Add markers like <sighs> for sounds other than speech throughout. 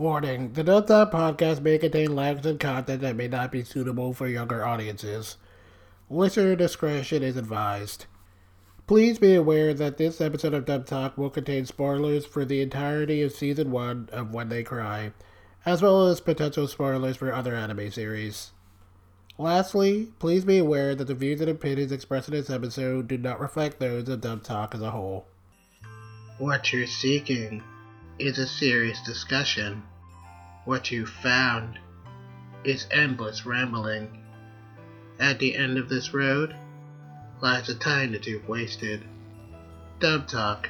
Warning The Top podcast may contain language and content that may not be suitable for younger audiences. Listener discretion is advised. Please be aware that this episode of Dub Talk will contain spoilers for the entirety of season 1 of When They Cry, as well as potential spoilers for other anime series. Lastly, please be aware that the views and opinions expressed in this episode do not reflect those of Dub Talk as a whole. What you're seeking is a serious discussion. What you found is endless rambling. At the end of this road lies the time that you've wasted. Dub Talk,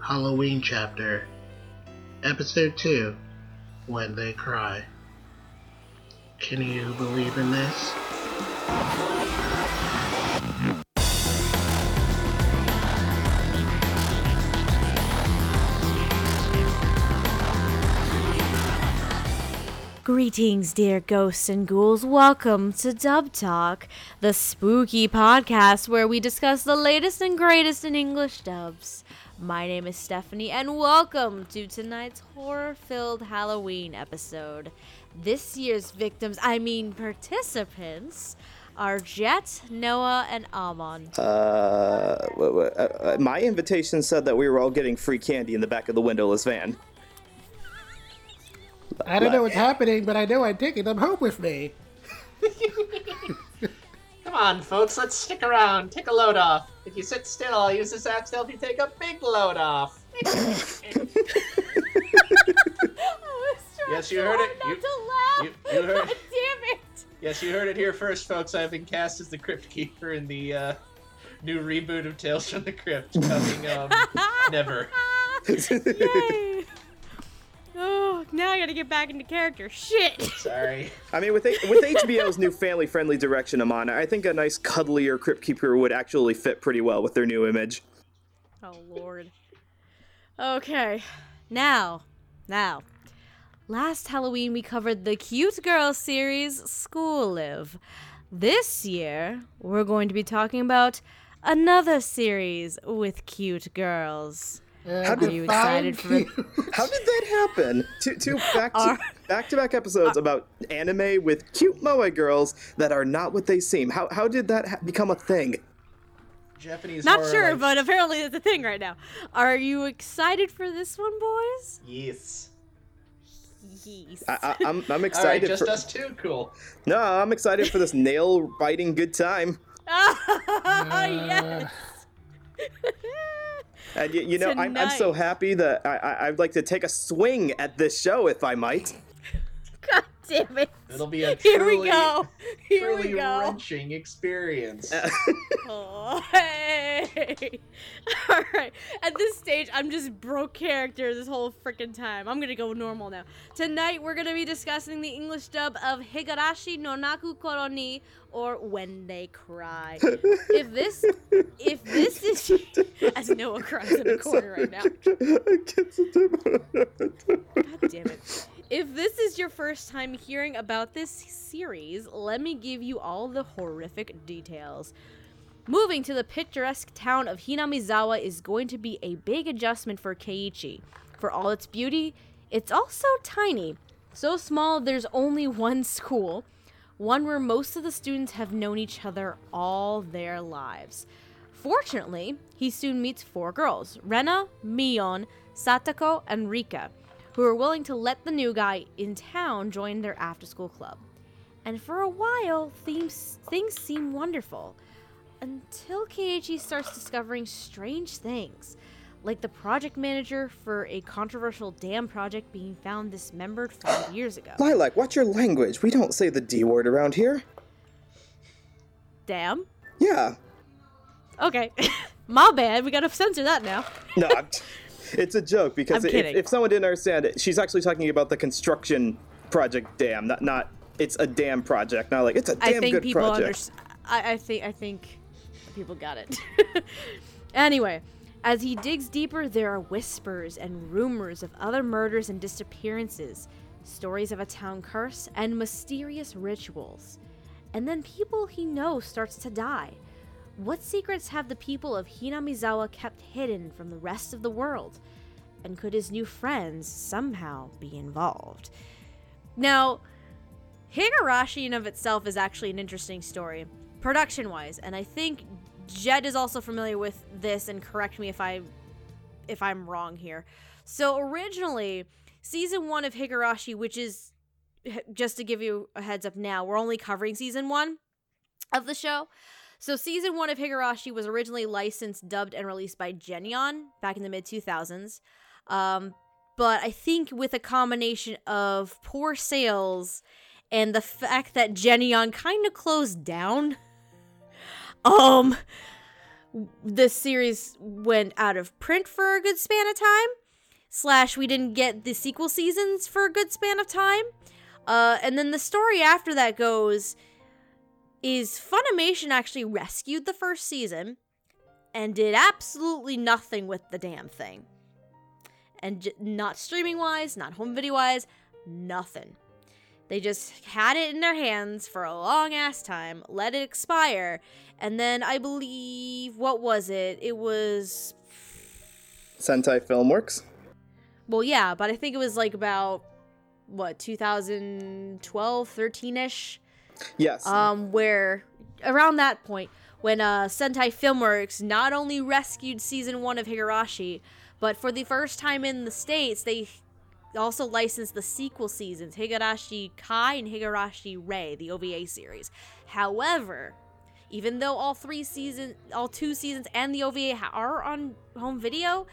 Halloween Chapter, Episode 2 When They Cry. Can you believe in this? Greetings, dear ghosts and ghouls. Welcome to Dub Talk, the spooky podcast where we discuss the latest and greatest in English dubs. My name is Stephanie, and welcome to tonight's horror filled Halloween episode. This year's victims, I mean participants, are Jet, Noah, and Amon. Uh, uh, uh, my invitation said that we were all getting free candy in the back of the windowless van. I don't know what's happening, but I know I'm taking them home with me. <laughs> Come on, folks, let's stick around. Take a load off. If you sit still, I'll use this axe to help you take a big load off. I was trying Yes, you heard hard it. Not You- to laugh. you- you heard- God <laughs> damn it. yes, you heard it here first, folks. I've been cast as the Crypt Keeper in the uh, new reboot of Tales from the Crypt coming um, <laughs> never. Yay! Oh, now I gotta get back into character. Shit! Sorry. <laughs> I mean, with H- with HBO's new family-friendly direction, Amana, I think a nice cuddlier Crypt Keeper would actually fit pretty well with their new image. Oh, Lord. Okay, now, now. Last Halloween we covered the cute girl series School Live. This year we're going to be talking about another series with cute girls. How Are did you excited for it? <laughs> how did that happen? Two two <laughs> back to Are- back to back episodes about anime with cute moe girls that are not what they seem. How how did that ha- become a thing? Japanese Not horror, sure, like- but apparently it's a thing right now. Are you excited for this one, boys? Yes. Yes. I, I, I'm I'm <laughs> All right, excited just for us two. Cool. no, I'm excited for this nail biting good time. oh, yes. Uh, And you, you know, I'm, I'm so happy that I, I I'd like to take a swing at this show if I might. God damn it. It'll be a Here truly, we go. Here truly we go. wrenching experience. Oh, <laughs> hey. <laughs> All right. At this stage, I'm just broke character this whole freaking time. I'm gonna go normal now. Tonight, we're gonna be discussing the English dub of Higurashi no Naku Koroni, or When They Cry. if this, if this <laughs> is, as Noah cries in the corner right now. God damn it. If this is your first time hearing about this series, let me give you all the horrific details. Moving to the picturesque town of Hinamizawa is going to be a big adjustment for Keiichi. For all its beauty, it's also tiny. So small there's only one school, one where most of the students have known each other all their lives. Fortunately, he soon meets four girls Rena, Mion, Satoko, and Rika, who are willing to let the new guy in town join their after school club. And for a while, things, things seem wonderful. Until Keiichi starts discovering strange things, like the project manager for a controversial dam project being found dismembered five <gasps> years ago. Lilac, watch your language. We don't say the D word around here. Dam? Yeah. Okay. <laughs> My bad, we gotta censor that now. No, I'm- <laughs> it's a joke because if, if someone didn't understand it, she's actually talking about the construction project dam, not not it's a dam project, not like it's a damn I think good people project. understand. I, I think I think people got it. <laughs> anyway, as he digs deeper, there are whispers and rumors of other murders and disappearances, stories of a town curse, and mysterious rituals. And then people he knows starts to die. What secrets have the people of Hinamizawa kept hidden from the rest of the world? And could his new friends somehow be involved? Now, Higurashi in of itself is actually an interesting story, production wise, and I think Jet is also familiar with this and correct me if I if I'm wrong here. So originally, season one of Higurashi, which is just to give you a heads up now, we're only covering season one of the show. So season one of Higurashi was originally licensed, dubbed, and released by Geneon back in the mid 2000s. Um, but I think with a combination of poor sales and the fact that Geneon kind of closed down, <laughs> um, the series went out of print for a good span of time. Slash, we didn't get the sequel seasons for a good span of time. Uh, and then the story after that goes is Funimation actually rescued the first season and did absolutely nothing with the damn thing. And j- not streaming wise, not home video wise, nothing. They just had it in their hands for a long ass time, let it expire, and then I believe, what was it? It was. Sentai Filmworks. Well, yeah, but I think it was like about, what, 2012, 13 ish? Yes. um, where around that point, when uh, Sentai Filmworks not only rescued season one of Higurashi, but for the first time in the states, they also licensed the sequel seasons, Higurashi Kai and Higurashi Rei, the OVA series. However, even though all three seasons, all two seasons, and the OVA are on home video,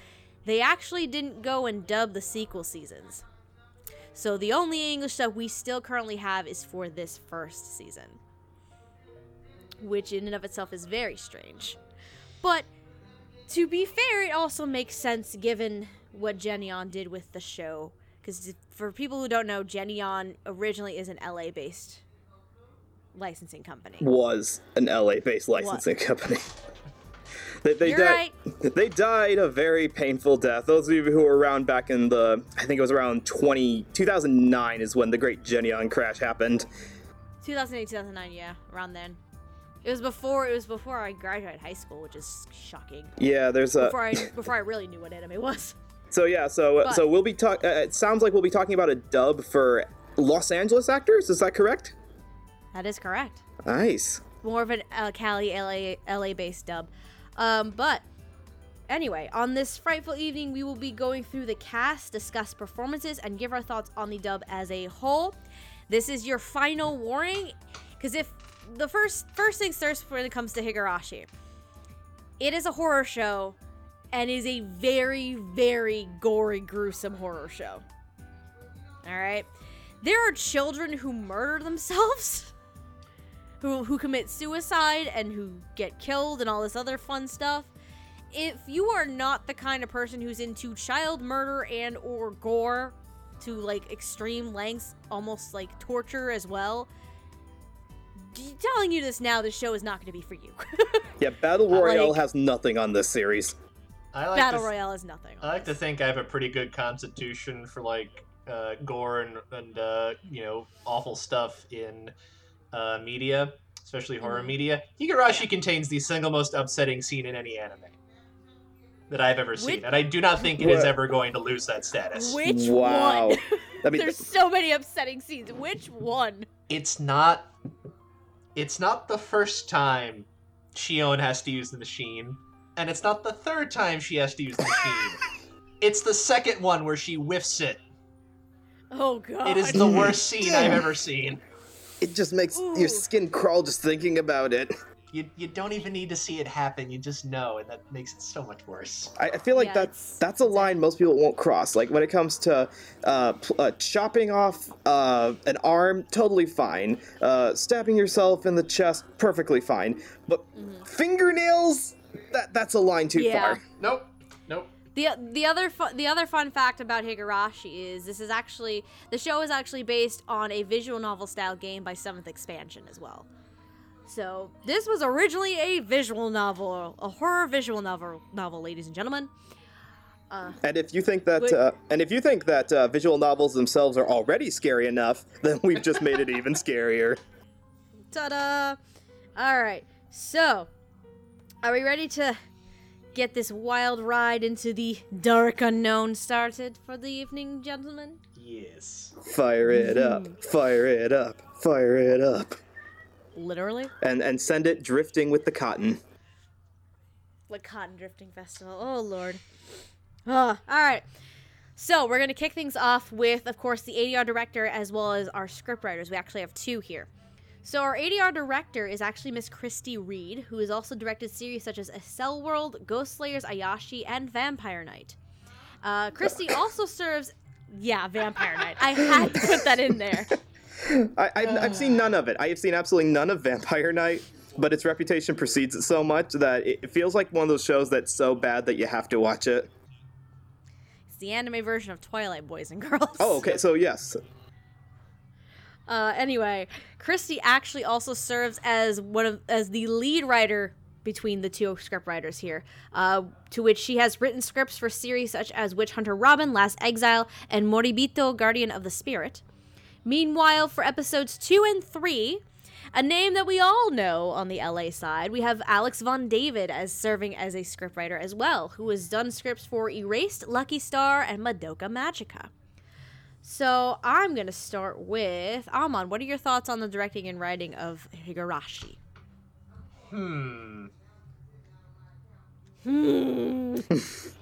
they actually didn't go and dub the sequel seasons. So the only English that we still currently have is for this first season. Which in and of itself is very strange. But to be fair, it also makes sense given what Geneon did with the show. Because for people who don't know, Geneon originally is an LA based licensing company. was an LA-based licensing company. <laughs> they they You're died. <laughs> They died a very painful death. Those of you who were around back in the, I think it was around 20, 2009 is when the Great Geneon crash happened. 2008, 2009, yeah, around then. It was before it was before I graduated high school, which is shocking. Yeah, there's a. Before I <laughs> before I really knew what anime was. So yeah, so But- so we'll be talk. Uh, it sounds like we'll be talking about a dub for Los Angeles actors. Is that correct? That is correct. Nice. more of an uh, Cali LA LA based dub. Um, but anyway, on this frightful evening, we will be going through the cast, discuss performances, and give our thoughts on the dub as a whole. This is your final warning, because if the first first things first when it comes to Higurashi, it is a horror show, and is a very very gory, gruesome horror show. All right, there are children who murder themselves <laughs> who who commit suicide and who get killed and all this other fun stuff. If you are not the kind of person who's into child murder and or gore to like extreme lengths, almost like torture as well, telling you this now, this show is not going to be for you. <laughs> Yeah, Battle Royale Like- has nothing on this series. I like Battle to, Royale is nothing. I like to think I have a pretty good constitution for like uh, gore and and uh, you know awful stuff in uh, media, especially horror Mhm. media. Higurashi contains the single most upsetting scene in any anime that I've ever seen, Which- and I do not think it is What? ever going to lose that status. Which wow. one? I mean, <laughs> There's so many upsetting scenes. Which one? It's not. It's not the first time Shion has to use the machine, and it's not the third time she has to use the machine. <laughs> it's the second one where she whiffs it. Oh god. It is the worst <laughs> scene I've ever seen. It just makes Ooh. your skin crawl just thinking about it. You, you don't even need to see it happen. You just know, and that makes it so much worse. I, I feel like Yeah, that's it's- that's a line most people won't cross. Like when it comes to uh, pl- uh, chopping off uh, an arm, totally fine. Uh, stabbing yourself in the chest, perfectly fine. But fingernails, that that's a line too Mm-hmm. Yeah. far. Nope. The the other fu- the other fun fact about Higurashi is this is actually the show is actually based on a visual novel style game by 07th Expansion as well. So this was originally a visual novel, a horror visual novel, novel, ladies and gentlemen. Uh, And if you think that, uh, and if you think that uh, visual novels themselves are already scary enough, <laughs> then we've just made it even scarier. ta-da! All right, so are we ready to get this wild ride into the dark unknown started for the evening, gentlemen? Yes. Fire it up, fire it up, fire it up, Literally? and and send it drifting with the cotton. Like Cotton Drifting Festival. Oh, Lord. Ah, all right. So, we're going to kick things off with, of course, the ADR director as well as our scriptwriters. We actually have two here. So, our ADR director is actually Miss Kristi Reed, who has also directed series such as Accel World, Ghost Slayers Ayashi, and Vampire Knight. Uh, Kristi <laughs> also serves. Yeah, Vampire Knight. I <laughs> had to put that in there. <laughs> I, I've, I've seen none of it. I have seen absolutely none of Vampire Knight, but its reputation precedes it so much that it, it feels like one of those shows that's so bad that you have to watch it. It's the anime version of Twilight Boys and Girls. Oh, okay. So yes, Uh, anyway, Kristi actually also serves as one of as the lead writer between the two script writers here, uh, to which she has written scripts for series such as Witch Hunter Robin, Last Exile, and Moribito, Guardian of the Spirit. Meanwhile, for episodes two and three, a name that we all know on the LA side, we have Alex Von David as serving as a scriptwriter as well, who has done scripts for Erased, Lucky Star, and Madoka Magica. So I'm gonna start with Amon. What are your thoughts on the directing and writing of Higurashi? Hmm. Hmm.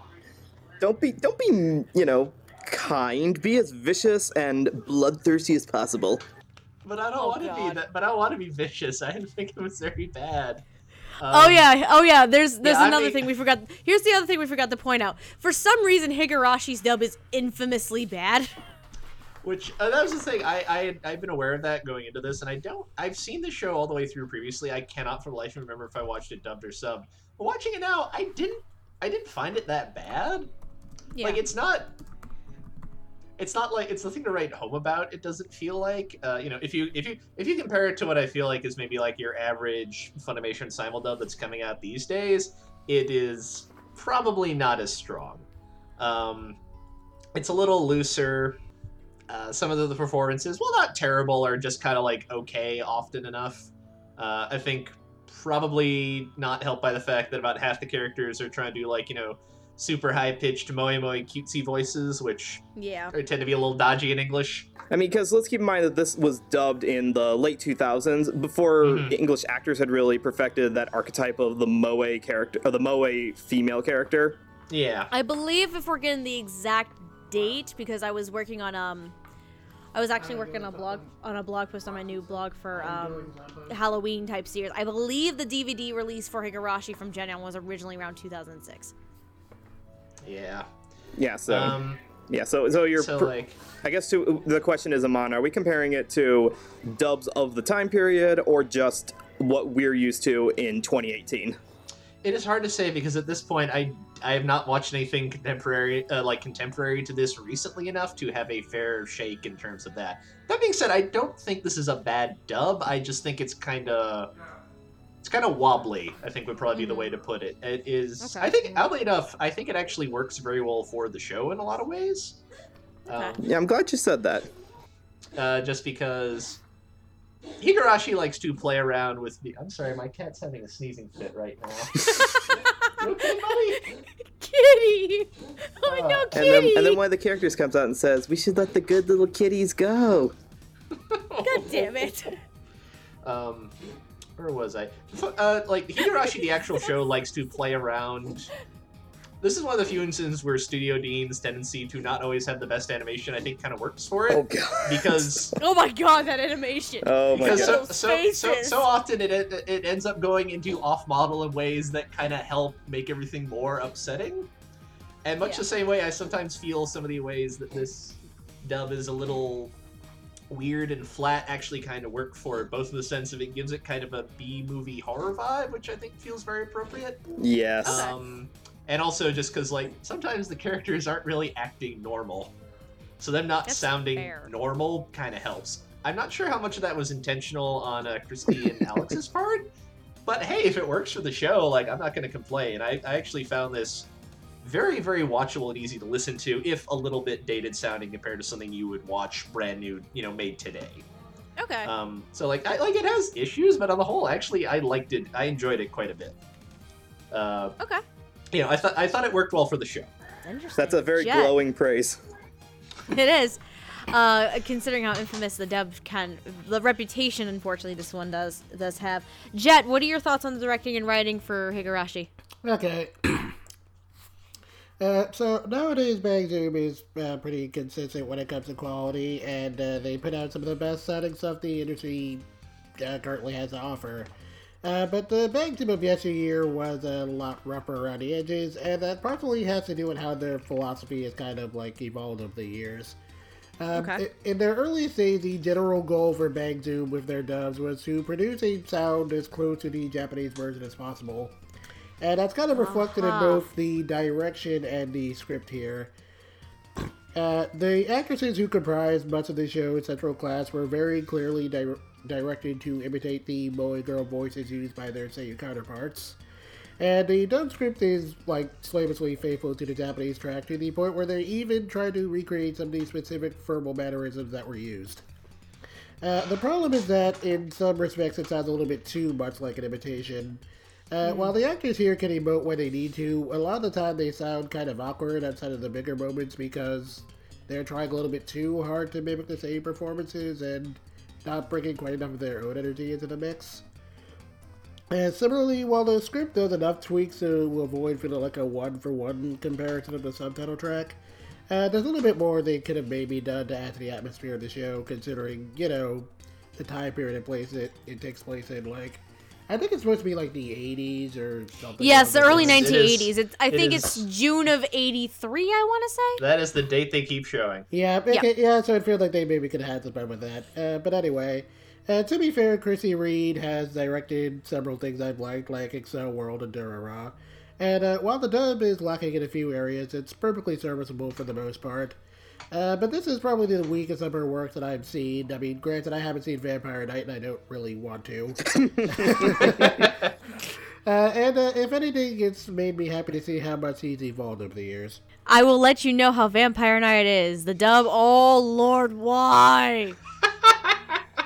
<laughs> don't be don't be you know kind. Be as vicious and bloodthirsty as possible. But I don't Oh, want to be that. But I want to be vicious. <laughs> I didn't think it was very bad. oh Um, yeah, oh yeah. There's there's yeah, I another mean- thing we forgot. Here's the other thing we forgot to point out. For some reason, Higurashi's dub is infamously bad. Which uh, that was the thing. I, I I've been aware of that going into this, and I don't. I've seen the show all the way through previously. I cannot for the life of me remember if I watched it dubbed or subbed. But watching it now, I didn't. I didn't find it that bad. Yeah. Like it's not. It's not like it's nothing to write home about. It doesn't feel like uh, you know if you if you if you compare it to what I feel like is maybe like your average Funimation simuldub that's coming out these days, it is probably not as strong. Um, it's a little looser. Uh, some of the, the performances, well, not terrible, are just kind of like okay, often enough. Uh, I think probably not helped by the fact that about half the characters are trying to do like you know super high pitched moe moe cutesy voices, which yeah. tend to be a little dodgy in English. I mean, because let's keep in mind that this was dubbed in the late 2000s, before Mhm. English actors had really perfected that archetype of the moe character, or the moe female character. Yeah. I believe if we're getting the exact date, because I was working on um, I was actually working on a blog on a blog post on my new blog for um, Halloween type series. I believe the DVD release for Higurashi from Geneon was originally around 2006. Yeah. Yeah, so Um, yeah, so so you're. so pr- like, I guess to, the question is, Amon, are we comparing it to dubs of the time period or just what we're used to in 2018? it is hard to say because at this point, I I have not watched anything contemporary, uh, like contemporary to this recently enough to have a fair shake in terms of that. That being said, I don't think this is a bad dub. I just think it's kind of it's kind of wobbly. I think would probably be the way to put it. It is. Okay. I think oddly enough, I think it actually works very well for the show in a lot of ways. Um, Yeah, I'm glad you said that. uh, just because Higurashi likes to play around with me. I'm sorry, my cat's having a sneezing fit right now. <laughs> You okay, buddy? Kitty! Oh Uh, no, And then, and then one of the characters comes out and says, "We should let the good little kitties go." God damn it! <laughs> Um, where was I? Uh, like Higurashi, the actual show, likes to play around. This is one of the few instances where Studio Dean's tendency to not always have the best animation, I think, kind of works for it Oh god. because <laughs> Oh my god, that animation! Oh my because god. so, so, so, so often it it it ends up going into off model in ways that kind of help make everything more upsetting. And much Yeah. the same way, I sometimes feel some of the ways that this dub is a little weird and flat actually kind of work for it, both in the sense of it gives it kind of a B movie horror vibe, which I think feels very appropriate. Yes. Okay. Um, And also just because like sometimes the characters aren't really acting normal, so them not That's sounding fair. normal kind of helps. I'm not sure how much of that was intentional on uh, Kristi and <laughs> Alex's part, but hey, if it works for the show, like I'm not going to complain. I, I actually found this very very watchable and easy to listen to, if a little bit dated sounding compared to something you would watch brand new, you know, made today. Okay. Um, so like, I, like it has issues, but on the whole, actually, I liked it. I enjoyed it quite a bit. Uh, okay. You know, I thought I thought it worked well for the show. Interesting. That's a very Jet. glowing praise. <laughs> It is. Uh, considering how infamous the dub can, the reputation, unfortunately, this one does does have. Jet, what are your thoughts on the directing and writing for Higurashi? Okay. <clears throat> Uh, so nowadays, Bang Zoom is uh, pretty consistent when it comes to quality, and uh, they put out some of the best sounding stuff the industry uh, currently has to offer. Uh, but the Bang Zoom of yesteryear was a lot rougher around the edges, and that probably has to do with how their philosophy has kind of like evolved over the years. Um, Okay. In their early days, the general goal for Bang Zoom with their dubs was to produce a sound as close to the Japanese version as possible. And that's kind of reflected Uh-huh. in both the direction and the script here. Uh, the actresses who comprised much of the show's central class were very clearly di- directed to imitate the Moe girl voices used by their Seiyu counterparts. And the dub script is like slavishly faithful to the Japanese track to the point where they even tried to recreate some of the specific verbal mannerisms that were used. Uh, the problem is that in some respects it sounds a little bit too much like an imitation. Uh, While the actors here can emote when they need to, a lot of the time they sound kind of awkward outside of the bigger moments because they're trying a little bit too hard to mimic the same performances and not bringing quite enough of their own energy into the mix. And similarly, while the script does enough tweaks to avoid feeling like a one for one comparison of the subtitle track, uh, there's a little bit more they could have maybe done to add to the atmosphere of the show, considering, you know, the time period and place it, it takes place in. Like, I think it's supposed to be like the 80s or something. Yes, the early those lines. It is- 1980s. It's, I it think is- it's June of 83, I want to say. That is the date they keep showing. Yeah, okay, yeah. So it feels like they maybe could have had some fun with that. Uh, but anyway, uh, to be fair, Kristi Reed has directed several things I've liked, like Accel World and Durara. And uh, while the dub is lacking in a few areas, it's perfectly serviceable for the most part. Uh, but this is probably the weakest of her work that I've seen. I mean, granted, I haven't seen Vampire Knight, and I don't really want to. <laughs> <laughs> uh, and uh, if anything, it's made me happy to see how much he's evolved over the years. I will let you know how Vampire Knight is. The dub, oh lord, why? <laughs>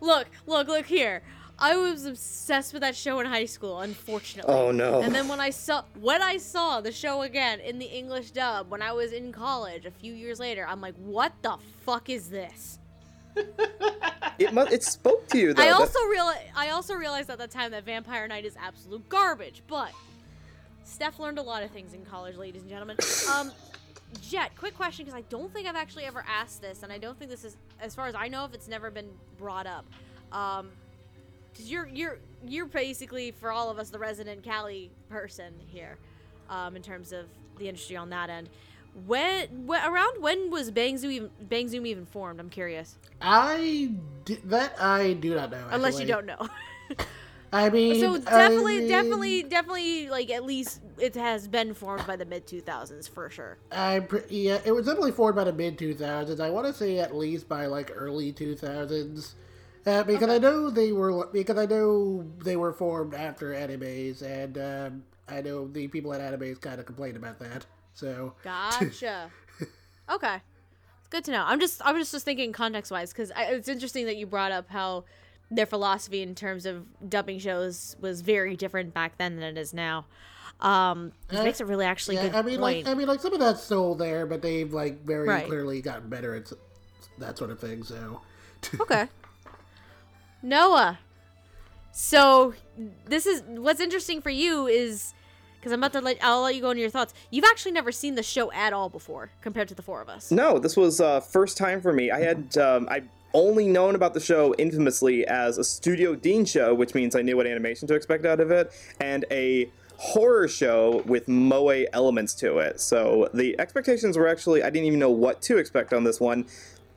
look, look, look here. I was obsessed with that show in high school, unfortunately. Oh, no. And then when I saw when I saw the show again in the English dub when I was in college a few years later, I'm like, what the fuck is this? <laughs> It mu- it spoke to you though. I That- also real I also realized at the time that Vampire Knight is absolute garbage, but Steph learned a lot of things in college, ladies and gentlemen. <laughs> Um, Jet, quick question because I don't think I've actually ever asked this, and I don't think this is, as far as I know, if it's never been brought up. Um, because you're you're you're basically for all of us the resident Cali person here, um, in terms of the industry on that end. When, when around when was Bang Zoom even Bang Zoom even formed? I'm curious. I d- that I do not know. Unless you don't know. <laughs> I mean, So I definitely, mean, definitely, definitely, like at least it has been formed by the mid two thousands for sure. I pre- yeah, it was definitely formed by the mid two thousands. I want to say at least by like early two thousands, uh, because I know they were because I know they were formed after Animaze, and um, I know the people at Animaze kind of complained about that. So Gotcha. <laughs> okay, it's good to know. I'm just, I was just thinking context wise because it's interesting that you brought up how their philosophy in terms of dubbing shows was very different back then than it is now. Um, which Uh, makes it really actually yeah, good I mean, point. like I mean, like some of that's still there, but they've like very Right. clearly gotten better at that sort of thing. So Okay. <laughs> Noah. So this is what's interesting for you is because I'm about to let I'll let you go into your thoughts. You've actually never seen the show at all before compared to the four of us. No, this was uh, first time for me. I had um, I only known about the show infamously as a Studio Dean show, which means I knew what animation to expect out of it, and a horror show with moe elements to it. So the expectations were actually I didn't even know what to expect on this one,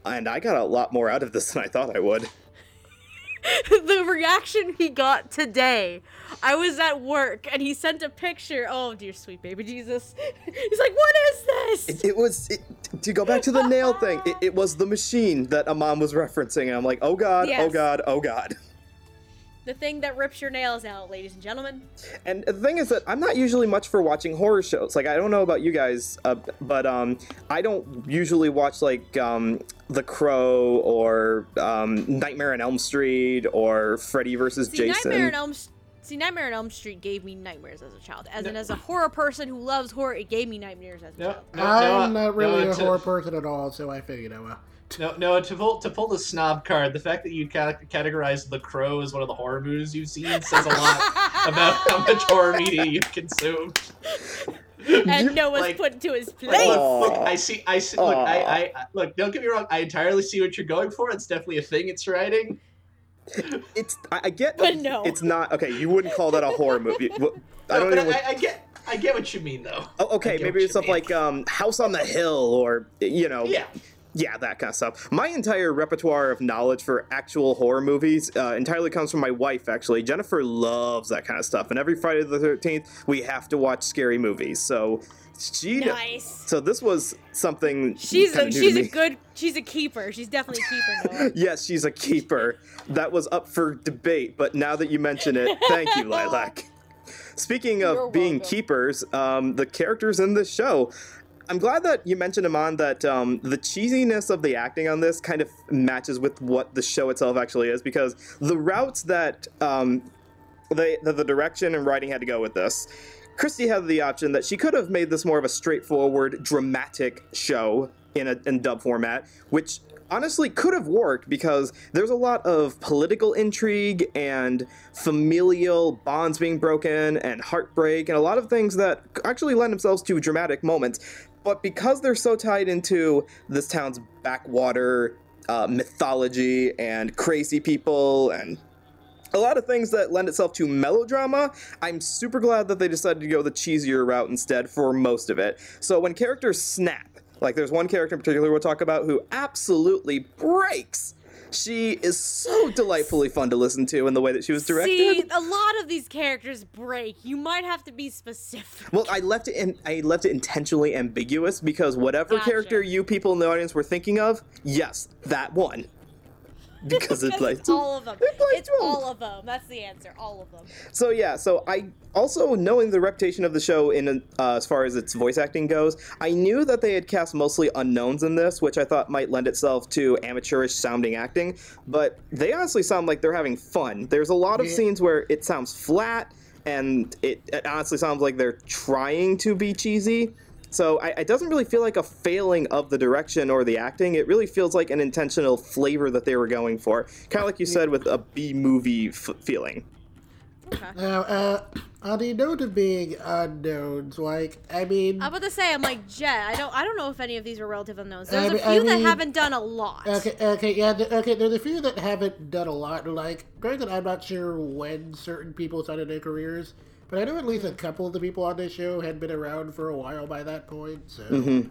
and I got a lot more out of this than I thought I would. <laughs> the reaction he got today. I was at work and he sent a picture. Oh dear sweet baby Jesus. <laughs> He's like, "What is this?" It, it was it, to go back to the nail thing. It, it was the machine that Amon was referencing, and I'm like, oh god, oh god, oh god. <laughs> the thing that rips your nails out, ladies and gentlemen. And the thing is that I'm not usually much for watching horror shows. Like I don't know about you guys, uh, but um, I don't usually watch like um, The Crow or um, Nightmare on Elm Street or Freddy versus See, Jason. Nightmare on Elm S- See, Nightmare on Elm Street gave me nightmares as a child. As in, as a horror person who loves horror, it gave me nightmares as a No, child. no, I'm no, not really no, a horror person at all, so I figured, I well. No, no. To pull to pull the snob card, the fact that you ca- categorize The Crow as one of the horror movies you've seen says a lot about how much horror media you've consumed. <laughs> and Noah's like- put to his place. Aw. look, look, I see. I see. Look, I, I, I, look. Don't get me wrong. I entirely see what you're going for. It's definitely a thing. It's writing. It's I, I get But no. it's not okay. You wouldn't call that a horror movie. <laughs> I don't but even. I, I get. I get what you mean, though. Oh, okay, maybe it's you stuff mean. like um, House on the Hill or you know, Yeah. Yeah, that kind of stuff. My entire repertoire of knowledge for actual horror movies uh, entirely comes from my wife. Actually, Jennifer loves that kind of stuff, and every Friday the Thirteenth we have to watch scary movies. So she, nice. so this was something. She's a, new to she's a good she's a keeper. She's definitely a keeper. <laughs> Yes, she's a keeper. That was up for debate, but now that you mention it, thank you, Lilac. <laughs> Speaking of You're being welcome. keepers, um, the characters in this show, I'm glad that you mentioned, Amon, that um, the cheesiness of the acting on this kind of matches with what the show itself actually is, because the routes that um, the, the direction and writing had to go with this. Kristi had the option that she could have made this more of a straightforward, dramatic show in a in dub format, which honestly could have worked because there's a lot of political intrigue and familial bonds being broken and heartbreak and a lot of things that actually lend themselves to dramatic moments. But because they're so tied into this town's backwater uh, mythology and crazy people and a lot of things that lend itself to melodrama. I'm super glad that they decided to go the cheesier route instead for most of it. So when characters snap, like there's one character in particular we'll talk about who absolutely breaks. She is so delightfully fun to listen to in the way that she was directed. See, a lot of these characters break. You might have to be specific. Well, I left it in, I left it intentionally ambiguous because whatever Gotcha. character you people in the audience were thinking of, yes, that one. <laughs> Because it Because like all of them. It plays It's both. all of them. That's the answer. All of them. So yeah, so I also knowing the reputation of the show in uh, as far as its voice acting goes, I knew that they had cast mostly unknowns in this, which I thought might lend itself to amateurish sounding acting. But they honestly sound like they're having fun. There's a lot of Yeah. scenes where it sounds flat, and it, it honestly sounds like they're trying to be cheesy. So I, it doesn't really feel like a failing of the direction or the acting. It really feels like an intentional flavor that they were going for, kind of like you said with a B movie f- feeling. Okay. Now, uh, on the note of being unknowns, like, I mean, I'm about to say, I'm like Jet. I don't, I don't know if any of these were relative unknowns. There's I a mean- few I that haven't done a lot. Okay, okay, yeah, th- okay. There's a few that haven't done a lot. Like, granted, I'm not sure when certain people started their careers, but I know at least a couple of the people on this show had been around for a while by that point. So, Mm-hmm.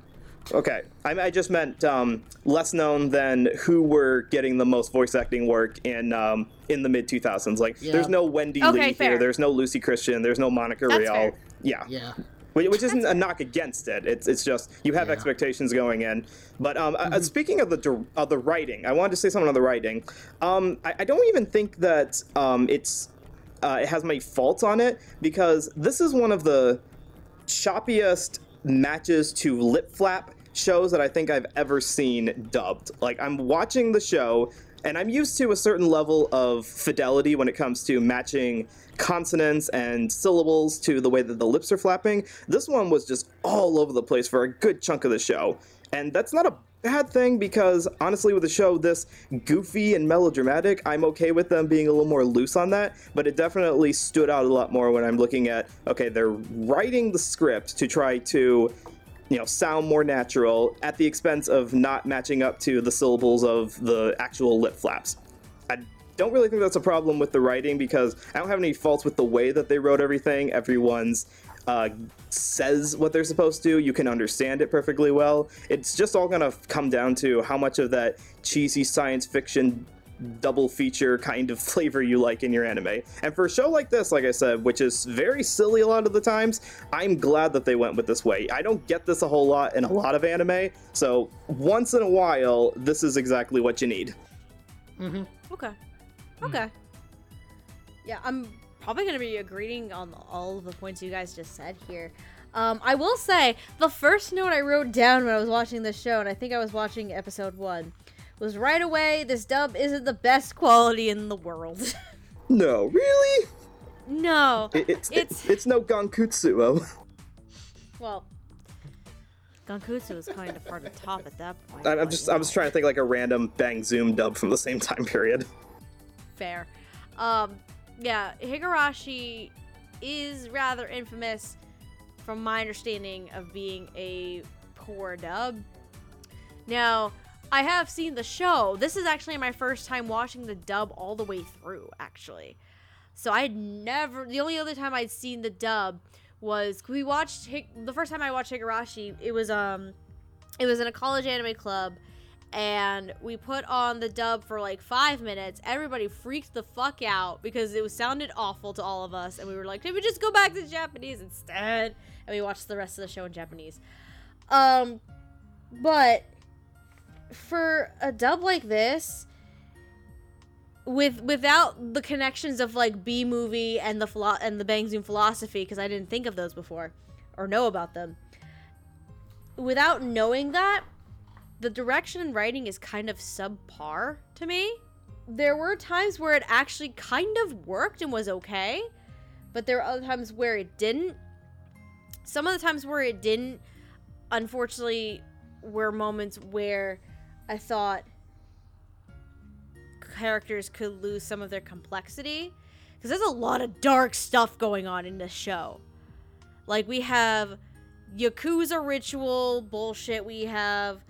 Okay, I, I just meant um, less known than who were getting the most voice acting work in um, in the mid 2000s. Like, Yeah. there's no Wendy Okay, Lee fair. here. There's no Lucy Christian. There's no Monica That's Rial. fair. Yeah, yeah, which, which isn't a knock against it. It's it's just you have Yeah. expectations going in. But um, Mm-hmm. uh, speaking of the of the writing, I wanted to say something on the writing. Um, I, I don't even think that um, it's uh, it has many faults on it because this is one of the choppiest matches to lip flap shows that I think I've ever seen dubbed. Like I'm watching the show and I'm used to a certain level of fidelity when it comes to matching consonants and syllables to the way that the lips are flapping. This one was just all over the place for a good chunk of the show. And that's not a bad thing because honestly with the show this goofy and melodramatic, I'm okay with them being a little more loose on that, but it definitely stood out a lot more when I'm looking at okay, they're writing the script to try to you know, sound more natural at the expense of not matching up to the syllables of the actual lip flaps. I don't really think that's a problem with the writing because I don't have any faults with the way that they wrote everything. Everyone's uh, says what they're supposed to. You can understand it perfectly well. It's just all gonna come down to how much of that cheesy science fiction double feature kind of <laughs> flavor you like in your anime. And for a show like this, like I said, which is very silly a lot of the times, I'm glad that they went with this way. I don't get this a whole lot in a lot of anime, so once in a while, this is exactly what you need. Mhm. Okay. Okay. Yeah, I'm probably going to be agreeing on all of the points you guys just said here. Um, I will say, the first note I wrote down when I was watching this show, and I think I was watching episode one, was right away, this dub isn't the best quality in the world. <laughs> No, really? no. It, it's, It's- it's it's no Gankutsuou. Well, Gankutsu was kind of hard to top at that point. I'm I'm just I was trying to think like a random Bang Zoom dub from the same time period. fair. Um, yeah, Higurashi is rather infamous, from my understanding, of being a poor dub. Now, I have seen the show. This is actually my first time watching the dub all the way through, actually. So I had never. The only other time I'd seen the dub was we watched the first time I watched Higurashi. It was um, it was in a college anime club, and we put on the dub for like five minutes. Everybody freaked the fuck out because it was sounded awful to all of us, and we were like, "Can we just go back to Japanese instead?" And we watched the rest of the show in Japanese. Um, but for a dub like this, with without the connections of like B movie and the philo- and the Bang Zoom philosophy, because I didn't think of those before or know about them. Without knowing that, the direction and writing is kind of subpar to me. There were times where it actually kind of worked and was okay, but there were other times where it didn't. Some of the times where it didn't, unfortunately, were moments where I thought characters could lose some of their complexity. Because there's a lot of dark stuff going on in this show. Like, we have Yakuza ritual bullshit. We have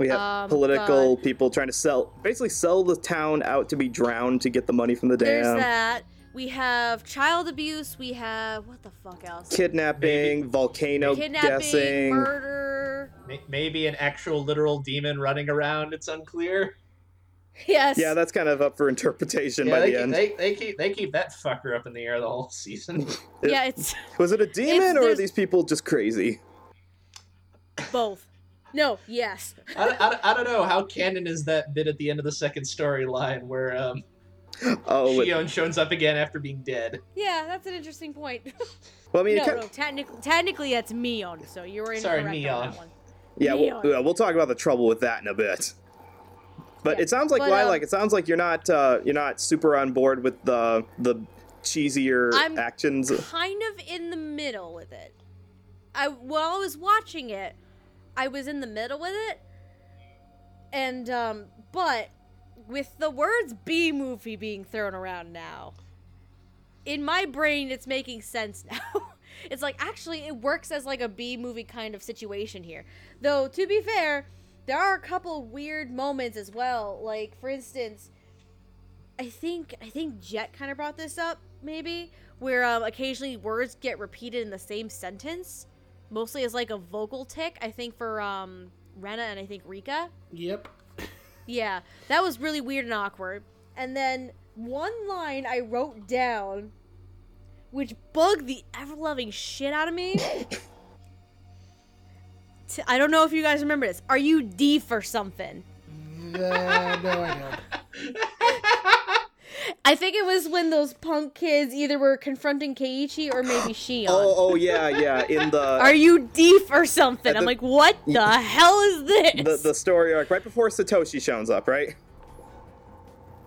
We have Um, political people trying to sell, basically sell the town out to be drowned to get the money from the dam. There's dam. that. We have child abuse. We have what the fuck else? Kidnapping, volcano Kidnapping, guessing. murder. Maybe an actual literal demon running around. It's unclear. Yes. Yeah, that's kind of up for interpretation Yeah, by they, the keep, end. they, they keep they keep that fucker up in the air the whole season. <laughs> yeah. It's Was it a <laughs> demon or are these people just crazy? both. No. Yes. <laughs> I, I, I don't know how canon is that bit at the end of the second storyline where um, Oh, wait. Shion shows up again after being dead. Yeah, that's an interesting point. <laughs> well, I mean, no, kind no. Technically, technically, that's Mion. So you were incorrect Sorry, on that one. yeah, we'll, yeah, we'll talk about the trouble with that in a bit. But Yeah, it sounds like but, um, it sounds like you're not uh, you're not super on board with the the cheesier I'm actions. kind of in the middle with it. I while I was watching it, I was in the middle with it. And um but with the words B movie being thrown around now, in my brain it's making sense <laughs> now. it's like actually it works as like a B movie kind of situation here. Though to be fair, there are a couple weird moments as well. Like for instance, I think I think Jet kind of brought this up maybe where um, occasionally words get repeated in the same sentence, mostly as like a vocal tick. I think for um, Rena and I think Rika. Yep. Yeah, that was really weird and awkward. And then one line I wrote down, which bugged the ever loving shit out of me. <coughs> T- I don't know if you guys remember this. Are you D for something? Uh, no, I don't. <laughs> I think it was when those punk kids either were confronting Keiichi or maybe <gasps> Shion. Oh, oh yeah, yeah. In the <laughs> Are you deep or something? At I'm like, what <laughs> the hell is this? the the story arc right before Satoshi shows up, right?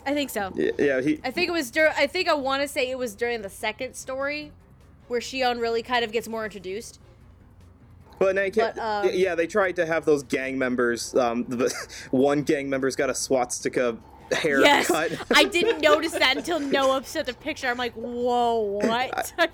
I think so. Yeah, yeah he I think it was dur- I think I want to say it was during the second story where Shion really kind of gets more introduced. But, But, um, yeah, they tried to have those gang members. Um, <laughs> the, one gang member's got a swastika haircut. Yes, I didn't notice that until Noah sent a picture. I'm like, whoa, what? <laughs>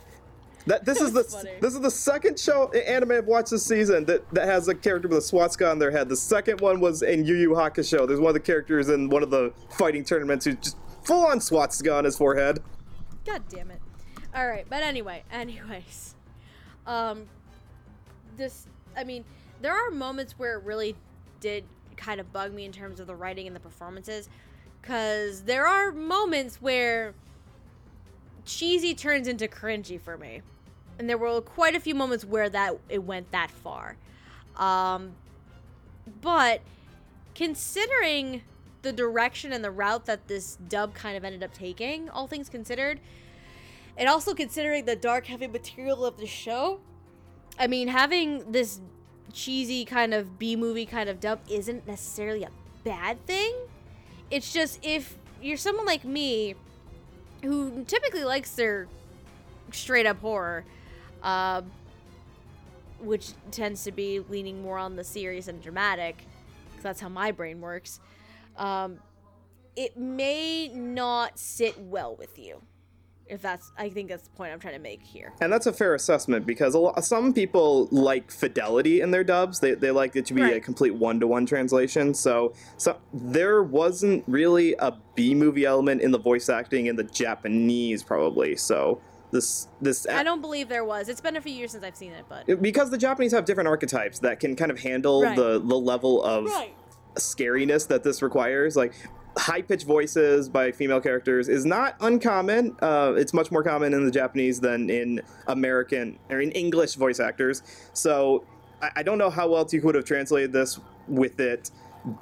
That this is the funny. this is the second show anime I've watched this season that, that has a character with a swastika on their head. The second one was in Yu Yu Hakusho. There's one of the characters in one of the fighting tournaments who's just full on swastika on his forehead. God damn it. All right, but anyway, <laughs> anyways, um, this. I mean, there are moments where it really did kind of bug me in terms of the writing and the performances, because there are moments where cheesy turns into cringy for me, and there were quite a few moments where that it went that far. Um, but considering the direction and the route that this dub kind of ended up taking, all things considered, and also considering the dark heavy material of the show, I mean, having this cheesy kind of B movie kind of dub isn't necessarily a bad thing. It's just if you're someone like me who typically likes their straight up horror, uh, which tends to be leaning more on the serious and dramatic, because that's how my brain works. Um, it may not sit well with you. If that's, I think that's the point I'm trying to make here. And that's a fair assessment because a lot, some people like fidelity in their dubs. They, they like it to be a complete one to one translation. So, so there wasn't really a B movie element in the voice acting in the Japanese, probably. So this this I don't believe there was. It's been a few years since I've seen it, but because the Japanese have different archetypes that can kind of handle Right. the the level of scariness that this requires. Like high pitched voices by female characters is not uncommon. Uh, it's much more common in the Japanese than in American or in English voice actors. So I, I don't know how else you could have translated this with it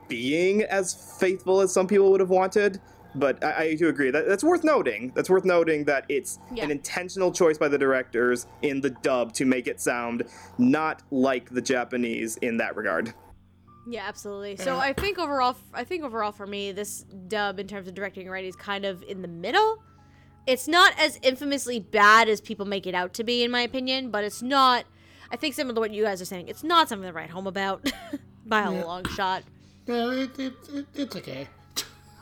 being as faithful as some people would have wanted. But I, I do agree that that's worth noting. That's worth noting that it's Yeah. an intentional choice by the directors in the dub to make it sound not like the Japanese in that regard. Yeah, absolutely. So I think overall, I think overall for me, this dub in terms of directing and writing is kind of in the middle. It's not as infamously bad as people make it out to be, in my opinion, but it's not. I think similar to what you guys are saying, it's not something to write home about <laughs> by a Yeah. long shot. No, it, it, it, it's okay.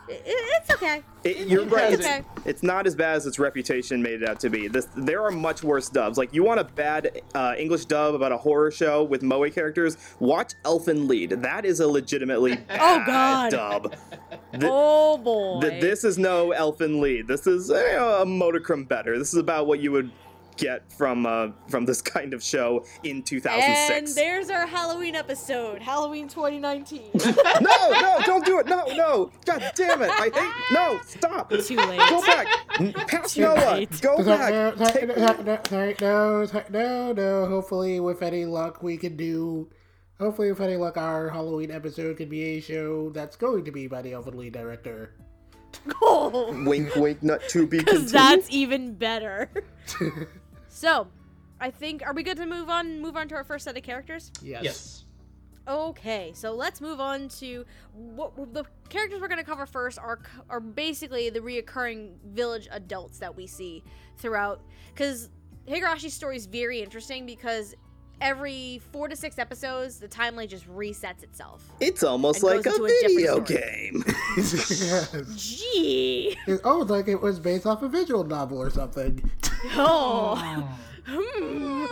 It, it's okay. It, you're right. It's, it. it's not as bad as its reputation made it out to be. This, there are much worse dubs. Like you want a bad uh, English dub about a horror show with moe characters? Watch Elfen Lied. That is a legitimately <laughs> bad Oh, God. dub. <laughs> Th- oh boy. th- this is no Elfen Lied. This is eh, a Modicrum better. This is about what you would get from uh, from this <laughs> kind of show in 2006. and 2006. there's our Halloween episode, Halloween 2019. <laughs> no, no, don't do it. No, no. God damn it. I hate. No, stop. Too late. Go back. N- <laughs> Past Too Noah. late. Go No, back. no, Take- no, no, no, no, no, no. Hopefully, with any luck, we can do. Hopefully, with any luck, our Halloween episode could be a show that's going to be by the Elfen Lied director. oh. Wink, wink, not to be Because that's even better. So, I think are we good to move on? Move on to our first set of characters. Yes. Yes. Okay, so let's move on to what the characters we're going to cover first are are basically the reoccurring village adults that we see throughout. Because Higurashi's story is very interesting because every four to six episodes, the timeline just resets itself. It's almost like a into a video game. <laughs> <laughs> Yes. Gee. Oh, it's almost like it was based off a visual novel or something. <laughs> Oh. Hmm.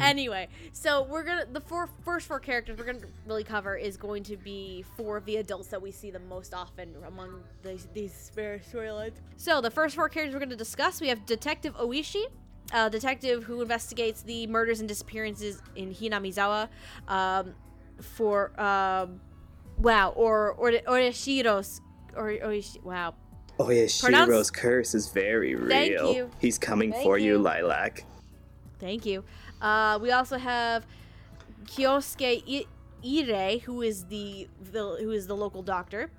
Anyway, so we're gonna the four first four characters we're gonna really cover is going to be four of the adults that we see the most often among these these various storylines. So the first four characters we're gonna discuss we have Detective Oishi, a detective who investigates the murders and disappearances in Hinamizawa, um, for um, wow or or Oreshiro's or Oishi wow Oh Pronounce- curse is very real. Thank you. He's coming Thank for you, you. Lilac. Thank you. Uh, we also have Kyosuke I- Irie, who is the, the who is the local doctor.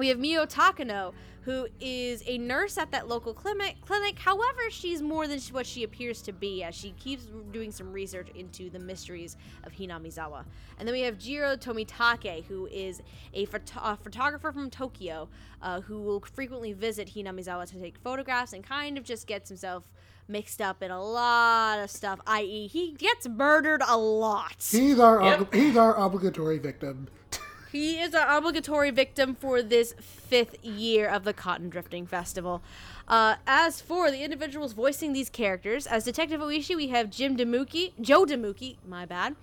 We have Miyo Takano, who is a nurse at that local clinic. Clinic, however, she's more than what she appears to be, as she keeps doing some research into the mysteries of Hinamizawa. And then we have Jiro Tomitake, who is a, photo- a photographer from Tokyo, uh, who will frequently visit Hinamizawa to take photographs and kind of just gets himself mixed up in a lot of stuff. I.e., he gets murdered a lot. He's our Yep. obli- he's our obligatory victim. <laughs> He is our obligatory victim for this fifth year of the Cotton Drifting Festival. Uh, as for the individuals voicing these characters, as Detective Oishi, we have Jim DiMucci, Joe DiMucci, my bad,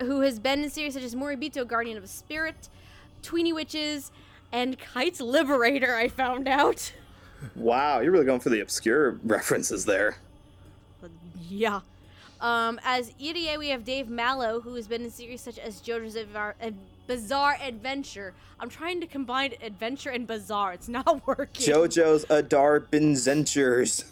who has been in series such as Moribito, Guardian of a Spirit, Tweeny Witches, and Kite's Liberator, I found out. Wow, you're really going for the obscure references there. <laughs> Yeah. Um, as Irie, we have Dave Mallow, who has been in series such as JoJo's Advar- Bizarre Adventure. I'm trying to combine adventure and bizarre. It's not <laughs> working. JoJo's Adar Benzentures.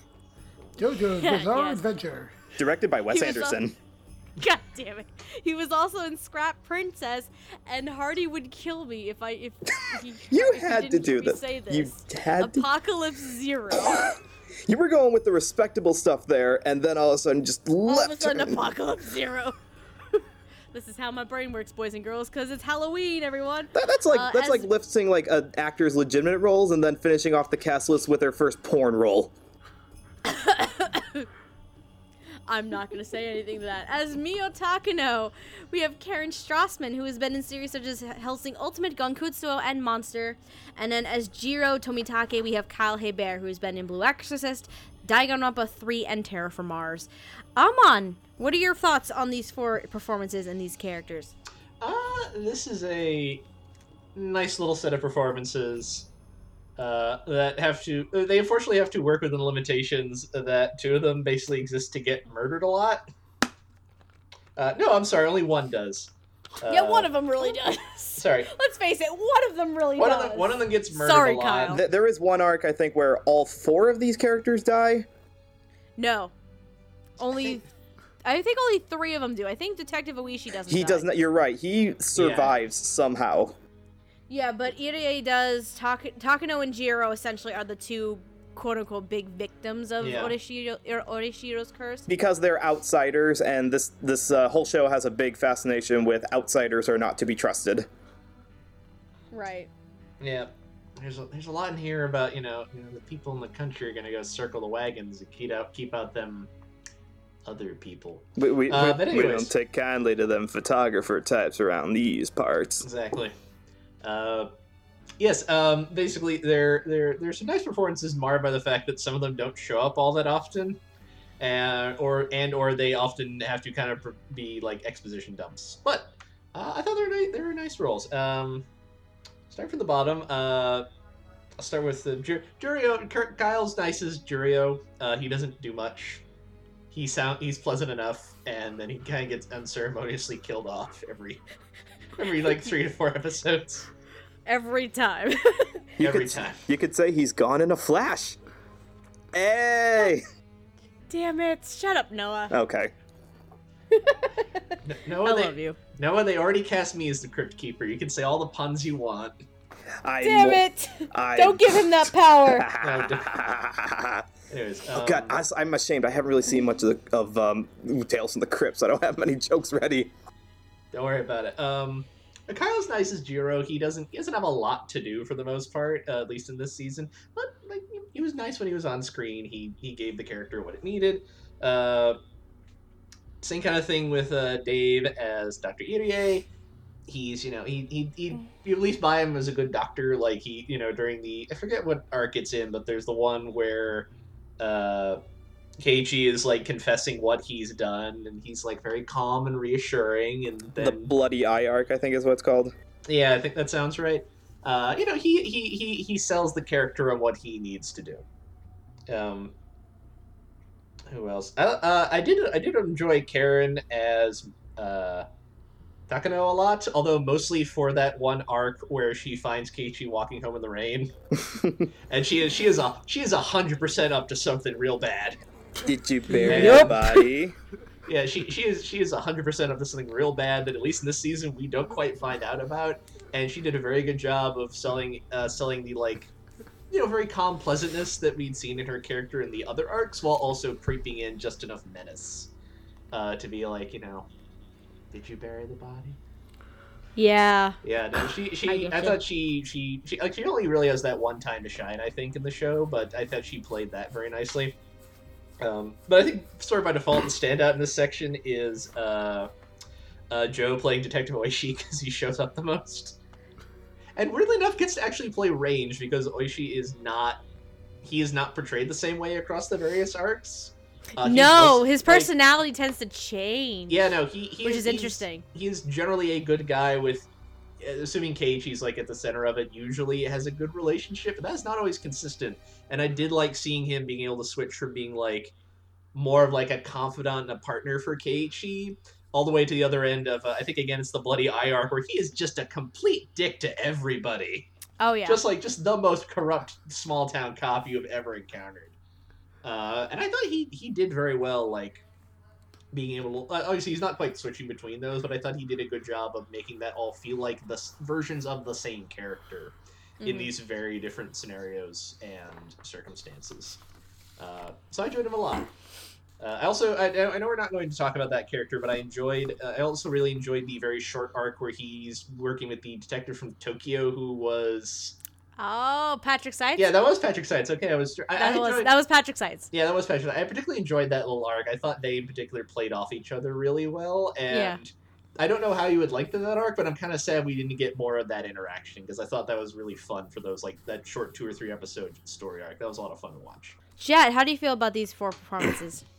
JoJo's <laughs> Yeah, Bizarre yes. Adventure. Directed by Wes He was, Anderson. <laughs> God damn it. He was also in Scrap Princess, and Hardy would kill me if I if, if he, You if had to didn't do hear me this. Say You this. had to. Apocalypse Zero. You were going with the respectable stuff there, and then all of a sudden just All of a left. sudden. Apocalypse Zero. <laughs> this is how my brain works, boys and girls, because it's Halloween, everyone. That- that's like Uh, that's as- like lifting like an actor's legitimate roles and then finishing off the cast list with their first porn role. <laughs> I'm not going to say anything to that. As Miyo Takano, we have Karen Strassman, who has been in series such as Hellsing Ultimate, Gankutsuou, and Monster. And then as Jiro Tomitake, we have Kyle Hebert, who has been in Blue Exorcist, Danganronpa 3, and Terra Formars. Amon, what are your thoughts on these four performances and these characters? Uh, this is a nice little set of performances uh, that have to. uh, They unfortunately have to work within the limitations that two of them basically exist to get murdered a lot. Uh, no, I'm sorry, only one does. yeah, Uh, one of them really <laughs> does. Sorry, Let's face it, one of them really one does. of them. One of them gets murdered Sorry, a lot. Kyle. Th- there is one arc I think where all four of these characters die. No. Only. I think only three of them do. I think Detective Oishi doesn't. He die. does not. You're right. He survives somehow. Yeah, but Irie does. Tak- Takano and Jiro essentially are the two quote unquote big victims of Yeah. Orishiro- or Orishiro's curse. because they're outsiders, and this this uh, whole show has a big fascination with outsiders are not to be trusted. Right. Yeah. There's a, there's a lot in here about you know, you know the people in the country are gonna go circle the wagons and keep out keep out them other people. We, we, Uh, we, we don't take kindly to them photographer types around these parts. Exactly. Uh, yes. Um, basically, there there there's some nice performances marred by the fact that some of them don't show up all that often, and or and or they often have to kind of be like exposition dumps. But uh, I thought they were nice, they were nice roles. Um, start from the bottom. Uh, I'll start with the Jur- Jurio. Kurt Kyle's nice as Jurio. Uh, he doesn't do much. He sound he's pleasant enough, and then he kind of gets unceremoniously killed off every every like three to four episodes. Every time. <laughs> You every could, time. You could say he's gone in a flash. Hey. Damn it! Shut up, Noah. Okay. No, Noah, I they, love you. Noah, they already cast me as the Crypt Keeper. You can say all the puns you want. I Damn it! I, Don't give him that power. <laughs> Anyways, oh um, God, I, am ashamed. I haven't really seen much of, the, of um, Tales from the Crypt, so I don't have many jokes ready. Don't worry about it. Um, Kyle's nice as Jiro. He doesn't he doesn't have a lot to do for the most part, uh, at least in this season. But like he- was nice when he was on screen. He he gave the character what it needed. Uh, same kind of thing with uh, Dave as Dr. Irie. He's you know he he he you at least buy him as a good doctor. Like he you know during the I forget what arc it's in, but there's the one where uh Keiichi is like confessing what he's done, and he's like very calm and reassuring, and then The Bloody Eye arc, I think, is what it's called. yeah, I think that sounds right. Uh, you know, he, he he he sells the character on what he needs to do. Um, who else? I, uh, I did I did enjoy Karen as uh, Takano a lot, although mostly for that one arc where she finds Keiichi walking home in the rain, <laughs> and she is she is a she is a hundred percent up to something real bad. Did you bury Yep. the body? Yeah, she she is she is hundred percent up to something real bad that at least in this season we don't quite find out about, and she did a very good job of selling uh, selling the like, you know, very calm pleasantness that we'd seen in her character in the other arcs, while also creeping in just enough menace, uh, to be like, you know, did you bury the body? Yeah. Yeah, no, she <sighs> I she get I, thought she she she like she only really has that one time to shine, I think, in the show, but I thought she played that very nicely. Um, but I think sort of by default, the standout in this section is uh, uh, Joe playing Detective Oishi <laughs> because he shows up the most, and weirdly enough, gets to actually play range because Oishi is not he is not portrayed the same way across the various arcs. Uh, no, most- his like- personality tends to change. yeah, no, he, he Which is he's- interesting. He's generally a good guy with, assuming Keiichi's like at the center of it. Usually has a good relationship, but that's not always consistent. And I did like seeing him being able to switch from being like more of like a confidant and a partner for Keiichi, all the way to the other end of uh, I think again it's the bloody eye arc where he is just a complete dick to everybody, Oh yeah. just like just the most corrupt small town cop you've ever encountered. Uh, and I thought he he did very well, like being able to. Uh, obviously, he's not quite switching between those, but I thought he did a good job of making that all feel like the s- versions of the same character in Mhm. these very different scenarios and circumstances. Uh, so I enjoyed him a lot. Uh, I also, I, I know we're not going to talk about that character, but I enjoyed. Uh, I also really enjoyed the very short arc where he's working with the detective from Tokyo who was Oh, Patrick Seitz. Yeah, that was Patrick Seitz. Okay, I was. I, that I was enjoyed- that was Patrick Seitz. Yeah, that was Patrick. I particularly enjoyed that little arc. I thought they in particular played off each other really well, and Yeah. I don't know how you would like that arc, but I'm kind of sad we didn't get more of that interaction because I thought that was really fun for those like that short two or three episode story arc. That was a lot of fun to watch. Jet, how do you feel about these four performances? <coughs>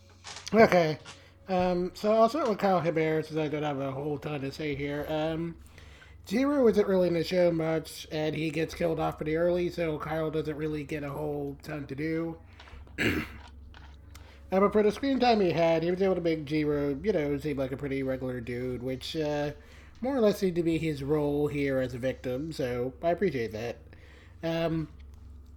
Okay. Um, so I'll start with Kyle Hebert since I don't have a whole ton to say here. Um, Jiro isn't really in the show much, and he gets killed off pretty early, so Kyle doesn't really get a whole ton to do. Uh, but for the screen time he had, he was able to make Jiro, you know, seem like a pretty regular dude, which uh, more or less seemed to be his role here as a victim, so I appreciate that. Um,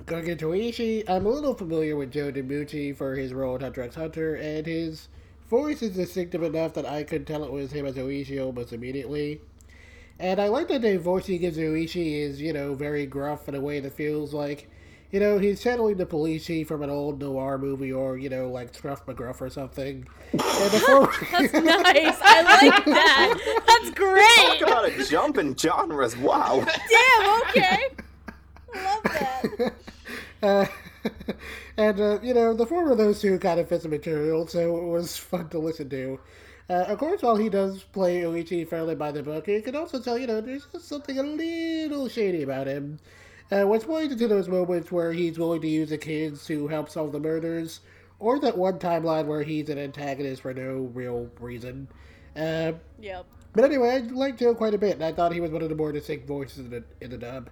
Going into Oishi, I'm a little familiar with Joe DiMucci for his role in Hunter x Hunter, and his voice is distinctive enough that I could tell it was him as Oishi almost immediately. And I like that the voice he gives Oishi is, you know, very gruff in a way that feels like, you know, he's channeling the police chief from an old noir movie or, you know, like Scruff McGruff or something. And <laughs> the That's nice. I like <laughs> that. That's great. Talk about a jump in genres. Wow. Damn. Okay. I love that. <laughs> Uh, and uh, you know, the former of those two kind of fits the material, so it was fun to listen to. Uh, of course, while he does play Oishi fairly by the book, you can also tell, you know, there's just something a little shady about him. Uh, which points to those moments where he's willing to use the kids to help solve the murders, or that one timeline where he's an antagonist for no real reason. Uh, Yep. but anyway, I liked Joe quite a bit, and I thought he was one of the more distinct voices in the, in the dub.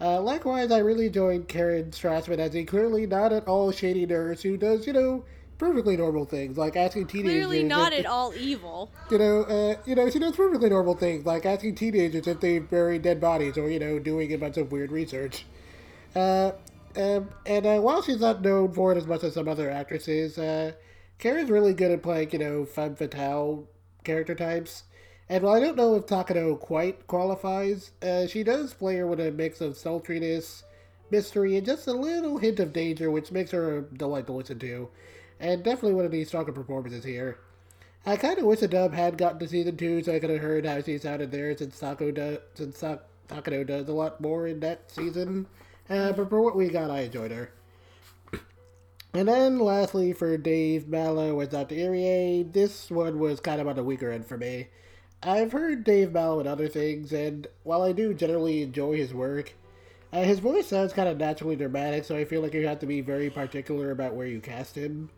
Uh, likewise, I really enjoyed Karen Strassman as a clearly not at all shady nurse who does, you know, perfectly normal things, like asking teenagers... Clearly not if- at all evil. You know, uh, you know, she does perfectly normal things, like asking teenagers if they buried dead bodies, or, you know, doing a bunch of weird research. Uh, um, and uh, while she's not known for it as much as some other actresses, uh, Karen's really good at playing, you know, femme fatale character types. And while I don't know if Takano quite qualifies, uh, she does play her with a mix of sultriness, mystery, and just a little hint of danger, which makes her a delight to listen to. And definitely one of the stronger performances here. I kind of wish the dub had gotten to season two so I could have heard how she sounded there since Tako does, since Ta- Takano does a lot more in that season. Uh, but for what we got, I enjoyed her. <clears throat> And then lastly, for Dave Mallow as Dr. Irie, this one was kind of on the weaker end for me. I've heard Dave Mallow in other things, and while I do generally enjoy his work, uh, his voice sounds kind of naturally dramatic, so I feel like you have to be very particular about where you cast him.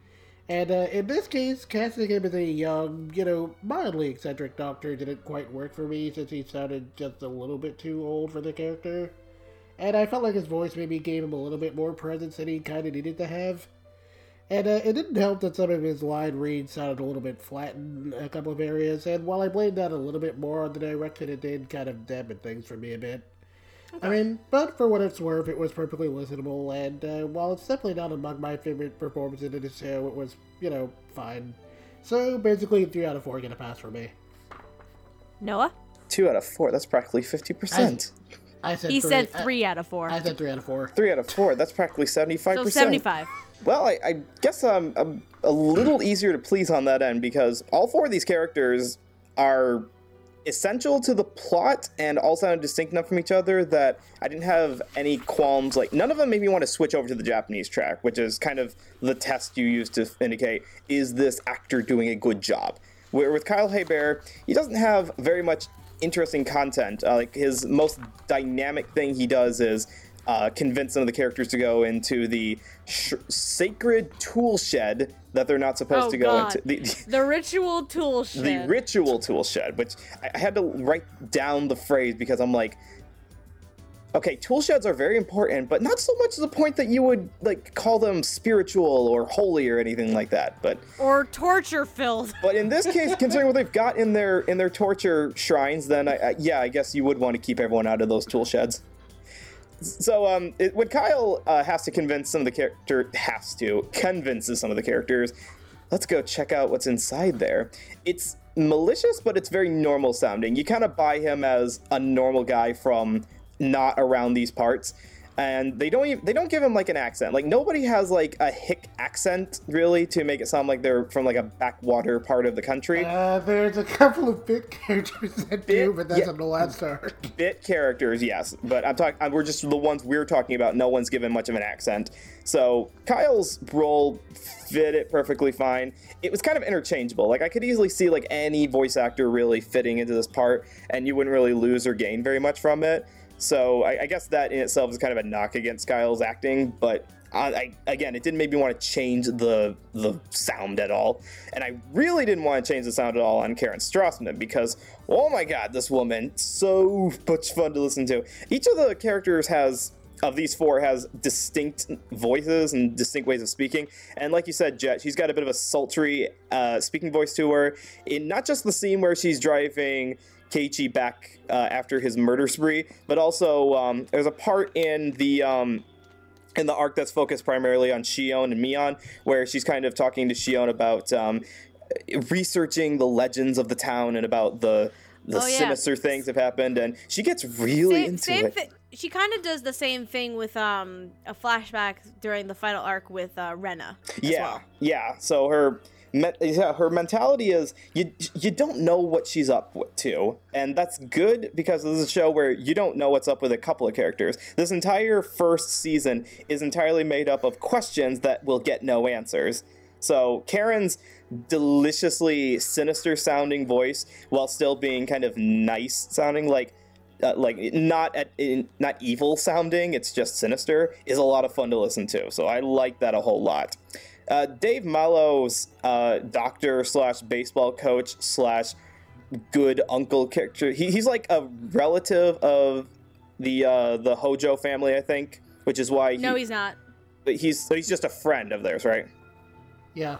And uh, in this case, casting him as a young, you know, mildly eccentric doctor didn't quite work for me since he sounded just a little bit too old for the character. And I felt like his voice maybe gave him a little bit more presence than he kind of needed to have. And uh, it didn't help that some of his line reads sounded a little bit flat in a couple of areas, and while I blamed that a little bit more on the direction, it did kind of dampen things for me a bit. I mean, but for what it's worth, it was perfectly listenable, and uh, while it's definitely not among my favorite performances in the show, it was, you know, fine. So basically, 3 out of 4 get a pass for me. Noah? Two out of four. That's practically fifty percent. I said He three, said I- three out of four. I, said 3 out of 4. Three out of four. That's practically seventy-five so percent. 75. Well, I, I guess I'm, I'm a little easier to please on that end because all four of these characters are essential to the plot and all sound distinct enough from each other that I didn't have any qualms. Like, none of them made me want to switch over to the Japanese track, which is kind of the test you use to indicate is this actor doing a good job? Where with Kyle Hebert, he doesn't have very much interesting content. Uh, like, his most dynamic thing he does is uh, convince some of the characters to go into the sh- sacred tool shed that they're not supposed Oh, to go God. into. The, the, <laughs> The ritual tool <laughs> shed. the ritual tool shed, which I- I had to write down the phrase because I'm like, okay, tool sheds are very important, but not so much to the point that you would like call them spiritual or holy or anything like that. But or torture filled. but in this case, <laughs> considering what they've got in their in their torture shrines, then I, I, yeah, I guess you would want to keep everyone out of those tool sheds. So um, it, when Kyle uh, has to convince some of the character has to convinces some of the characters, let's go check out what's inside there. It's malicious, but it's very normal sounding. You kind of buy him as a normal guy from not around these parts. And they don't even they don't give him like an accent. Like nobody has like a hick accent really to make it sound like they're from like a backwater part of the country. Uh, there's a couple of bit characters that do, but that's yeah. the last arc. bit characters, yes, but I'm talking. We're just the ones we're talking about. No one's given much of an accent, so Kyle's role fit it perfectly fine. It was kind of interchangeable. Like I could easily see like any voice actor really fitting into this part, and you wouldn't really lose or gain very much from it. So I, I guess that in itself is kind of a knock against Kyle's acting, but. I, I, again, it didn't make me want to change the the sound at all, and I really didn't want to change the sound at all on Karen Strassman because, oh my god, this woman so much fun to listen to. Each of the characters has of these four has distinct voices and distinct ways of speaking, and like you said, Jet, she's got a bit of a sultry uh, speaking voice to her. In not just the scene where she's driving Keiichi back uh, after his murder spree, but also um, there's a part in the um, in the arc that's focused primarily on Shion and Mion, where she's kind of talking to Shion about um, researching the legends of the town and about the the Oh, yeah. sinister things that have happened, and she gets really Same, into same it. thi- she kind of does the same thing with um a flashback during the final arc with uh, Rena. as yeah, well. yeah. So her. Yeah, her mentality is you you don't know what she's up to, and that's good because this is a show where you don't know what's up with a couple of characters. This entire first season is entirely made up of questions that will get no answers. So Karen's deliciously sinister sounding voice, while still being kind of nice sounding, like uh, like not at in, not evil sounding, it's just sinister, is a lot of fun to listen to. So I like that a whole lot. Uh, Dave Mallow's uh, doctor slash baseball coach slash good uncle character. He, he's like a relative of the uh, the Hojo family, I think, which is why he, No, he's not. but he's so he's just a friend of theirs, right? Yeah.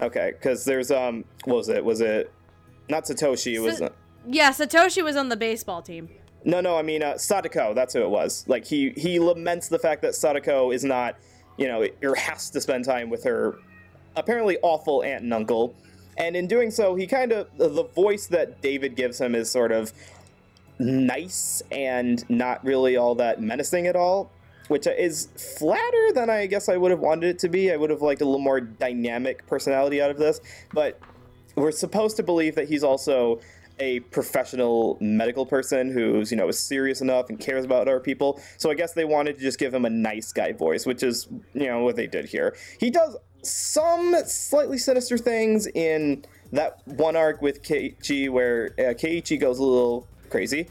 Okay, because there's um, what was it? Was it not Satoshi? It was Sa- uh, Yeah, Satoshi was on the baseball team. no, no. I mean uh, Satoko. That's who it was. Like he he laments the fact that Satoko is not, you know, or has to spend time with her apparently awful aunt and uncle, and in doing so, he kind of the voice that David gives him is sort of nice and not really all that menacing at all, which is flatter than I guess I would have wanted it to be. I would have liked a little more dynamic personality out of this, but we're supposed to believe that he's also a professional medical person who's you know is serious enough and cares about other people. So i guess they wanted to just give him a nice guy voice which is you know what they did here. He does some slightly sinister things in that one arc with keiichi where uh, keiichi goes a little crazy.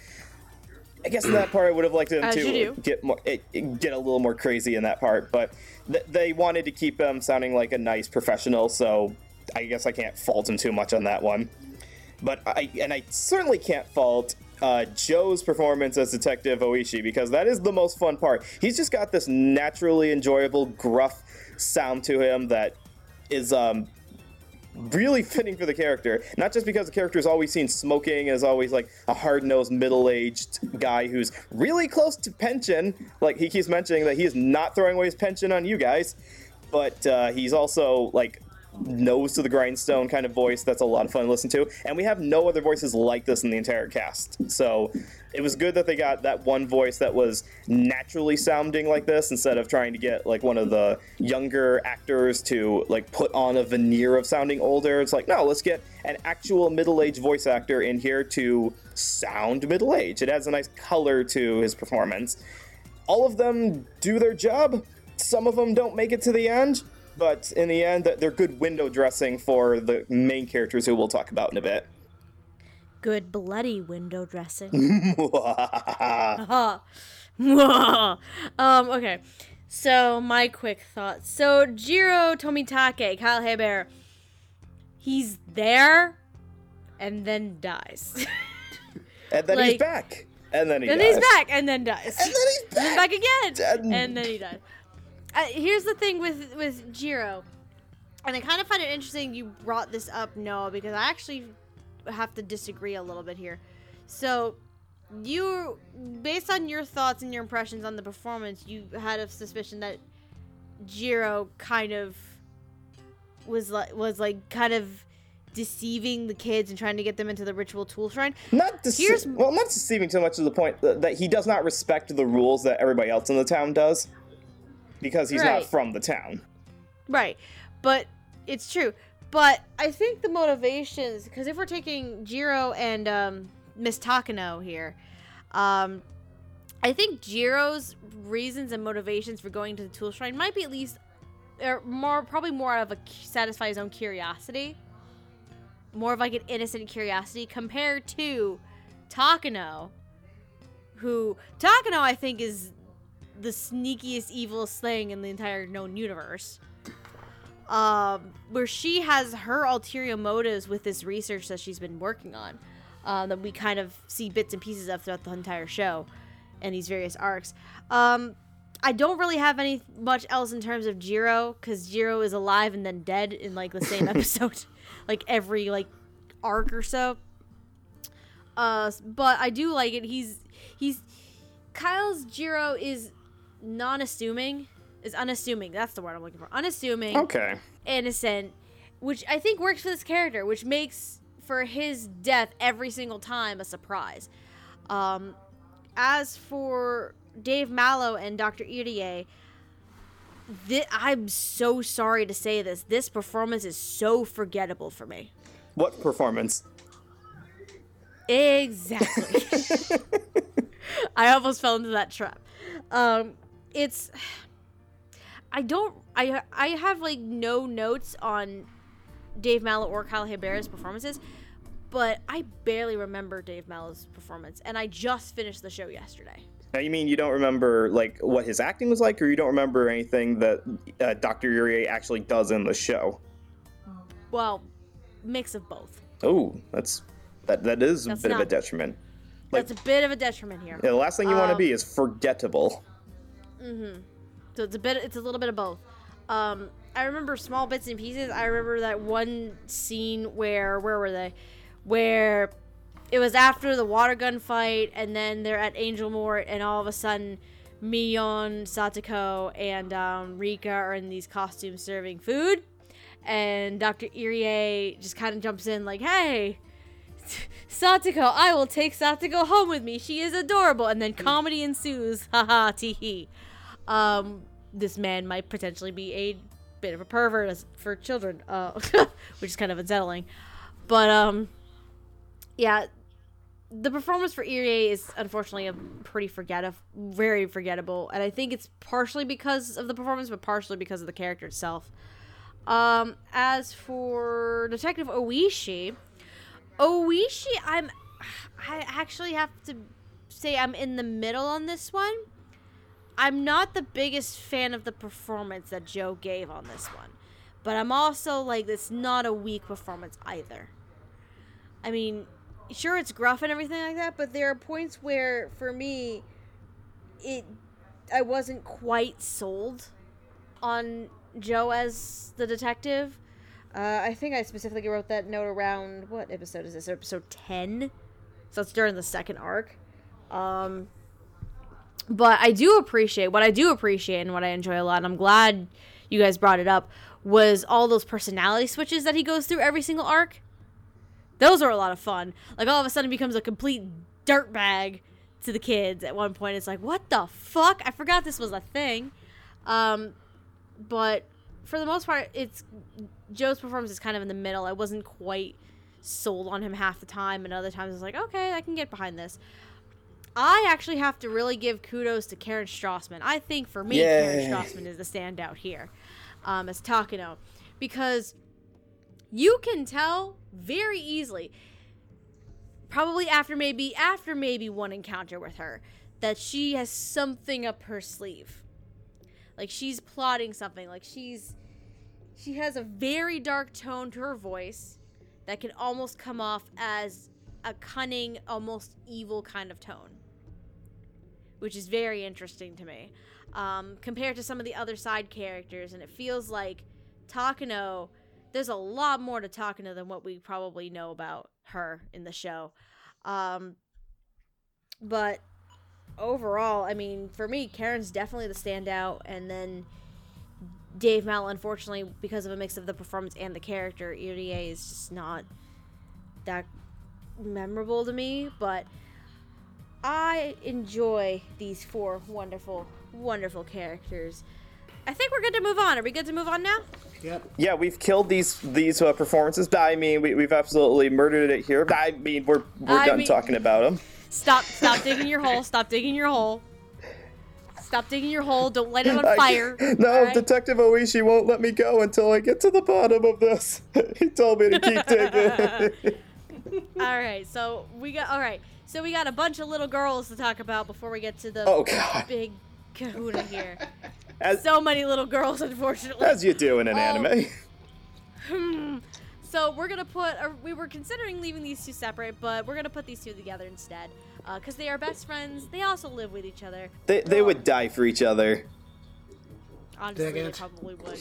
I guess in that part I would have liked him As to get more, it, it- get a little more crazy in that part, but th- they wanted to keep him sounding like a nice professional, so I guess I can't fault him too much on that one. But I and I certainly can't fault uh, Joe's performance as Detective Oishi because that is the most fun part. He's just got this naturally enjoyable, gruff sound to him that is um, really fitting for the character. Not just because the character is always seen smoking as always like a hard-nosed, middle-aged guy who's really close to pension. Like he keeps mentioning that he is not throwing away his pension on you guys, but uh, he's also like nose to the grindstone kind of voice that's a lot of fun to listen to. And we have no other voices like this in the entire cast. So it was good that they got that one voice that was naturally sounding like this instead of trying to get like one of the younger actors to like put on a veneer of sounding older. It's like no let's get an actual middle-aged voice actor in here to sound middle-aged. It adds a nice color to his performance. All of them do their job. Some of them don't make it to the end, but in the end, they're good window dressing for the main characters who we'll talk about in a bit. Good bloody window dressing. <laughs> <laughs> Um, okay. So my quick thoughts. So Jiro Tomitake, Kyle Hebert, he's there and then dies. <laughs> and then he's back. And then he then dies. he's back and then dies. And then he's And then back. back again. And- And then he dies. Uh, here's the thing with with Jiro, and I kind of find it interesting you brought this up, Noah, because I actually have to disagree a little bit here. So, you, based on your thoughts and your impressions on the performance, you had a suspicion that Jiro kind of was like was like kind of deceiving the kids and trying to get them into the ritual tool shrine. Not dece- Here's- well, not deceiving too much to the point that, that he does not respect the rules that everybody else in the town does, because he's Right. not from the town. Right. But it's true. But I think the motivations, because if we're taking Jiro and um, Miss Takano here, um, I think Jiro's reasons and motivations for going to the tool shrine might be at least or more, probably more out of a satisfy his own curiosity, more of like an innocent curiosity compared to Takano, who Takano I think is the sneakiest, evilest thing in the entire known universe um, where she has her ulterior motives with this research that she's been working on, um, that we kind of see bits and pieces of throughout the entire show, and these various arcs. Um, I don't really have any much else in terms of Jiro, because Jiro is alive and then dead in like the same <laughs> episode, like every like arc or so. Uh, but I do like it. He's he's Kyle's Jiro is non-assuming, is unassuming. That's the word I'm looking for. Unassuming Okay. innocent, which I think works for this character, which makes for his death every single time a surprise. Um, as for Dave Mallow and Dr. Irie, thi- I'm so sorry to say this. This performance is so forgettable for me. What performance? Exactly. <laughs> I almost fell into that trap. Um, it's. <sighs> I don't. I I have like no notes on Dave Mallow or Kyle Hebert's performances, but I barely remember Dave Mallow's performance, and I just finished the show yesterday. Now, you mean you don't remember like what his acting was like, or you don't remember anything that uh, Dr. Yuri actually does in the show? Well, mix of both. Oh, that's that that is a That's bit of a detriment. Like- That's a bit of a detriment here. Yeah, the last thing you want to Um, be is forgettable. So it's a bit. It's a little bit of both. Um, I remember small bits and pieces. I remember that one scene where where were they? Where it was after the water gun fight, and then they're at Angel Mort, and all of a sudden, Mion, Satoko, and um, Rika are in these costumes serving food, and Dr. Irie just kind of jumps in like, "Hey." <laughs> Satoko, I will take Satoko home with me. She is adorable. And then comedy ensues. <laughs> Haha, tee hee. Um, this man might potentially be a bit of a pervert for children, uh, <laughs> which is kind of unsettling. But, um, yeah, the performance for Irie is unfortunately a pretty forgettable, very forgettable. And I think it's partially because of the performance, but partially because of the character itself. Um, as for Detective Oishi, Oishi, I'm. I actually have to say I'm in the middle on this one. I'm not the biggest fan of the performance that Joe gave on this one, but I'm also like, it's not a weak performance either. I mean, sure, it's gruff and everything like that, but there are points where, for me, it. I wasn't quite sold on Joe as the detective. Uh, I think I specifically wrote that note around what episode is this? Episode ten. So it's during the second arc. Um, but I do appreciate what I do appreciate and what I enjoy a lot. And I'm glad you guys brought it up. Was all those personality switches that he goes through every single arc? Those are a lot of fun. Like all of a sudden he becomes a complete dirtbag to the kids at one point. It's like, what the fuck? I forgot this was a thing. Um, but for the most part, it's Joe's performance is kind of in the middle. I wasn't quite sold on him half the time, and other times I was like, okay, I can get behind this. I actually have to really give kudos to Karen Strassman. I think for me, Karen. Strassman is the standout here um, as Takano because you can tell very easily, probably after maybe after maybe one encounter with her, that she has something up her sleeve. Like she's plotting something. Like she's she has a very dark tone to her voice that can almost come off as a cunning, almost evil kind of tone, which is very interesting to me um, compared to some of the other side characters. And it feels like Takano, there's a lot more to Takano than what we probably know about her in the show. Um, but overall, I mean, for me, Karen's definitely the standout, and then Dave Mal, unfortunately, because of a mix of the performance and the character, Irie is just not that memorable to me. But I enjoy these four wonderful, wonderful characters. I think we're good to move on. Are we good to move on now? Yep. Yeah, we've killed these these uh, performances. I mean, we, we've absolutely murdered it here. I mean, we're we're I done mean- talking about them. Stop! Stop digging your hole! Stop digging your hole! Stop digging your hole! Don't light it on I fire! can't- no, alright? Detective Oishi won't let me go until I get to the bottom of this. <laughs> he told me to keep digging. <laughs> All right, so we got all right. So we got a bunch of little girls to talk about before we get to the oh God, big kahuna here. <laughs> as So many little girls, unfortunately. as you do in an Oh. anime. Hmm. <laughs> <laughs> So we're gonna put. Or we were considering leaving these two separate, but we're gonna put these two together instead, because they are best friends. They also live with each other. They they would die for each other. Honestly, Dang they it. probably would.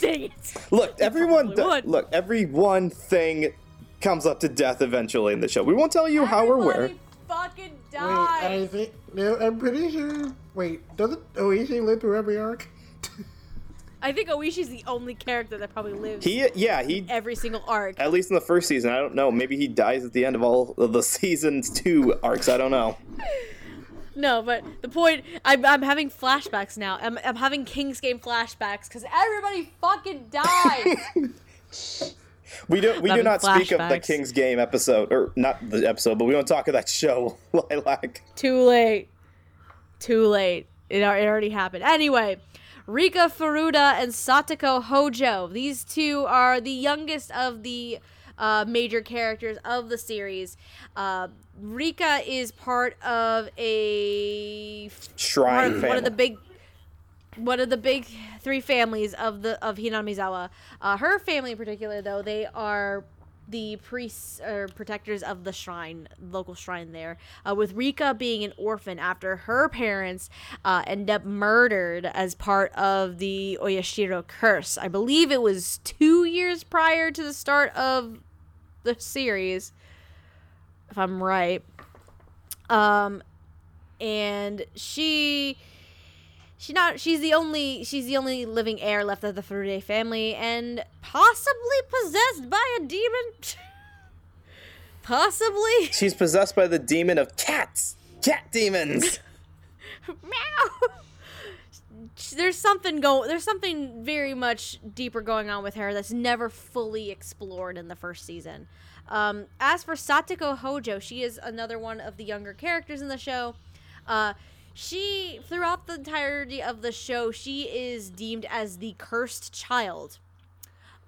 Dang it! Look, everyone. probably would. Look, every one thing comes up to death eventually in the show. We won't tell you how or where. Everybody fucking Wait. I think no, I'm pretty sure. Wait, doesn't Oishi live through every arc? <laughs> I think Oishi's the only character that probably lives He yeah he every single arc. at least in the first season. I don't know. Maybe he dies at the end of all of the <laughs> seasons two arcs. I don't know. <laughs> No, but the point, I'm, I'm having flashbacks now. I'm, I'm having King's Game flashbacks because everybody fucking dies. We don't. We do Having not speak of the. King's Game episode, or not the episode, but we don't talk of that show, <laughs> Lilac. Too late. Too late. It, it already happened. Anyway, Rika Furude and Satoko Hojo. These two are the youngest of the uh, major characters of the series. Uh, Rika is part of a one Shrine of, one of the big one of the big three families of the of Hinamizawa. Uh, her family in particular, though, they are the priests or protectors of the shrine, local shrine there. Uh, with Rika being an orphan after her parents uh, end up murdered as part of the Oyashiro curse. I believe it was two years prior to the start of the series, if I'm right. Um, and she she not she's the only she's the only living heir left of the Furude family and possibly possessed by a demon. <laughs> Possibly. She's possessed by the demon of cats. Cat demons. <laughs> meow. There's something go there's something very much deeper going on with her that's never fully explored in the first season. Um, as for satoko hojo she is another one of the younger characters in the show. Uh, she throughout the entirety of the show she is deemed as the cursed child.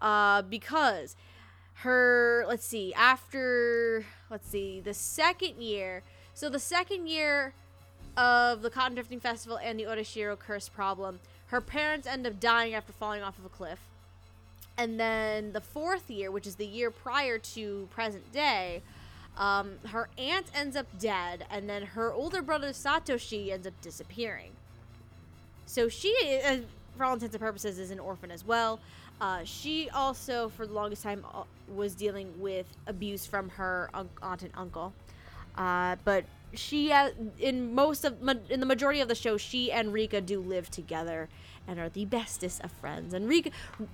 Uh, because her let's see after let's see the second year so the second year of the cotton drifting festival and the Oyashiro curse problem her parents end up dying after falling off of a cliff. And then the fourth year which is the year prior to present day um, her aunt ends up dead and then her older brother satoshi ends up disappearing so she, uh, for all intents and purposes, is an orphan as well. Uh, she also, for the longest time, uh, was dealing with abuse from her un- aunt and uncle. Uh, but she, in most of, in the majority of the show, she and Rika do live together and are the bestest of friends. And Rika,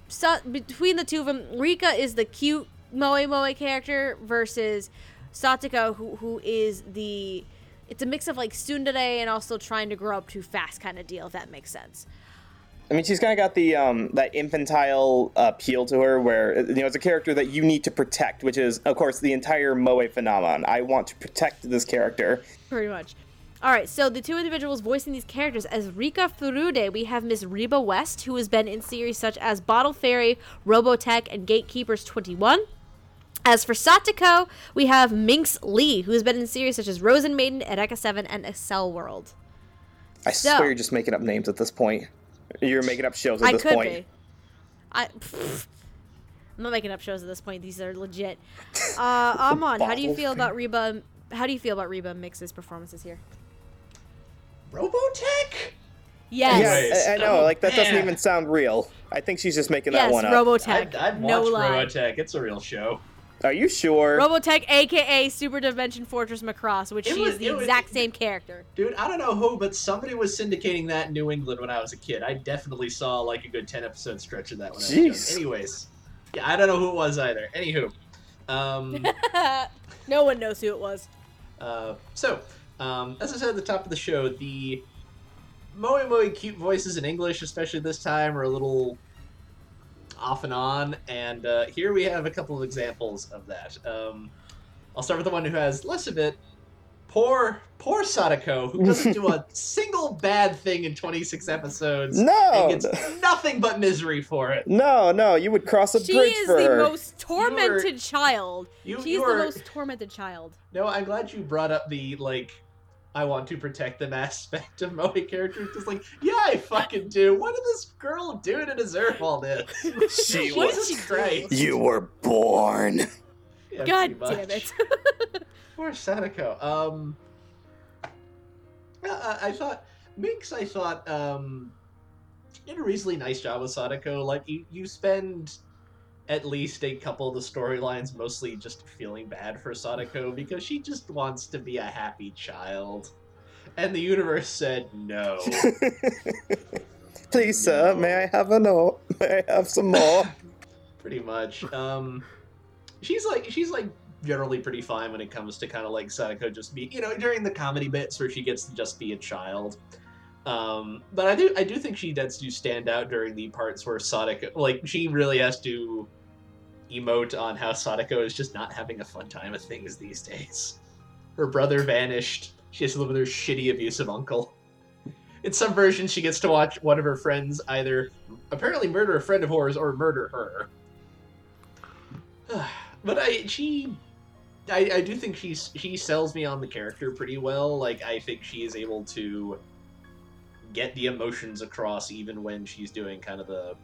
so, between the two of them, Rika is the cute moe moe character versus Satoko, who who is the it's a mix of like tsundere and also trying to grow up too fast kind of deal, if that makes sense. I mean, she's kind of got the um, that infantile appeal to her, where you know it's a character that you need to protect, which is, of course, the entire moe phenomenon. I want to protect this character. Pretty much. All right, so the two individuals voicing these characters as Rika Furude, we have Miss Reba West, who has been in series such as Bottle Fairy, Robotech, and Gatekeepers 21. As for Satoko, we have Minx Lee, who has been in series such as Rosen Maiden, Eureka 7, and Accel World. I So- swear you're just making up names at this point. You're making up shows at I this could point. be. I. pfft. I'm not making up shows at this point. These are legit. <laughs> Uh, Amon, how do you feel about Reba? How do you feel about Reba Mix's performances here? Robotech? Yes. Yeah, I, I know. oh, Like that doesn't even sound real. I think she's just making that one up. Robotech. I'd, I'd no watch lie. Robotech. It's a real show. Are you sure? Robotech, aka Super Dimension Fortress Macross, which It she was- is the it was- exact same character. Dude, I don't know who, but somebody was syndicating that in New England when I was a kid. I definitely saw like a good ten episode stretch of that when I was Jeez. young. Anyways, yeah, I don't know who it was either. Anywho, um, <laughs> no one knows who it was. uh, so um, as I said at the top of the show, the Moe Moe cute voices in English, especially this time, are a little off and on. And uh, here we have a couple of examples of that. Um, I'll start with the one who has less of it. Poor, poor Satoko, who doesn't do a <laughs> single bad thing in 26 episodes. No, And gets nothing but misery for it. no, no. You would cross a She bridge is the most tormented child. You, She's you the are, most tormented child. No, I'm glad you brought up the like I want to protect them aspect of Moe characters. Just like, yeah, I fucking do. What did this girl do to deserve all this? <laughs> She was. did Jesus? Christ. You were born. Yeah, God damn it. <laughs> Poor Satoko. Um, I, I thought Minx. I thought um, did a reasonably nice job with Satoko. Like you, you spend at least a couple of the storylines mostly just feeling bad for Satoko because she just wants to be a happy child, and the universe said no. <laughs> Please, sir, No. may I have a note? May I have some more? <laughs> pretty much. Um, she's like she's like generally pretty fine when it comes to kind of like Satoko just be you know during the comedy bits where she gets to just be a child. Um, but I do I do think she does do stand out during the parts where Satoko like she really has to emote on how Satoko is just not having a fun time with things these days. Her brother vanished. She has to live with her shitty abusive uncle. In some versions, she gets to watch one of her friends either apparently murder a friend of hers or murder her. <sighs> but I she I, I do think she's she sells me on the character pretty well. Like I think she is able to get the emotions across even when she's doing kind of the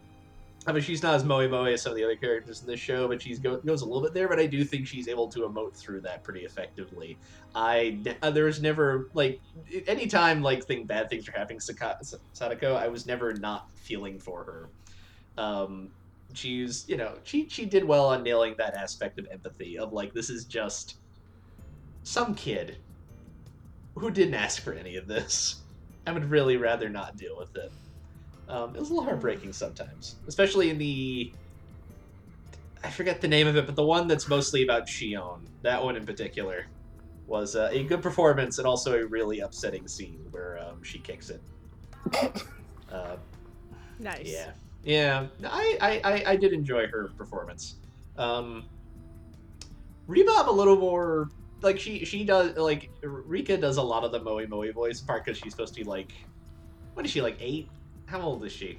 I mean she's not as moe moe as some of the other characters in this show, but she's go, goes a little bit there. But I do think she's able to emote through that pretty effectively. I uh, there's never like anytime like thing bad things are happening Satoko, I was never not feeling for her. Um, she's you know she she did well on nailing that aspect of empathy of like this is just some kid who didn't ask for any of this. I would really rather not deal with it. Um, it was a little heartbreaking sometimes, especially in the I forget the name of it, but the one that's mostly about Shion. That one in particular was uh, a good performance and also a really upsetting scene where um, she kicks it. <laughs> Uh, Nice. yeah, yeah. I, I, I, I did enjoy her performance. Um, Reba, I'm a little more like she she does like Rika does a lot of the Moe Moe voice, part because she's supposed to be like, what is she like eight? How old is she?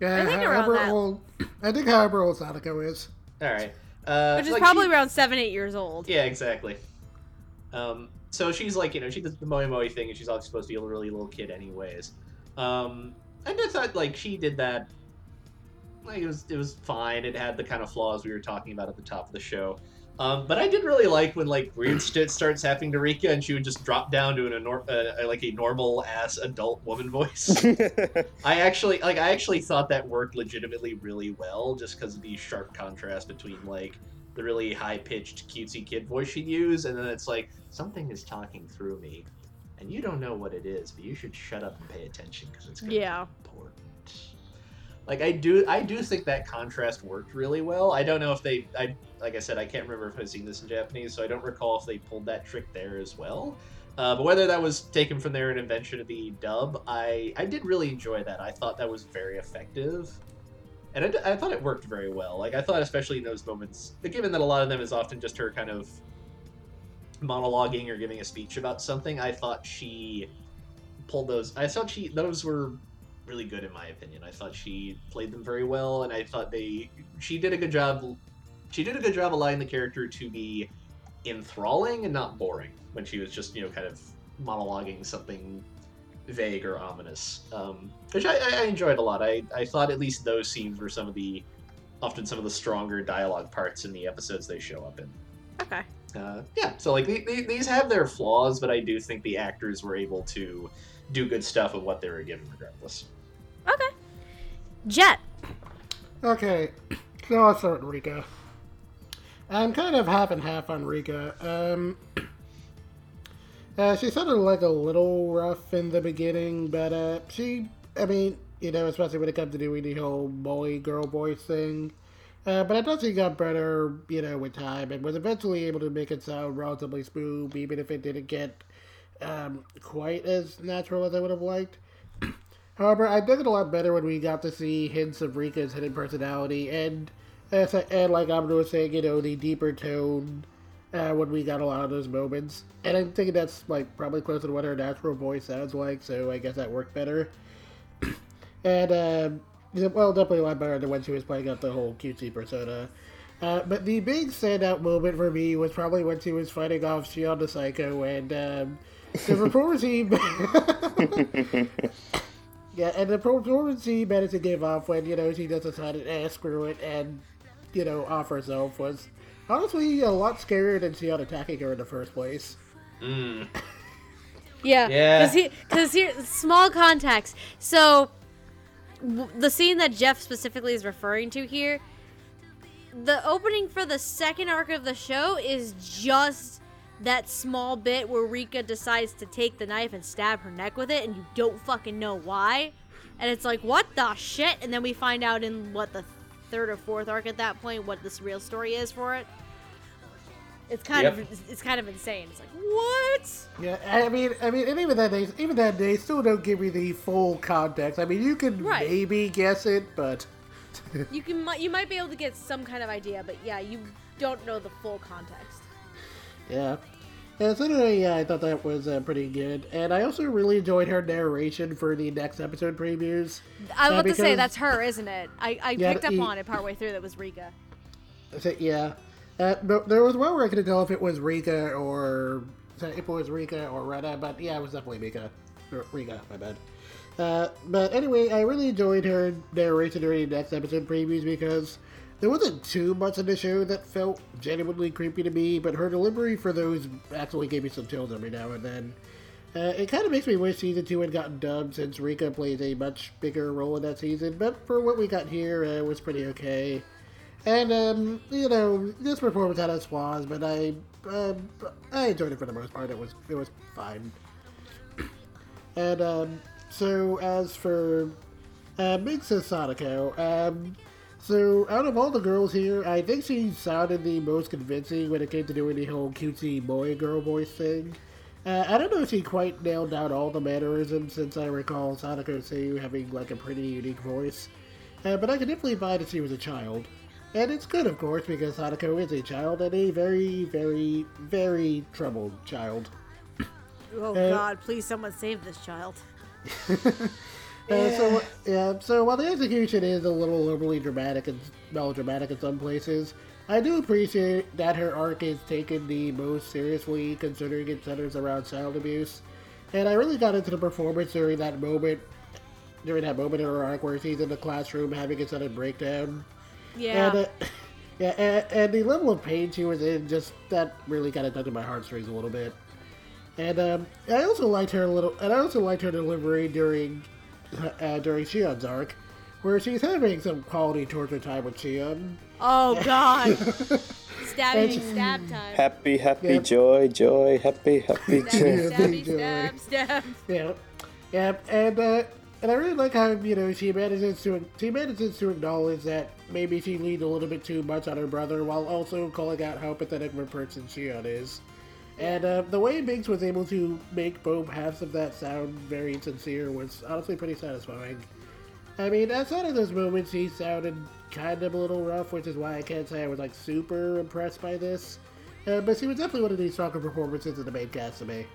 Yeah, I think around however that. old, I think however old Satoko is. All right, uh, Which is like, probably she- around seven, eight years old. Yeah, exactly. Um, so she's like, you know, she does the Moe Moe thing, and she's obviously supposed to be a really little kid, anyways. Um, and I thought like she did that. Like it was, it was fine. It had the kind of flaws we were talking about at the top of the show. Um, but I did really like when like weird shit starts happening to Rika, and she would just drop down to an enor- uh, like a normal ass adult woman voice. <laughs> I actually like I actually thought that worked legitimately really well just because of the sharp contrast between like the really high pitched cutesy kid voice she'd use and then it's like something is talking through me and you don't know what it is but you should shut up and pay attention because it's gonna Yeah. be important. Like I do I do think that contrast worked really well. I don't know if they I like I said I can't remember if I've seen this in Japanese so I don't recall if they pulled that trick there as well. Uh, but whether that was taken from there an invention of the dub, I I did really enjoy that. I thought that was very effective, and I thought it worked very well. Like I thought, especially in those moments, given that a lot of them is often just her kind of monologuing or giving a speech about something, I thought she pulled those. I thought she those were really good in my opinion. I thought she played them very well, and I thought they she did a good job. She did a good job allowing the character to be enthralling and not boring when she was just you know kind of monologuing something vague or ominous, um, which I, I I enjoyed a lot. I, I thought at least those scenes were some of the often some of the stronger dialogue parts in the episodes they show up in. Okay. Uh, yeah, so like the, the, these have their flaws, but I do think the actors were able to do good stuff with what they were given, regardless. Okay. Jet. Okay, so I'll start Rika. I'm kind of half and half on Rika. Um, <clears throat> uh, she sounded like a little rough in the beginning, but uh, she, I mean, you know, especially when it comes to doing the whole boy girl voice thing. Uh, but I thought she got better, you know, with time and was eventually able to make it sound relatively smooth, even if it didn't get um, quite as natural as I would have liked. <clears throat> However, I dug it a lot better when we got to see hints of Rika's hidden personality and, I- and like I'm was saying, you know, the deeper tone uh, when we got a lot of those moments. And I'm thinking that's like probably closer to what her natural voice sounds like, so I guess that worked better. <clears throat> and um, well, definitely a lot better than when she was playing up the whole cutesy persona. Uh, but the big standout moment for me was probably when she was fighting off Shion the Psycho and um, the <laughs> performance team. <laughs> yeah, and the performance team managed to give off when you know she just decided, eh, screw it, and you know off herself was honestly a lot scarier than Shion attacking her in the first place. Mm. Yeah. Yeah. Because he, because here, small context. So, w- the scene that Jeff specifically is referring to here, the opening for the second arc of the show is just that small bit where Rika decides to take the knife and stab her neck with it, and you don't fucking know why. And it's like, what the shit? And then we find out in what the third or fourth arc at that point what this real story is for it. It's kind Yep. of it's kind of insane. It's like what? Yeah, I mean, I mean, and even that they, even that they still don't give me the full context. I mean, you can Right. maybe guess it, but <laughs> You can you might be able to get some kind of idea, but yeah, you don't know the full context. yeah. Yeah, so anyway, yeah, I thought that was uh, pretty good, and I also really enjoyed her narration for the next episode previews. I was Uh, about to say that's her, isn't it? I, I Yeah, picked up he- on it partway through. That was Rika. So, yeah, uh, but there was one where I couldn't tell if it was Rika or if it was Rika or Retta, but yeah, it was definitely Mika. Or Rika, my bad. Uh, but anyway, I really enjoyed her narration during the next episode previews because there wasn't too much in the show that felt genuinely creepy to me, but her delivery for those actually gave me some chills every now and then. Uh, it kind of makes me wish season two had gotten dubbed since Rika plays a much bigger role in that season, but for what we got here, uh, it was pretty okay. And um, you know, this performance had its flaws, but I um, I enjoyed it for the most part. It was it was fine. And um, so as for uh, Sis Satoko, um, so out of all the girls here, I think she sounded the most convincing when it came to doing the whole cutesy boy girl voice thing. Uh, I don't know if she quite nailed down all the mannerisms, since I recall Satoko Seiyu having like a pretty unique voice. Uh, but I can definitely buy that she was a child. And it's good, of course, because Satoko is a child and a very, very, very troubled child. Oh Uh, God! Please, someone save this child. <laughs> Uh, so yeah, so while the execution is a little overly dramatic and melodramatic in some places, I do appreciate that her arc is taken the most seriously, considering it centers around child abuse. And I really got into the performance during that moment, during that moment in her arc where she's in the classroom having a sudden breakdown. Yeah. And, uh, <laughs> yeah, and, and the level of pain she was in, just that really kind of tugged at my heartstrings a little bit. And um, I also liked her a little, and I also liked her delivery during uh, during Shion's arc, where she's having some quality torture time with Shion. oh <laughs> God! Stabbing, It's- stab time. Happy, happy, Yep. joy, joy, happy, happy, Stabby, joy. stabby, Joy. stab, stab. Yeah, yeah, and uh, and I really like how you know she manages to she manages to acknowledge that maybe she leaned a little bit too much on her brother, while also calling out how pathetic of a person Shion is. And uh, the way Minx was able to make both halves of that sound very sincere was honestly pretty satisfying. I mean, outside of those moments, he sounded kind of a little rough, which is why I can't say I was like super impressed by this. Uh, but she was definitely one of the stronger performances in the main cast to me.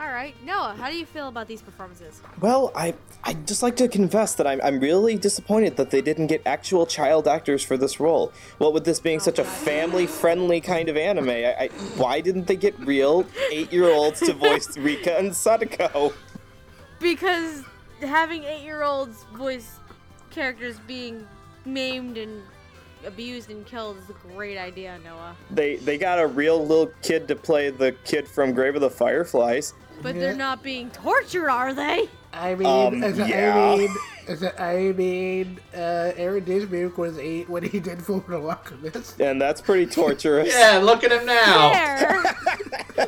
All right, Noah, how do you feel about these performances? Well, I I just like to confess that I'm I'm really disappointed that they didn't get actual child actors for this role. What with this being such a family-friendly kind of anime, I, I why didn't they get real eight-year-olds to voice <laughs> Rika and Satoko? Because having eight-year-olds voice characters being maimed and abused and killed is a great idea, Noah. They they got a real little kid to play the kid from Grave of the Fireflies. But they're not being tortured, are they? I mean, Um, as a- yeah. I mean, as a- I mean, uh, Aaron Dismuke was eight when he did Full Metal Alchemist. And that's pretty torturous. <laughs> Yeah, look at him now. <laughs>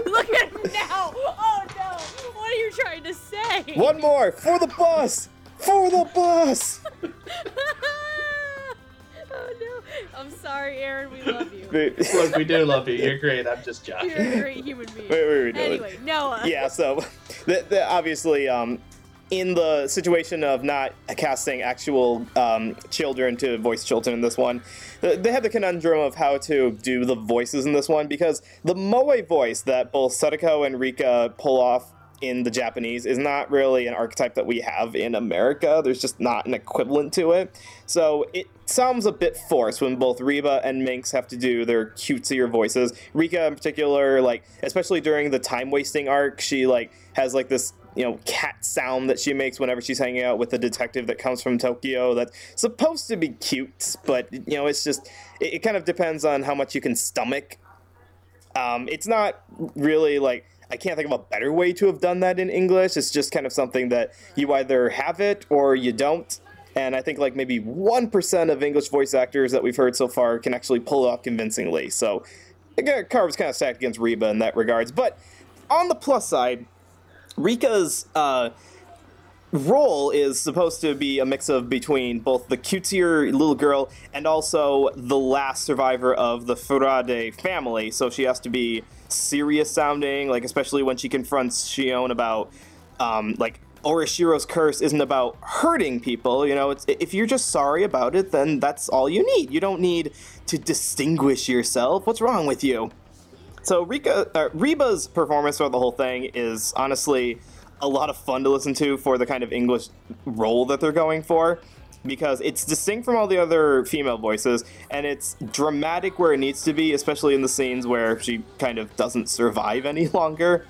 Look at him now. Oh no. What are you trying to say? One more for the bus! For the bus! <laughs> no. I'm sorry, Aaron. We love you. <laughs> wait, Look, we do love you. You're great. I'm just joking. You're a great human being. wait, wait, no. Anyway, Noah. <laughs> yeah, so <laughs> the, the, obviously, um, in the situation of not casting actual um, children to voice children in this one, they had the conundrum of how to do the voices in this one because the Moe voice that both Satoko and Rika pull off in the Japanese is not really an archetype that we have in America. There's just not an equivalent to it. So it sounds a bit forced when both Reba and Minx have to do their cutesier voices. Rika in particular, like especially during the time wasting arc, she like has like this you know cat sound that she makes whenever she's hanging out with the detective that comes from Tokyo that's supposed to be cute, but you know it's just it, it kind of depends on how much you can stomach um, it's not really like I can't think of a better way to have done that in English. It's just kind of something that you either have it or you don't. And I think like maybe one percent of English voice actors that we've heard so far can actually pull it off convincingly. So Carver's kind of stacked against Reba in that regards. But on the plus side, Rika's uh, role is supposed to be a mix of between both the cutesier little girl and also the last survivor of the Furude family. So she has to be serious sounding, like especially when she confronts Shion about um, like Oyashiro's curse isn't about hurting people. You know, it's if you're just sorry about it, then that's all you need. You don't need to distinguish yourself. What's wrong with you? So Rika, uh, Reba's performance throughout the whole thing is honestly a lot of fun to listen to for the kind of English role that they're going for because it's distinct from all the other female voices and it's dramatic where it needs to be, especially in the scenes where she kind of doesn't survive any <laughs> longer.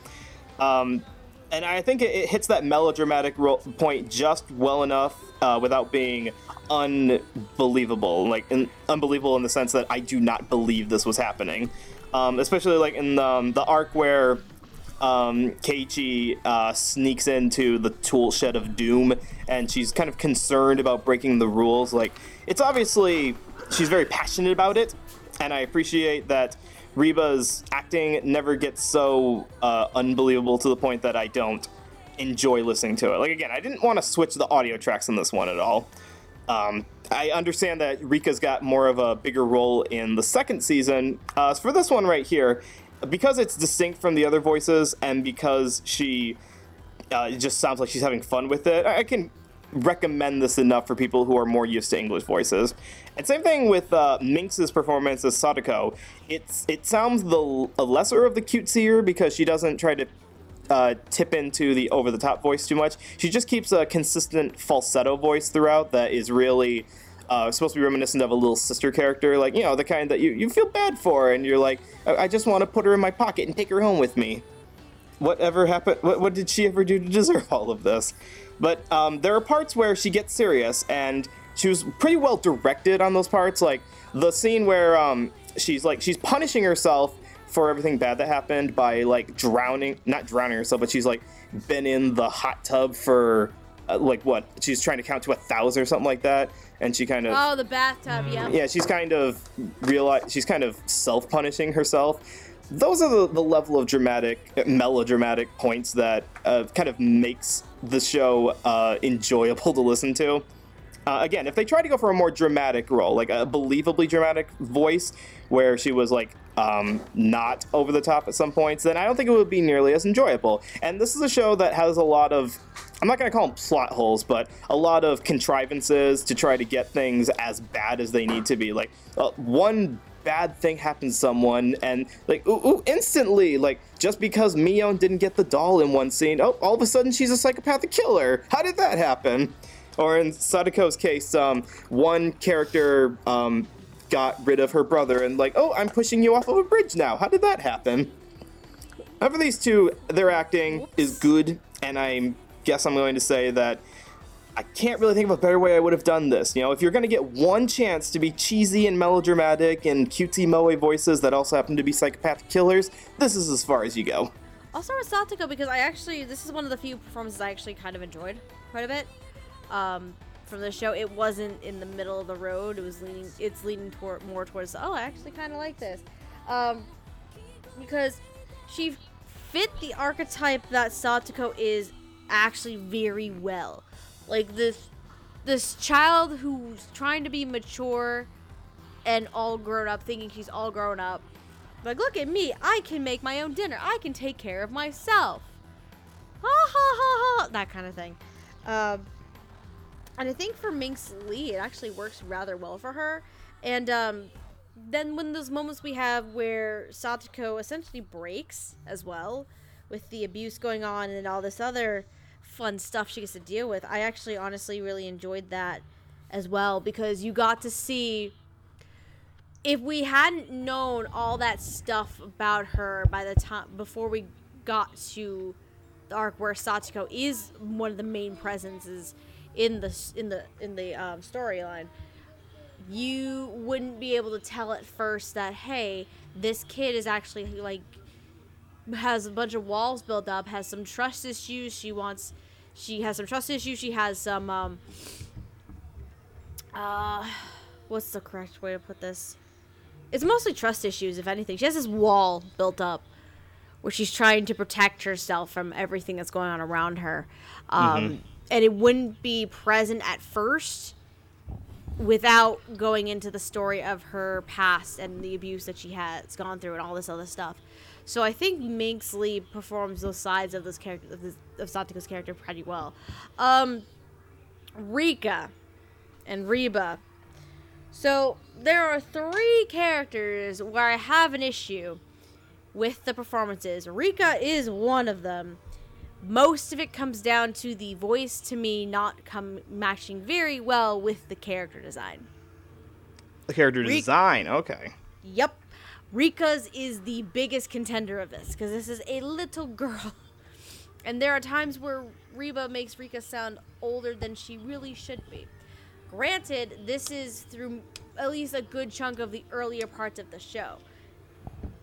Um, and I think it, it hits that melodramatic ro- point just well enough uh, without being unbelievable, like in, unbelievable in the sense that I do not believe this was happening. Um, especially like in the, um, the arc where um, Keiichi uh, sneaks into the tool shed of doom, and she's kind of concerned about breaking the rules. Like, it's obviously she's very passionate about it, and I appreciate that Reba's acting never gets so uh, unbelievable to the point that I don't enjoy listening to it. Like, again, I didn't want to switch the audio tracks in this one at all. Um, I understand that Rika's got more of a bigger role in the second season. Uh, for this one right here, because it's distinct from the other voices and because she uh, it just sounds like she's having fun with it, I can recommend this enough for people who are more used to English voices. And same thing with uh, Minx's performance as Satoko. It's it sounds the a lesser of the cutesier because she doesn't try to uh, tip into the over the top voice too much. She just keeps a consistent falsetto voice throughout that is really uh, supposed to be reminiscent of a little sister character, like, you know, the kind that you, you feel bad for, and you're like, I, I just want to put her in my pocket and take her home with me. Whatever happened? What, what did she ever do to deserve all of this? But um, there are parts where she gets serious, and she was pretty well directed on those parts. Like the scene where um, she's like she's punishing herself for everything bad that happened by like drowning, not drowning herself, but she's like been in the hot tub for uh, like what? She's trying to count to a thousand or something like that, and she kind of Oh, the bathtub. Yeah. yeah, she's kind of realize she's kind of self punishing herself. Those are the, the level of dramatic, melodramatic points that uh, kind of makes the show uh, enjoyable <laughs> to listen to. Uh, again, if they try to go for a more dramatic role, like a believably dramatic voice, where she was like um, not over the top at some points, then I don't think it would be nearly as enjoyable. And this is a show that has a lot of, I'm not going to call them plot holes, but a lot of contrivances to try to get things as bad as they need to be. Like uh, one bad thing happens to someone and like ooh, ooh, instantly like just because Mion didn't get the doll in one scene oh all of a sudden she's a psychopathic killer. How did that happen? Or in Satoko's case um, one character um, got rid of her brother and like oh I'm pushing you off of a bridge now. How did that happen? However, these two, their acting is good, and I guess I'm going to say that I can't really think of a better way I would have done this. You know, if you're going to get one chance to be cheesy and melodramatic and cutesy moe voices that also happen to be psychopathic killers, this is as far as you go. I'll start with Satoko because I actually this is one of the few performances I actually kind of enjoyed quite a bit. Um, from the show, it wasn't in the middle of the road. It was leaning. It's leaning toward more towards. Oh, I actually kind of like this, um, because she fit the archetype that Satoko is actually very well. Like this, this child who's trying to be mature and all grown up, thinking she's all grown up. Like, look at me, I can make my own dinner. I can take care of myself. Ha ha ha ha. That kind of thing. Um, and I think for Minx Lee, it actually works rather well for her. And um, then when those moments we have where Satoko essentially breaks as well, with the abuse going on and all this other fun stuff she gets to deal with, I actually honestly really enjoyed that as well because you got to see if we hadn't known all that stuff about her by the time before we got to the arc where Satoko is one of the main presences in the in the in the um, storyline, you wouldn't be able to tell at first that hey, this kid is actually like has a bunch of walls built up, has some trust issues. She wants, she has some trust issues. She has some um. Uh, what's the correct way to put this? It's mostly trust issues, if anything. She has this wall built up where she's trying to protect herself from everything that's going on around her. Um, And it wouldn't be present at first without going into the story of her past and the abuse that she has gone through and all this other stuff. So I think Minx Lee performs those sides of this character of, this, of character pretty well. Um, Rika and Reba. So there are three characters where I have an issue with the performances. Rika is one of them. Most of it comes down to the voice to me not come matching very well with the character design. The character Re- design. Okay. Yep. Rika's is the biggest contender of this because this is a little <laughs> girl. And there are times where Reba makes Rika sound older than she really should be. Granted, this is through at least a good chunk of the earlier parts of the show.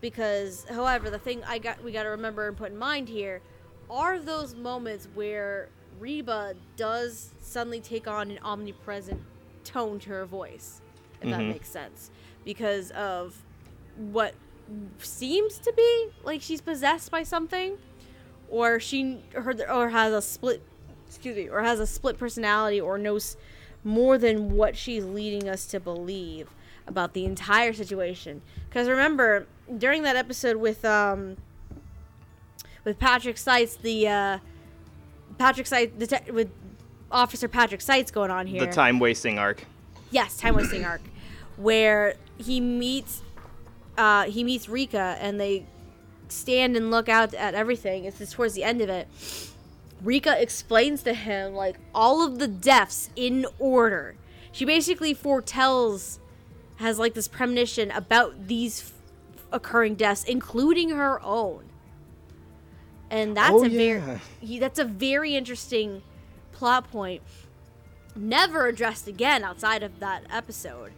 Because, however, the thing I got we got to remember and put in mind here are those moments where Reba does suddenly take on an omnipresent tone to her voice, if that Mhm. makes sense, because of what seems to be like she's possessed by something, or she her or has a split, excuse me, or has a split personality, or knows more than what she's leading us to believe about the entire situation. Because remember, during that episode with um with Patrick Seitz, the uh, Patrick Seitz detec- with Officer Patrick Seitz going on here. The time wasting arc. Yes, time wasting arc, where he meets uh, he meets Rika and they stand and look out at everything. It's just towards the end of it. Rika explains to him like all of the deaths in order. She basically foretells, has like this premonition about these f- occurring deaths, including her own. And that's Oh, a very he, that's a very interesting plot point never addressed again outside of that episode.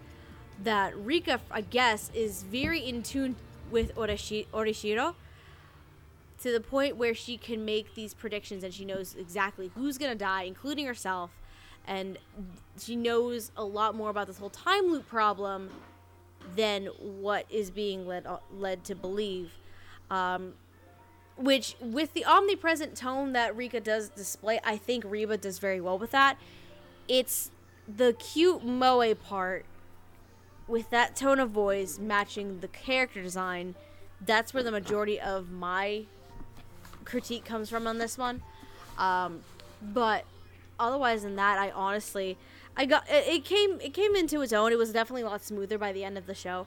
That Rika, I guess, is very in tune with Orishi- Oyashiro to the point where she can make these predictions and she knows exactly who's gonna die, including herself, and she knows a lot more about this whole time loop problem than what is being led led to believe. Um, which, with the omnipresent tone that Rika does display, I think Reba does very well with that. It's the cute moe part with that tone of voice matching the character design. That's where the majority of my critique comes from on this one. Um, but otherwise than that, I honestly, I got it, it came it came into its own. It was definitely a lot smoother by the end of the show.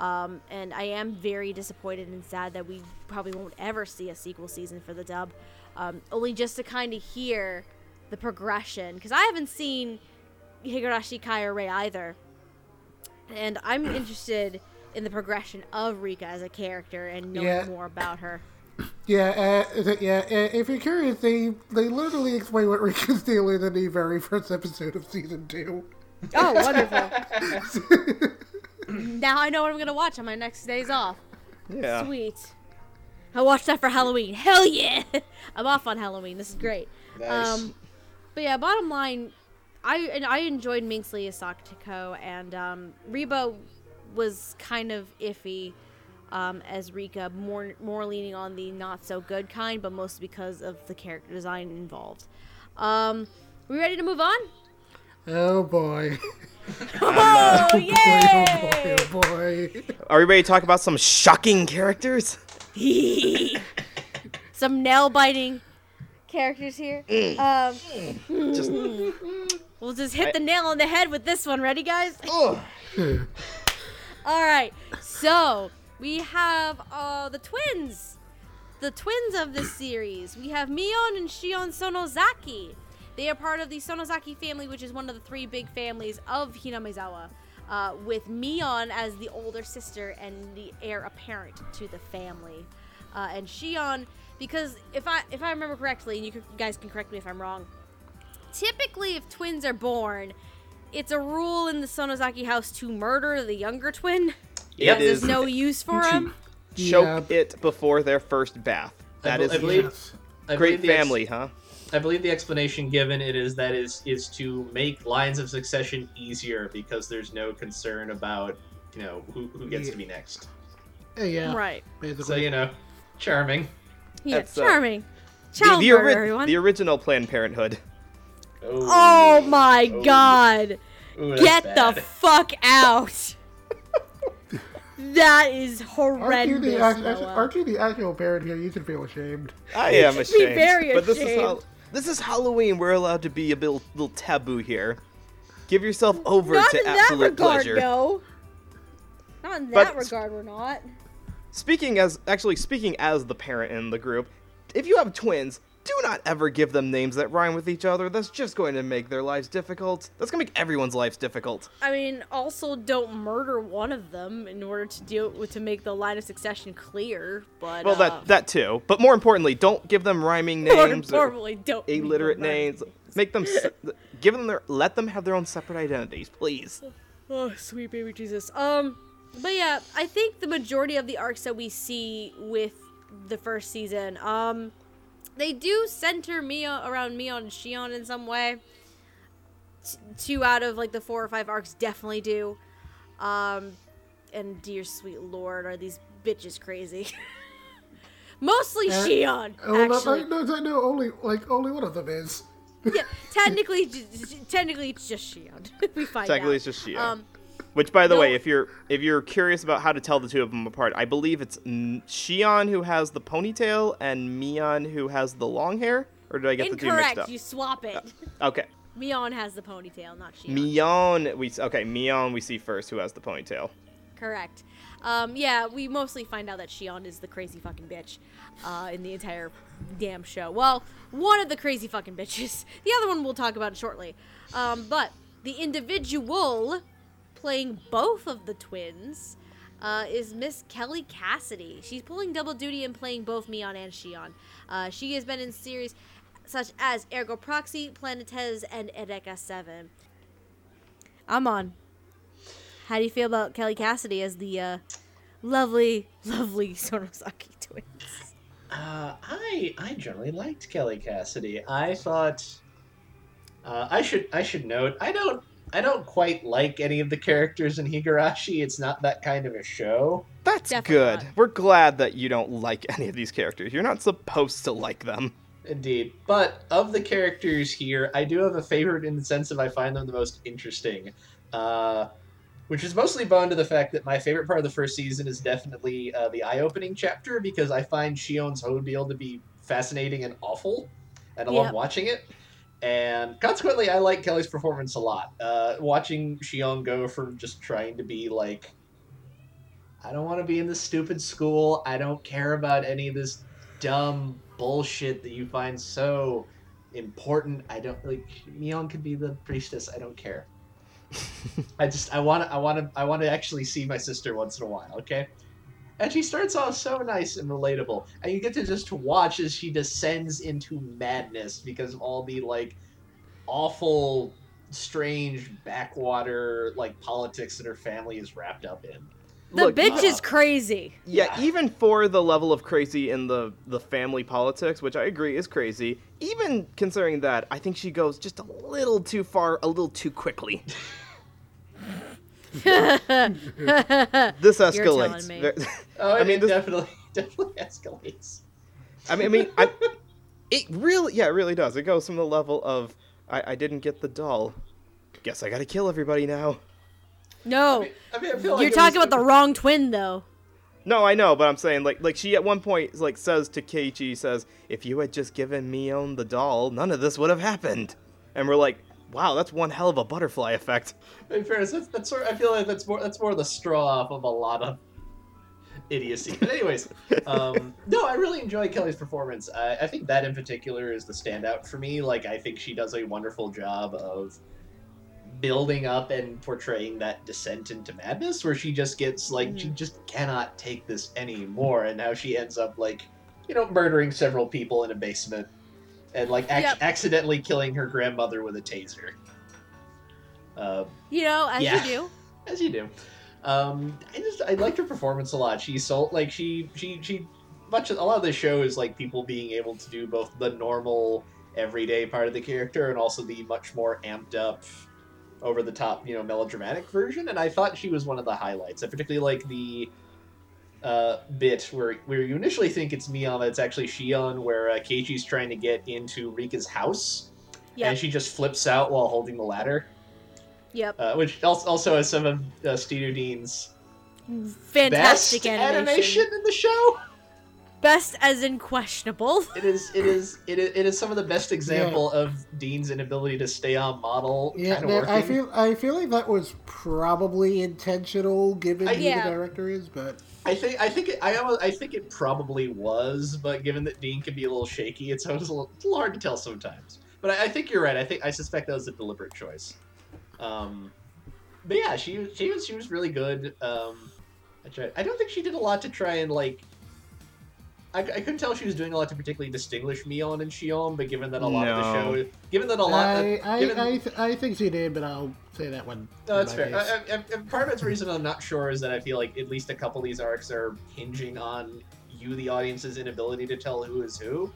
Um, and I am very disappointed and sad that we probably won't ever see a sequel season for the dub. Um, only just to kind of hear the progression, because I haven't seen Higurashi Kai or either, and I'm <clears throat> interested in the progression of Rika as a character and knowing Yeah. more about her. Yeah, uh, yeah. Uh, if you're curious, they they literally explain what Rika's deal is in the very first episode of season two. Oh, wonderful! <laughs> now I know what I'm gonna watch on my next days off. Yeah. Sweet. I watched that for Halloween. Hell yeah! <laughs> I'm off on Halloween. This is great. Nice. Um, but yeah, bottom line, I and I enjoyed Minx Lee as Satoko, and um, Reba was kind of iffy um, as Rika, more more leaning on the not so good kind, but mostly because of the character design involved. Um, we ready to move on? Oh boy. <laughs> Oh, <laughs> Oh yay! boy, oh boy. Are we ready to talk about some shocking characters? <laughs> Some nail biting characters here. Um, Just we'll just hit the nail on the head with this one. Ready, guys? All right. So we have uh, the twins, the twins of this series. We have Mion and Shion Sonozaki. They are part of the Sonozaki family, which is one of the three big families of Hinamizawa. Uh, with Mion as the older sister and the heir apparent to the family, uh, and Shion, because if I if I remember correctly, and you guys can correct me if I'm wrong, typically if twins are born, it's a rule in the Sonozaki house to murder the younger twin. Yep. There's no use for him. choke it before their first bath. That I is I believe- Yes. I great believe the ex- family, huh? I believe the explanation given it is that is is to make lines of succession easier because there's no concern about you know who, who gets to be next. Hey, yeah. Right. Basically. So you know, charming. Yeah, That's, uh, charming. The, Child the, murder, ori- everyone. the original Planned Parenthood. Oh my Oh. god. Ooh, Get bad. the fuck out. that is aren't you, horrendous. the act- aren't you the actual parent here? You should feel ashamed. I am should be ashamed. but this is how this is Halloween. We're allowed to be a little, little taboo here. Give yourself over Not to in that absolute regard, pleasure. no. Not in But- that regard, we're not. Speaking as actually speaking as the parent in the group, if you have twins, do not ever give them names that rhyme with each other. That's just going to make their lives difficult. That's going to make everyone's lives difficult. I mean, also don't murder one of them in order to deal with to make the line of succession clear. But Well, uh, that that too. But more importantly, don't give them rhyming <laughs> names or importantly, don't illiterate rhyme. names. Make them se- give them their let them have their own separate identities, please. Oh, sweet baby Jesus. Um, but yeah, I think the majority of the arcs that we see with the first season, um, they do center Mia around Mion and Shion in some way. T- two out of like the four or five arcs definitely do. Um, and dear sweet lord, are these bitches crazy? <laughs> Mostly Uh, Shion, Oh, actually. no, no, no, only like only one of them is. yeah, <laughs> technically, j- j- technically it's just Shion. <laughs> we find Technically, out. it's just Shion. Um, Which, by the no- way, if you're if you're curious about how to tell the two of them apart, I believe it's Shion who has the ponytail and Mion who has the long hair. Or did I get the two mixed incorrect. up? You swap it. Okay, Mion has the ponytail, not Shion. Mion. We okay. Mion we see first, who has the ponytail. Correct. Um, yeah, we mostly find out that Shion is the crazy fucking bitch uh, in the entire damn show. Well, one of the crazy fucking bitches. <laughs> The other one we'll talk about shortly. Um, but the individual playing both of the twins uh, is Miss Kelly Cassidy. She's pulling double duty and playing both Mion and Shion. Uh, she has been in series such as Ergo Proxy, Planetes, and Eureka 7. I'm on. How do you feel about Kelly Cassidy as the uh, lovely, <laughs> lovely Sonozaki twins? Uh, I I generally liked Kelly Cassidy. I thought uh, I should I should note I don't I don't quite like any of the characters in Higurashi. It's not that kind of a show. That's Definitely good. not. We're glad that you don't like any of these characters. You're not supposed to like them. Indeed. But of the characters here, I do have a favorite in the sense of I find them the most interesting. Uh, which is mostly bound to the fact that my favorite part of the first season is definitely uh, the eye-opening chapter because I find Shion's Hodeal to be fascinating and awful, and I love watching it. And consequently, I like Kelly's performance a lot. Uh, watching Shion go from just trying to be like, I don't want to be in this stupid school. I don't care about any of this dumb bullshit that you find so important. I don't like Mion could be the priestess. I don't care. <laughs> I just I want to I want to I want to actually see my sister once in a while. Okay. And she starts off so nice and relatable, and you get to just watch as she descends into madness because of all the like awful, strange backwater like politics that her family is wrapped up in. The look, bitch even- is crazy. Yeah, even for the level of crazy in the the family politics, which I agree is crazy, even considering that, I think she goes just a little too far, a little too quickly. <laughs> <laughs> this escalates. telling me. <laughs> Oh, I I mean, mean, this- definitely, <laughs> definitely escalates. I mean, I mean, I, it really, yeah, it really does. It goes from the level of I, I didn't get the doll. Guess I gotta kill everybody now. No, I mean, I feel like you're it talking was- about the wrong twin, though. No, I know, but I'm saying like like she at one point like says to Keiichi says, "If you had just given Mion the doll, none of this would have happened." And we're like, "Wow, that's one hell of a butterfly effect." In fairness, that's, that's sort. I feel like that's more. That's more the straw off of a lot of idiocy. But anyways, <laughs> um, no, I really enjoy Kelly's performance. I, I think that in particular is the standout for me. Like, I think she does a wonderful job of building up and portraying that descent into madness, where she just gets like she just cannot take this anymore, and how she ends up like, you know, murdering several people in a basement. And like ac- Yep. accidentally killing her grandmother with a taser. Uh, You know, as Yeah. you do. <laughs> as you do. Um, I just I liked her performance a lot. She so like she she she much a lot of the show is like people being able to do both the normal everyday part of the character and also the much more amped up over the top you know melodramatic version and i thought she was one of the highlights i particularly like the uh, bit where where you initially think it's Mion, but it's actually Shion, where uh, Keiichi's trying to get into Rika's house, Yep. and she just flips out while holding the ladder Yep. uh, which also, also has some of uh, Studio Deen's Fantastic best animation. in the show. Best as in questionable. <laughs> It is, it is, it is, it is some of the best example of Dean's inability to stay on model. Yeah, kind of that- I feel I feel like that was probably intentional, given I- who Yeah. the director is. But I think, I think, it, I, almost, I think it probably was, but given that Deen can be a little shaky, it's always a little, hard to tell sometimes. But I, I think you're right. I think I suspect that was a deliberate choice. Um, but yeah, she she was she was really good. Um, I tried. I don't think she did a lot to try and like. I, I couldn't tell if she was doing a lot to particularly distinguish Mion and Shion, but given that a lot of the show, given that a lot, I I, given, I, th- I think she did, but I'll say that one. no, that's fair. case. I, I, part of its reason I'm not sure is that I feel like at least a couple of these arcs are hinging on you, the audience's inability to tell who is who.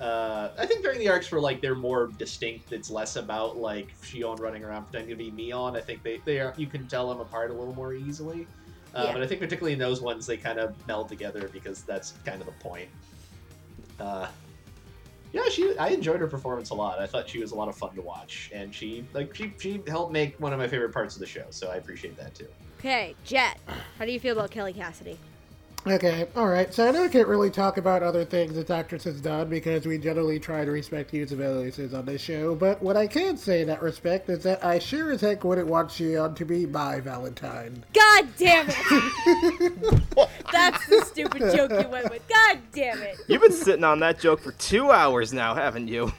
Uh, I think during the arcs where like they're more distinct, it's less about like Shion running around pretending to be Mion. I think they, they are you can tell them apart a little more easily. Uh, Yeah. But I think particularly in those ones they kind of meld together because that's kind of the point. Uh, yeah, she. I enjoyed her performance a lot. I thought she was a lot of fun to watch, and she like she she helped make one of my favorite parts of the show. So I appreciate that too. Okay, Jet. How do you feel about Kelly Cassidy? Okay, alright, so I know I can't really talk about other things this actress has done because we generally try to respect usabilities on this show, but what I can say in that respect is that I sure as heck wouldn't want Shion to be my Valentine. God damn it! <laughs> That's the stupid joke you went with. God damn it! You've been sitting on that joke for two hours now, haven't you?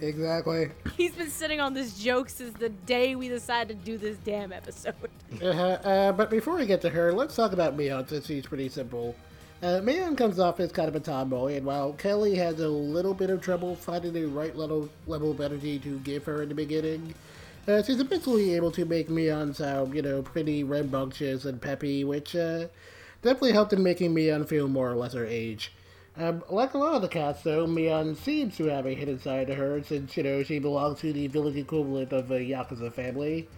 Exactly. He's been sitting on this joke since the day we decided to do this damn episode. Uh-huh, uh, but before we get to her, let's talk about Mion since she's pretty simple. Uh, comes off as kind of a tomboy, and while Kelly has a little bit of trouble finding the right level, level of energy to give her in the beginning, uh, she's eventually able to make Mion sound, you know, pretty rambunctious and peppy, which uh, definitely helped in making Mion feel more or less her age. Um, like a lot of the cast, though, Mion seems to have a hidden side to her, since, you know, she belongs to the village equivalent of a Yakuza family.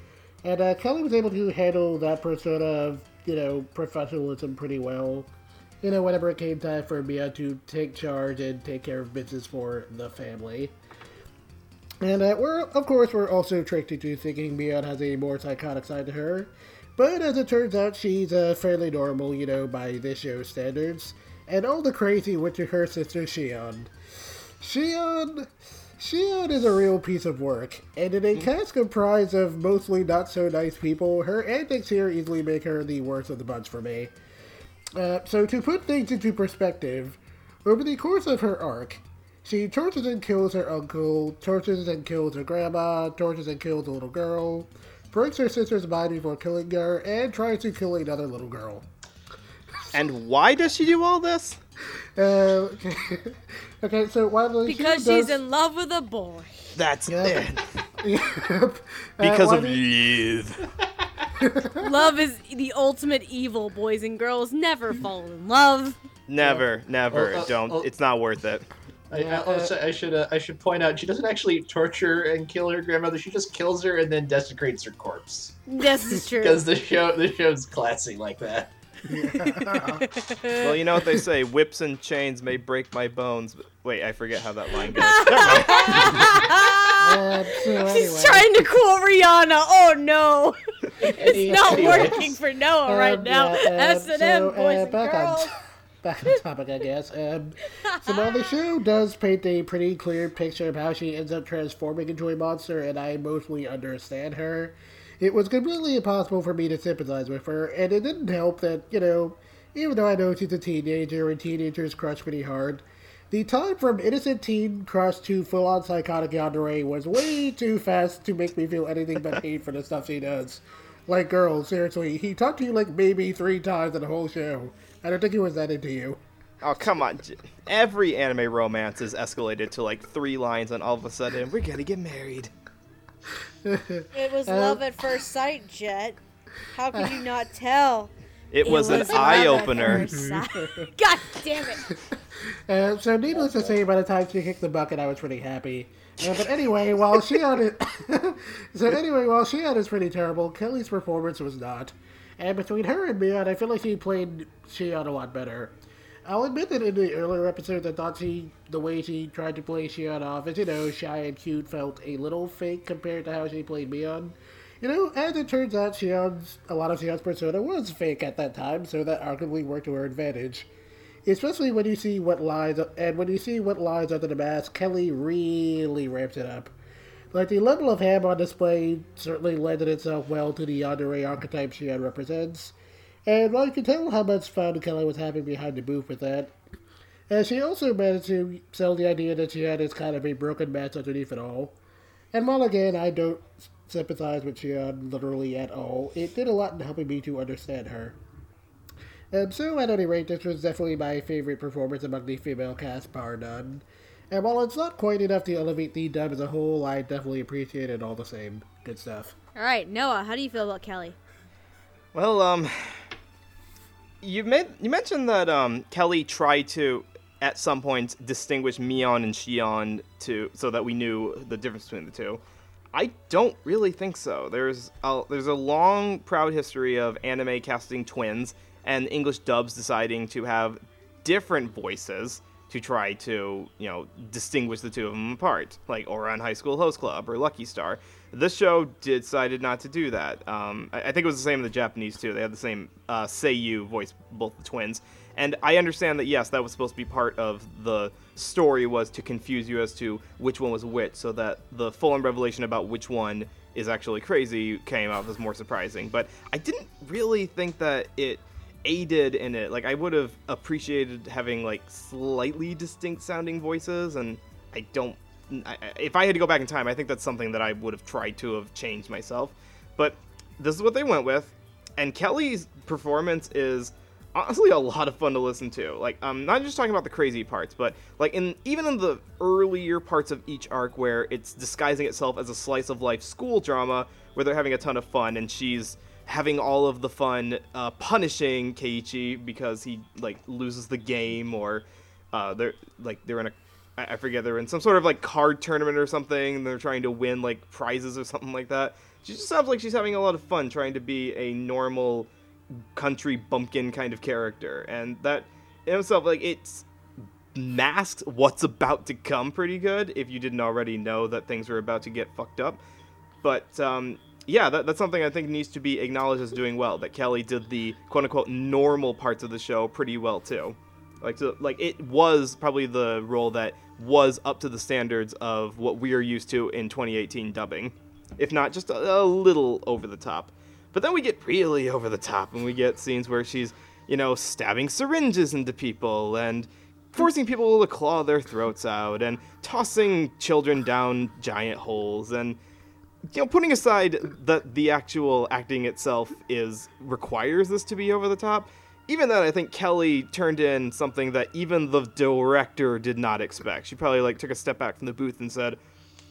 And uh, Kelly was able to handle that persona of, you know, professionalism pretty well. You know, whenever it came time for Mia to take charge and take care of business for the family. And uh, we're, of course, we're also tricked into thinking Mia has a more psychotic side to her. But as it turns out, she's uh, fairly normal, you know, by this show's standards. And all the crazy went to her sister Shion. Shion. Shion is a real piece of work, and in a cast comprised of mostly not so nice people, her antics here easily make her the worst of the bunch for me. Uh, so, to put things into perspective, over the course of her arc, she tortures and kills her uncle, tortures and kills her grandma, tortures and kills a little girl, breaks her sister's mind before killing her, and tries to kill another little girl. And why does she do all this? Uh, okay. <laughs> okay, so while the Because show she's does- in love with a boy. That's Yep. it. <laughs> Yep. Uh, Because while of the- love. <laughs> love is the ultimate evil, boys and girls. Never fall in love. Never, never. Well, uh, don't. well- it's not worth it. I, I, also, I should uh, I should point out she doesn't actually torture and kill her grandmother. She just kills her and then desecrates her corpse. This is true. <laughs> Because the show the show's classy like that. <laughs> Well, you know what they say: whips and chains may break my bones. But, wait, I forget how that line goes. <laughs> Uh, so She's anyway, trying to quote Rihanna. Oh no, <laughs> it's not working for Noah right um, now. yeah, um, S and so, M, uh, boys and back on- girls. back on topic, I guess. Um, so while the show does paint a pretty clear picture of how she ends up transforming into a monster, and I mostly understand her, it was completely impossible for me to sympathize with her, and it didn't help that, you know, even though I know she's a teenager and teenagers crush pretty hard, the time from innocent teen crush to full on psychotic yandere was way too fast to make me feel anything but hate for the stuff she does. Like, girl, seriously, he talked to you like maybe three times in the whole show. I don't think he was that into you. Oh come on! Every anime romance is escalated to like three lines, and all of a sudden we're gonna get married. <laughs> It was Uh, love at first sight, Jet. How could you not tell? <laughs> It, was, an eye opener. <laughs> God damn it! Uh, so, needless to say, by the time she kicked the bucket, I was pretty happy. Uh, but anyway, while she on it, so anyway, while she on is pretty terrible, Kelly's performance was not. And between her and Mion, I feel like she played Shion a lot better. I'll admit that in the earlier episodes, I thought she, the way she tried to play Shion off as, you know, shy and cute, felt a little fake compared to how she played Mion. You know, as it turns out, Shion's, a lot of Shion's persona was fake at that time, so that arguably worked to her advantage. Especially when you see what lies, and when you see what lies under the mask, Kelly really ramps it up. Like, the level of ham on display certainly lended itself well to the yandere archetype Shion represents. And while you can tell how much fun Kelly was having behind the booth with that, and she also managed to sell the idea that she had is kind of a broken match underneath it all. And while again I don't sympathize with Shion literally at all, it did a lot in helping me to understand her. Um, so at any rate, this was definitely my favorite performance among the female cast, bar none. And while it's not quite enough to elevate the dub as a whole, I definitely appreciate it all the same. Good stuff. All right, Noah, how do you feel about Kelly? Well, um, you made you mentioned that um Kelly tried to at some point distinguish Mion and Shion to so that we knew the difference between the two. I don't really think so. There's a, there's a long proud history of anime casting twins and English dubs deciding to have different voices to try to, you know, distinguish the two of them apart, like Ouran High School Host Club or Lucky Star. This show decided not to do that. Um, I, I think it was the same in the Japanese too. They had the same uh, Seiyu voice, both the twins. And I understand that yes, that was supposed to be part of the story was to confuse you as to which one was which, so that the full-on revelation about which one is actually crazy came out as more surprising. But I didn't really think that it aided in it. Like I would have appreciated having like slightly distinct sounding voices, and I don't. If I had to go back in time, I think that's something that I would have tried to have changed myself. But this is what they went with, and Kelly's performance is honestly a lot of fun to listen to. Like I'm not just talking about the crazy parts, but like in even in the earlier parts of each arc where it's disguising itself as a slice of life school drama where they're having a ton of fun and she's having all of the fun uh, punishing Keiichi because he like loses the game or uh, they're like they're in a I forget they're in some sort of like card tournament or something and they're trying to win like prizes or something like that. She just sounds like she's having a lot of fun trying to be a normal country bumpkin kind of character and that in itself like it's masks what's about to come pretty good if you didn't already know that things were about to get fucked up but um, yeah, that, that's something I think needs to be acknowledged as doing well. That Kelly did the quote unquote normal parts of the show pretty well too. Like, to, like it was probably the role that was up to the standards of what we are used to in 2018 dubbing, if not just a, a little over the top. But then we get really over the top, and we get scenes where she's, you know, stabbing syringes into people and forcing people to claw their throats out and tossing children down giant holes and you know, putting aside that the actual acting itself is requires this to be over the top, even then, I think Kelly turned in something that even the director did not expect. She probably like took a step back from the booth and said,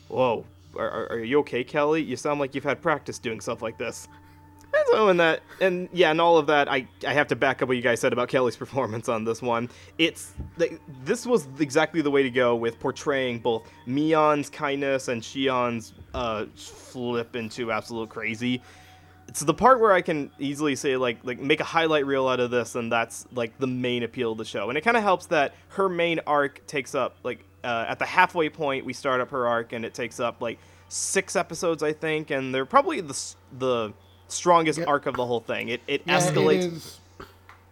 "Whoa, are, are, you okay, Kelly? You sound like you've had practice doing stuff like this." And so in that, and yeah, and all of that, I I have to back up what you guys said about Kelly's <laughs> performance on this one. It's th- this was exactly the way to go with portraying both Mion's kindness and Shion's uh, flip into absolute crazy. It's the part where I can easily say like like make a highlight reel out of this, and that's like the main appeal of the show. And it kind of helps that her main arc takes up like uh, at the halfway point we start up her arc, and it takes up like six episodes, I think, and they're probably the the strongest Yeah. arc of the whole thing. It it Yeah, escalates. It is,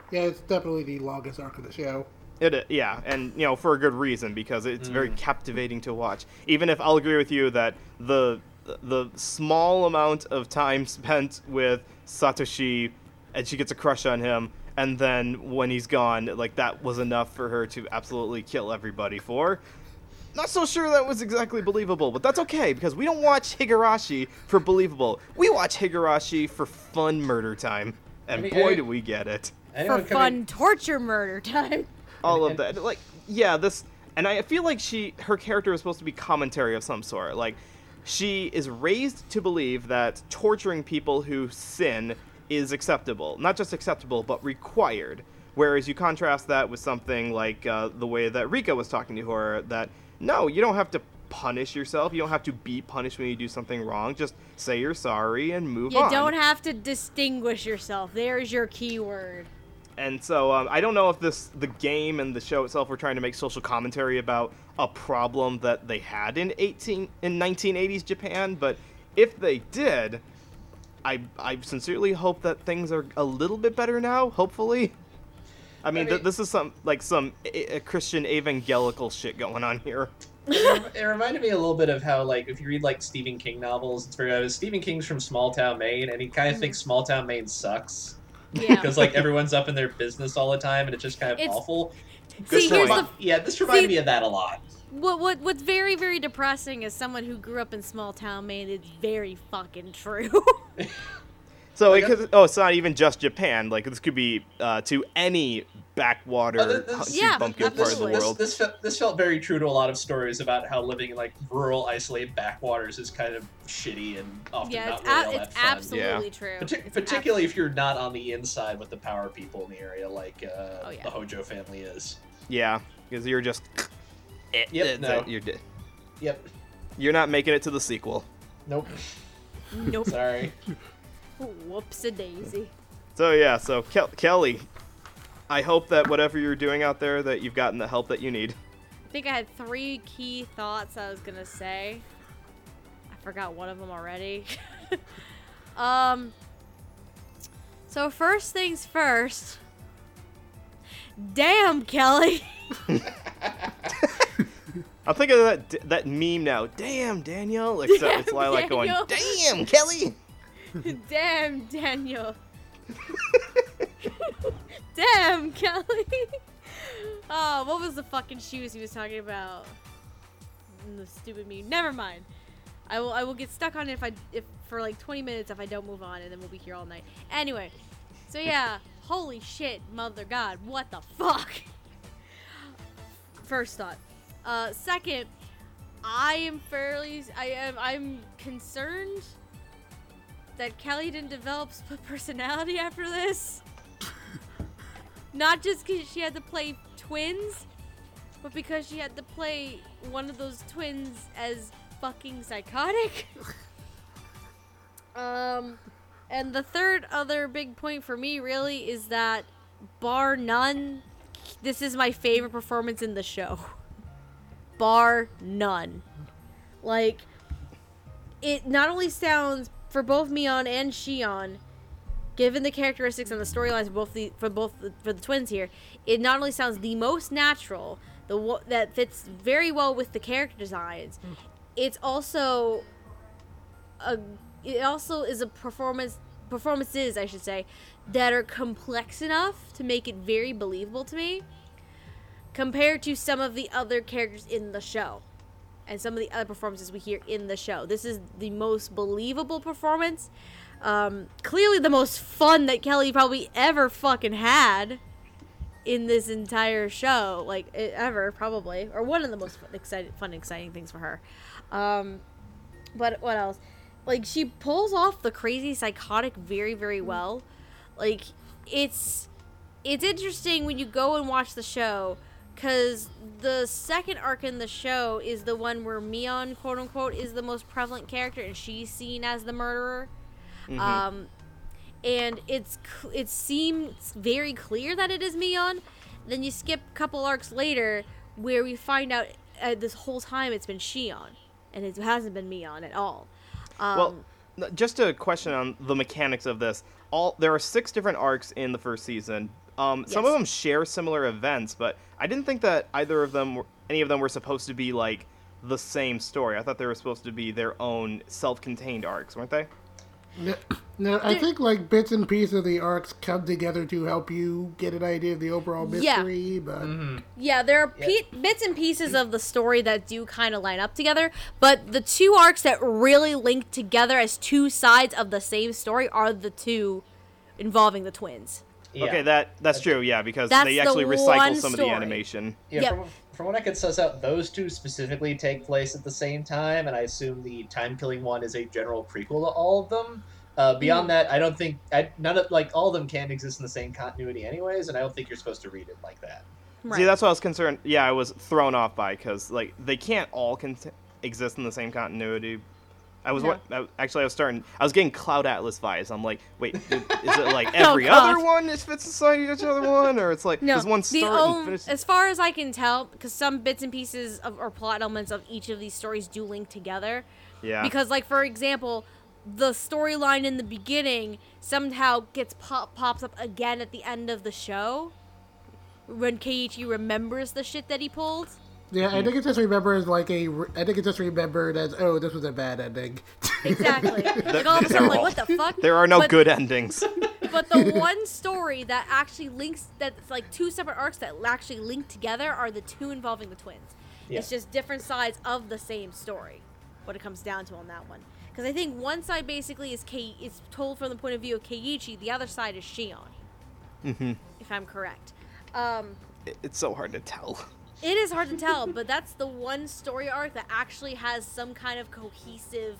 yeah, it's definitely the longest arc of the show. It, yeah, and you know for a good reason because it's very captivating to watch. Even if I'll agree with you that the the small amount of time <laughs> spent with Satoshi and she gets a crush on him, and then when he's gone, like that was enough for her to absolutely kill everybody for. Not so sure that was exactly believable, but that's okay because we don't watch Higurashi for believable. We watch Higurashi for fun murder time, and I mean, boy I- do we get it For fun coming- torture murder time. <laughs> all of that like yeah this and i feel like she her character is supposed to be commentary of some sort like she is raised to believe that torturing people who sin is acceptable. Not just acceptable but required. Whereas you contrast that with something like uh, the way that rika was talking to her that no you don't have to punish yourself. You don't have to be punished when you do something wrong. Just say you're sorry and move You on. You don't have to distinguish yourself. There's your keyword. And so um, I don't know if this the game and the show itself were trying to make social commentary about a problem that they had in 18 in 1980s Japan, but if they did, I I sincerely hope that things are a little bit better now. Hopefully. I mean, th- mean- this is some like some a- a Christian evangelical shit going on here. it reminded me a little bit of how like if you read like Stephen King novels, it's very obvious. Stephen King's from small town Maine, and he kind of mm-hmm. thinks small town Maine sucks Yeah. <laughs> because like everyone's up in their business all the time, and it's just kind of It's- awful. See, This here's remi- the yeah, this reminded see- me of that a lot. what what what's very very depressing is someone who grew up in small town Maine. It's very fucking true. <laughs> So Like, it could, oh, it's not even just Japan. Like this could be uh, to any backwater th- this- Yeah, bumpkin part of the absolutely. This, world. this, felt, this felt very true to a lot of stories about how living in like rural, isolated backwaters is kind of shitty and often yeah, not it's, really a- all that it's fun. absolutely true. Partic- particularly if you're not on the inside with the power people in the area, like uh, Oh, yeah. the Hojo family is. Yeah, because you're just. <clears throat> eh, Yep, that's no. it, You're dead. Yep. You're not making it to the sequel. Nope. Nope. <laughs> Sorry. <laughs> Whoops a daisy. So yeah, so Kel- Kelly, I hope that whatever you're doing out there, that you've gotten the help that you need. I think I had three key thoughts I was gonna say. I forgot one of them already. <laughs> um. So first things first. Damn, Kelly. <laughs> I'm thinking of that that meme now. Damn, Daniel. Except <laughs> it's Damn, Lilac going, "Damn, Kelly." Damn, Daniel. Damn, <laughs> Kelly. Oh, what was the fucking shoes he was talking about? Mm, The stupid meme. Never mind. I will. I will get stuck on it if I if for like 20 minutes if I don't move on, and then we'll be here all night. Anyway, so yeah, holy shit, mother god, what the fuck? <laughs> First thought. Uh, second, I am fairly. I am. I'm concerned that Kelly didn't develop split <laughs> personality after this. Not just because she had to play twins, but because she had to play one of those twins as fucking psychotic. <laughs> um, and the third other big point for me really is that, bar none, this is my favorite performance in the show. Bar none. Like, it not only sounds for both Mion and Shion, given the characteristics and the storylines of both the for both the, for the twins here, it not only sounds the most natural, the that fits very well with the character designs. Hmm. It's also a it also is a performance performances I should say that are complex enough to make it very believable to me compared to some of the other characters in the show and some of the other performances we hear in the show. This is the most believable performance. Um, clearly, the most fun that Kelly probably ever fucking had in this entire show, like ever probably, or one of the most fun, exciting, fun, exciting things for her. Um, but what else? like she pulls off the crazy psychotic very very well. Like it's it's interesting when you go and watch the show because the second arc in the show is the one where Mion, quote unquote, is the most prevalent character and she's seen as the murderer. Um, and it's it seems very clear that it is Mion. Then you skip a couple arcs later where we find out uh, this whole time it's been Shion, and it hasn't been Mion at all. Um, Well, just a question on the mechanics of this. All there are six different arcs in the first season. Um, some of them share similar events, but I didn't think that either of them, were, any of them, were supposed to be like the same story. I thought they were supposed to be their own self-contained arcs, weren't they? No, no, I think like bits and pieces of the arcs come together to help you get an idea of the overall Yeah. mystery, but mm-hmm. Yeah, there are pe- bits and pieces of the story that do kind of line up together, but the two arcs that really link together as two sides of the same story are the two involving the twins. Yeah. Okay, that that's true. Yeah, because That's they the actually recycle one some of the animation. Yeah, Yep. from, from what I could suss out, those two specifically take place at the same time, and I assume the time killing one is a general prequel to all of them. Uh, beyond that, I don't think I, none of like all of them can exist in the same continuity, anyways, and I don't think you're supposed to read it like that. See, that's what I was concerned. Yeah, I was thrown off by because like they can't all con- exist in the same continuity. I was No. what I, actually I was starting. I was getting Cloud Atlas vibes. I'm like, wait, is it like <laughs> Oh, every God. other one is fits inside each other one, or it's like No, does one start and finish? as far as I can tell, because some bits and pieces of or plot elements of each of these stories do link together. Yeah, Because, like for example, the storyline in the beginning somehow gets pop pops up again at the end of the show when Keiichi remembers the shit that he pulled. Yeah, I think it's just remembered as like a. I think it's just remembered as oh, this was a bad ending. <laughs> Exactly. <laughs> like all of a sudden, like what the fuck? there are no But- good endings. <laughs> But the one story that actually links, that's like two separate arcs that actually link together, are the two involving the twins. It's just different sides of the same story. What it comes down to on that one, because I think one side basically is Kei, is told from the point of view of Keiichi, the other side is Shion. Mhm. If I'm correct. Um, it's so hard to tell. It is hard to tell, but that's the one story arc that actually has some kind of cohesive.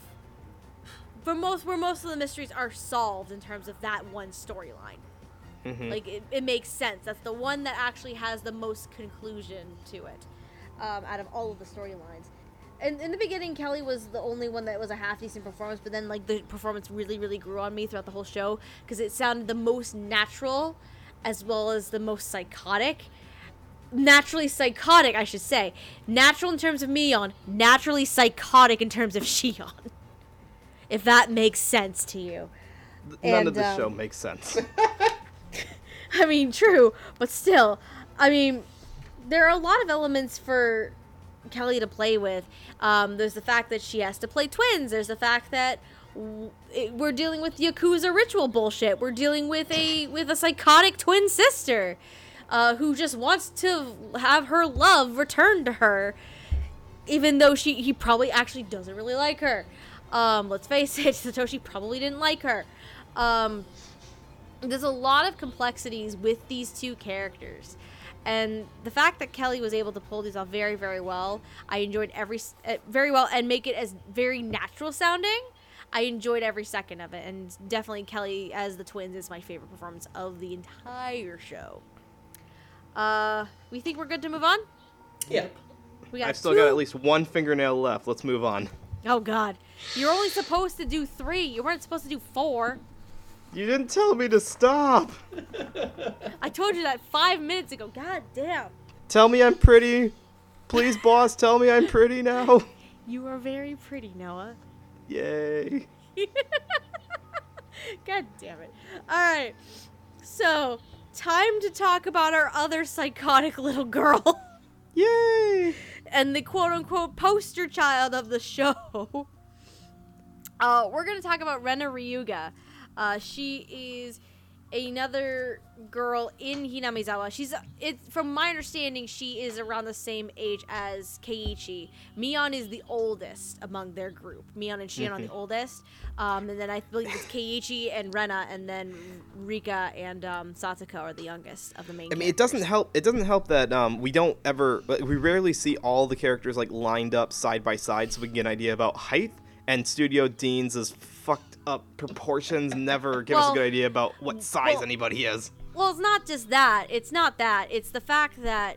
For most, where most of the mysteries are solved in terms of that one storyline. Mhm. Like it, it makes sense. That's the one that actually has the most conclusion to it, um, out of all of the storylines. And in the beginning, Kelly was the only one that was a half decent performance, but then like the performance really, really grew on me throughout the whole show because it sounded the most natural, as well as the most psychotic. Naturally psychotic, I should say. Natural in terms of Mion, naturally psychotic in terms of <laughs> Shion. If that makes sense to you. None And, of this um, show makes sense. <laughs> I mean, true, but still, I mean, there are a lot of elements for Kelly to play with. Um, there's the fact that she has to play twins. There's the fact that w- it, we're dealing with yakuza ritual bullshit. We're dealing with a with a psychotic twin sister uh, who just wants to have her love returned to her, even though she he probably actually doesn't really like her. Um, let's face it, <laughs> Satoshi probably didn't like her. Um, there's a lot of complexities with these two characters and the fact that kelly was able to pull these off very very well i enjoyed every uh, very well and make it as very natural sounding i enjoyed every second of it and definitely kelly as the twins is my favorite performance of the entire show uh we think we're good to move on Yeah. we got I've still two- got at least one fingernail left. Let's move on. oh god you're only supposed to do three you weren't supposed to do four You didn't tell me to stop. i told you that five minutes ago god damn Tell me I'm pretty. Please, boss, tell me I'm pretty now. <laughs> you are very pretty noah Yay. <laughs> God damn it. Alright. So, time to talk about our other psychotic little girl <laughs> Yay. and the quote unquote poster child of the show. <laughs> Uh, we're going to talk about Rena Ryuga. Uh, she is another girl in Hinamizawa. She's it from my understanding she is around the same age as Keiichi. Mion is the oldest among their group. Mion and Shion are the oldest. Um, and then I believe it's <laughs> Keiichi and Rena and then Rika and um, Satoko are the youngest of the main I mean, it doesn't help. It doesn't help that um, we don't ever, we rarely see all the characters like lined up side by side, so we can get an idea about height. and Studio Deen's is fucked up proportions never give us a good idea about what size well- anybody is. Well, it's not just that. It's not that. It's the fact that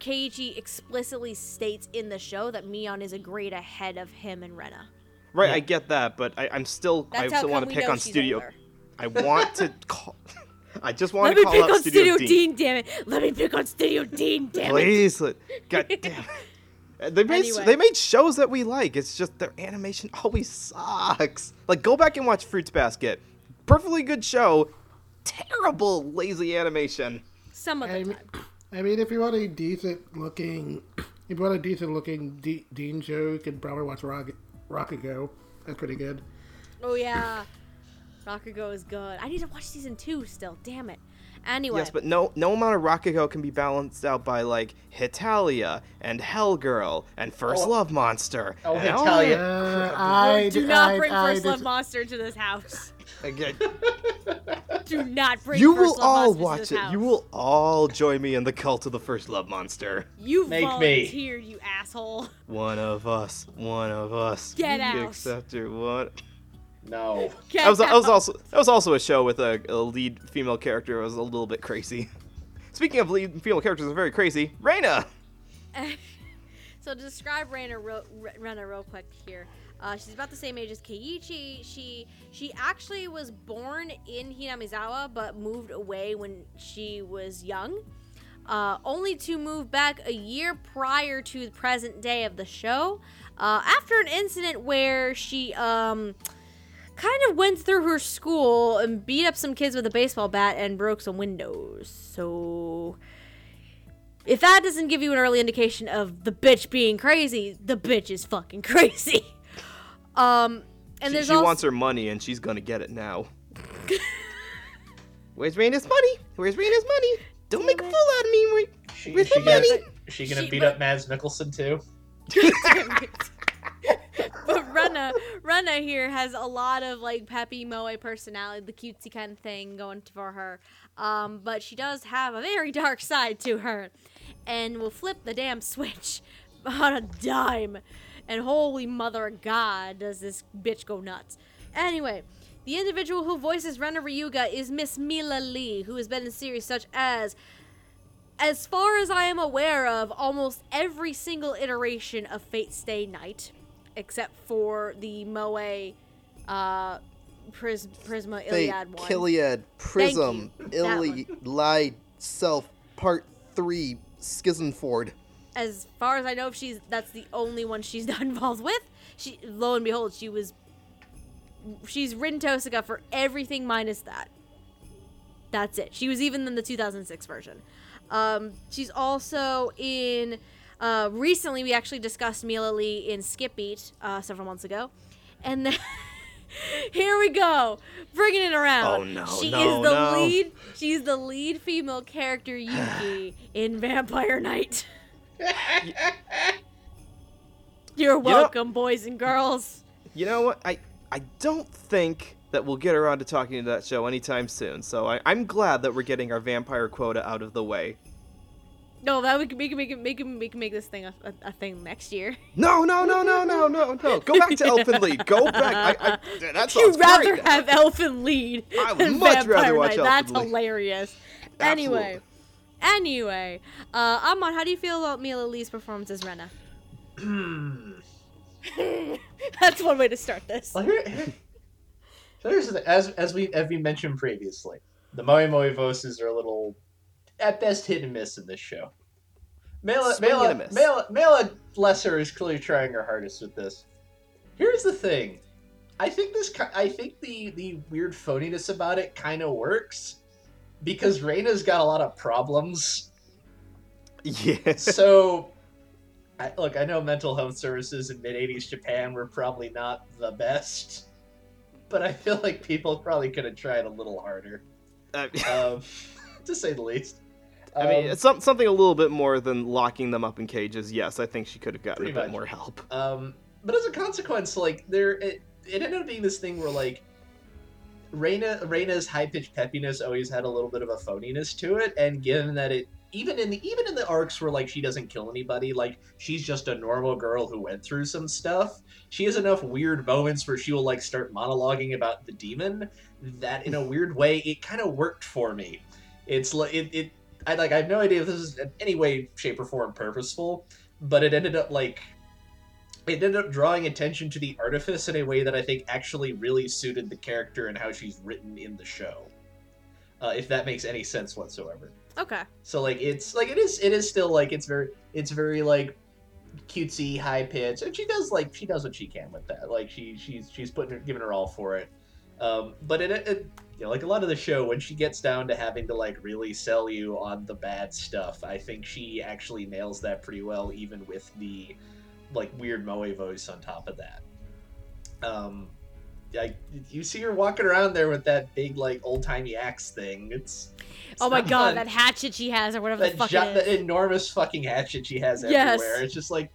Keiichi explicitly states in the show that Mion is a grade ahead of him and Rena. Right, Yeah. I get that, but I, I'm still I That's how still come want to pick on Studio. older. I want to <laughs> call. <laughs> I just want Let to call pick out on Studio, Studio Deen. Deen. damn it. Let me pick on Studio Deen, damn it. Please, let- God damn it. Uh, <laughs> They made Anyway. they made shows that we like. It's just their animation always sucks. Like go back and watch Fruits Basket. Perfectly good show. Terrible lazy animation. Some of I the mean, time. <clears throat> I mean, if you want a decent looking, if you want a decent looking D- Deen show, you can probably watch Rock Rakugo. That's pretty good. Oh, yeah. Go is good. I need to watch season two still. Damn it. Anyway. Yes, but no no amount of Rakugo can be balanced out by like Hetalia and Hellgirl and First Oh. Love Monster. Oh, and all Hetalia. Uh. I do d- not I- bring I First Love dis- Monster to this house. <laughs> Again, Do not bring you will all watch it. house. You will all join me in the cult of the First Love Monster. You Make me. volunteered, you asshole. One of us. One of us. Get We out. Accept your one. No. <laughs> Get That was, that was also that was also a show with a, a lead female character who was a little bit crazy. <laughs> Speaking of lead female characters, that are very crazy. Rena. <laughs> so describe Rena real, R- real quick here. Uh, she's about the same age as Keiichi. She she actually was born in Hinamizawa, but moved away when she was young, uh, only to move back a year prior to the present day of the show, uh, after an incident where she um kind of went through her school and beat up some kids with a baseball bat and broke some windows. So if that doesn't give you an early indication of the bitch being crazy, the bitch is fucking <laughs> crazy. Um, and she there's she also wants her money and she's gonna get it now. <laughs> Where's Rena's money? Where's Rena's money? Don't make a fool out of me. Wait. She, Where's she my gonna, money? is she gonna She- beat but- up Mads Mikkelsen too? <laughs> <laughs> but Rena, Rena here has a lot of like peppy moe personality, the cutesy kind of thing going for her. Um, but she does have a very dark side to her, and will flip the damn switch <laughs> on a dime. And holy mother of God, does this bitch go nuts? Anyway. The individual who voices Rena Ryuga is Miss Mela Lee, who has been in series such as as far as I am aware of, almost every single iteration of Fate Stay Night, except for the Moe uh, Pris- Prisma Iliad one. Kiliad, Prism, you. That Ili, Lied, Self, Part 3, Schismford. as far as I know, if she's that's the only one she's <laughs> not involved with. She, lo and behold, she was. She's Rin Tohsaka for everything minus that. That's it. She was even in the 2006 version. Um, she's also in. Uh, recently, we actually discussed Mela Lee in Skip Beat uh, several months ago, and then <laughs> here we go, bringing it around. Oh, no, She no, is the no. lead. She's the lead female character Yuki <sighs> in Vampire Knight. <laughs> You're welcome, boys and girls. You know what? I I don't think that we'll get around to talking to that show anytime soon. So I, I'm glad that we're getting our vampire quota out of the way. No, that we can make make make make make this thing a, a, a thing next year. No, no, no, no, no, no, no. Go back to Elfen Lied. Go back. I, I, <laughs> that sounds You'd rather great. have Elfen Lied I would than much Vampire rather watch Night. Elfen That's Lied. hilarious. Anyway, anyway, uh, Amon, how do you feel about Mela Lee's performance as Rena? <laughs> That's one way to start this. Well, here, here- so here's the. As as we as we mentioned previously, the Moe Moe voices are a little, at best, hit and miss in this show. Mela Swing and a Mela miss. Mela Mela Lesser is clearly trying her hardest with this. Here's the thing, I think this I think the the weird phoniness about it kind of works, because Rena's got a lot of problems. Yes. so I, look i know mental health services in mid-80s japan were probably not the best but i feel like people probably could have tried a little harder I, <laughs> um, to say the least I mean, Um, it's some, something a little bit more than locking them up in cages. Yes, I think she could have gotten a bit much. more help. Um, but as a consequence, like there, it, it ended up being this thing where like Rena, Rena's high pitched peppiness always had a little bit of a phoniness to it, and given that it even in the even in the arcs where like she doesn't kill anybody, like she's just a normal girl who went through some stuff. She has enough weird moments where she will like start monologuing about the demon that in a <laughs> weird way it kind of worked for me. It's like it, it I like I have no idea if this is in any way, shape, or form purposeful, but it ended up like it ended up drawing attention to the artifice in a way that I think actually really suited the character and how she's written in the show. Uh, if that makes any sense whatsoever. Okay. So like it's like it is it is still like it's very it's very like cutesy, high pitch, and she does like she does what she can with that. Like she she's she's putting her giving her all for it. Um, but it, it you know like a lot of the show when she gets down to having to like really sell you on the bad stuff, I think she actually nails that pretty well, even with the like weird moe voice on top of that. Um, like you see her walking around there with that big like old timey axe thing. It's, it's Oh my god, fun. that hatchet she has, or whatever the fuck gi- it is. that enormous fucking hatchet she has Yes. everywhere. It's just like,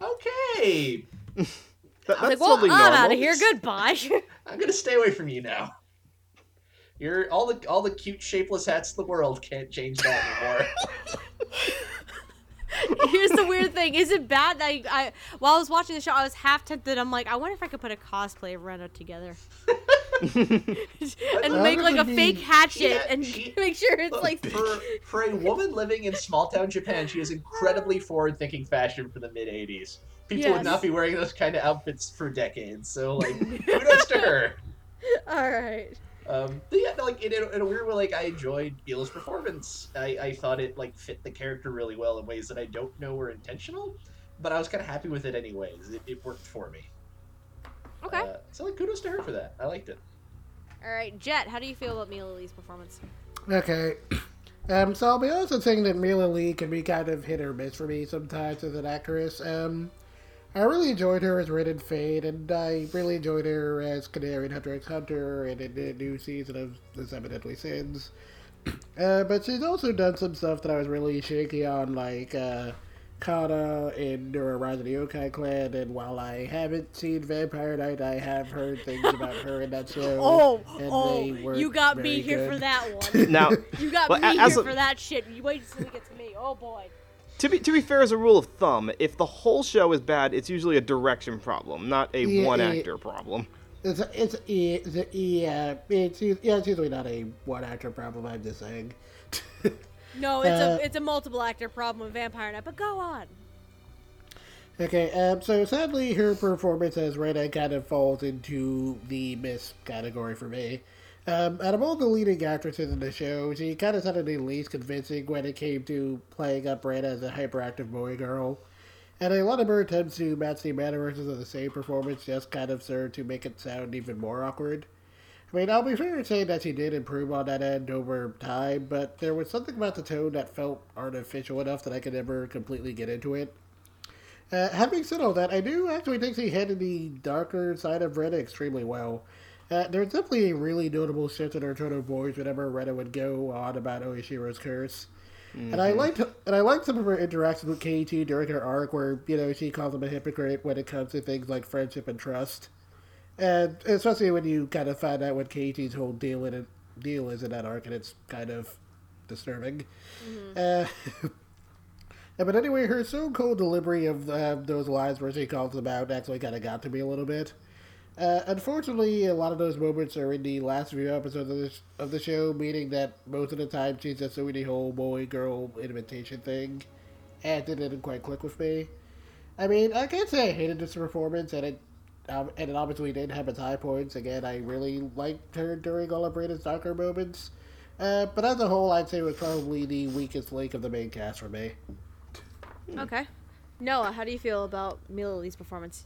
okay, <laughs> That, I was that's like, well, totally I'm normal. out of here. Goodbye. <laughs> I'm gonna stay away from you now. You're all the all the cute shapeless hats in the world can't change that anymore. <laughs> Here's the weird thing: is it bad that I, I, while I was watching the show, I was half tempted. I'm like, I wonder if I could put a cosplay of Rena together <laughs> and make like a be- fake hatchet Yeah, and she- <laughs> make sure it's Look, like. for for a woman living in small town Japan, she is incredibly forward thinking fashion for the mid '80s. People Yes. would not be wearing those kind of outfits for decades. So like, kudos to her. All right. Um, but yeah, like in, in a weird way, like I enjoyed Mela's performance. I, I thought it like fit the character really well in ways that I don't know were intentional, but I was kind of happy with it anyways. It, it worked for me. Okay. Uh, so like kudos to her for that. I liked it. All right, Jet. How do you feel about Mela Lee's performance? Okay. <clears throat> Um, so I'll be honest with saying that Mela Lee can be kind of hit or miss for me sometimes as an actress. Um, I really enjoyed her as Red and Fade, and I really enjoyed her as Canary and Hunter x Hunter and in the new season of The Seven Deadly Sins. <clears throat> Uh, but she's also done some stuff that I was really shaky on, like uh, Kana in Nura Rise of the Yokai Clan, and while I haven't seen Vampire Knight, I have heard things about her in that <laughs> show. Oh, and oh, they were you got very me here for that one. <laughs> Now, You got Well, me here a- for that shit. You wait until it gets to me. Oh boy. To be to be fair, as a rule of thumb, if the whole show is bad, it's usually a direction problem, not a Yeah, one yeah. actor problem. It's a, it's a, it's yeah it's yeah it's usually not a one actor problem. I'm just saying. No, <laughs> it's Uh, a it's a multiple actor problem with Vampire Knight. But go on. okay, um, so sadly her performance as Rena kind of falls into the miss category for me. Um, out of all the leading actresses in the show, she kind of sounded the least convincing when it came to playing up Rena as a hyperactive boy girl. And a lot of her attempts to match the mannerisms of the same performance just kind of served to make it sound even more awkward. I mean, I'll be fair in saying that she did improve on that end over time, but there was something about the tone that felt artificial enough that I could never completely get into it. Uh, having said all that, I do actually think she handled the darker side of Rena extremely well. Uh, there's definitely a really notable shift in her tone of voice whenever Rena would go on about Oyashiro's curse. And I liked and I liked some of her interactions with Keiichi during her arc, where you know she calls him a hypocrite when it comes to things like friendship and trust, and especially when you kind of find out what Keiichi's whole deal in it, deal is in that arc, and it's kind of disturbing. Uh, <laughs> yeah, but anyway, her so cold delivery of uh, those lines where she calls them out actually kind of got to me a little bit. Uh, unfortunately, a lot of those moments are in the last few episodes of, this, of the show, meaning that most of the time she's just doing the whole boy girl imitation thing, and it didn't quite click with me. I mean, I can't say I hated this performance, and it um, and it obviously did have its high points. Again, I really liked her during all of Brandon's darker moments. Uh, but as a whole, I'd say it was probably the weakest link of the main cast for me. Okay. Noah, how do you feel about Mela Lee's performance?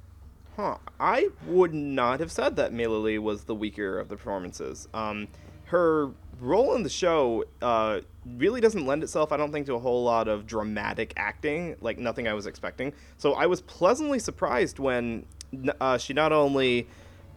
Huh. I would not have said that Mela Lee was the weaker of the performances. Um, her role in the show uh, really doesn't lend itself, I don't think, to a whole lot of dramatic acting, like nothing I was expecting. So I was pleasantly surprised when uh, she not only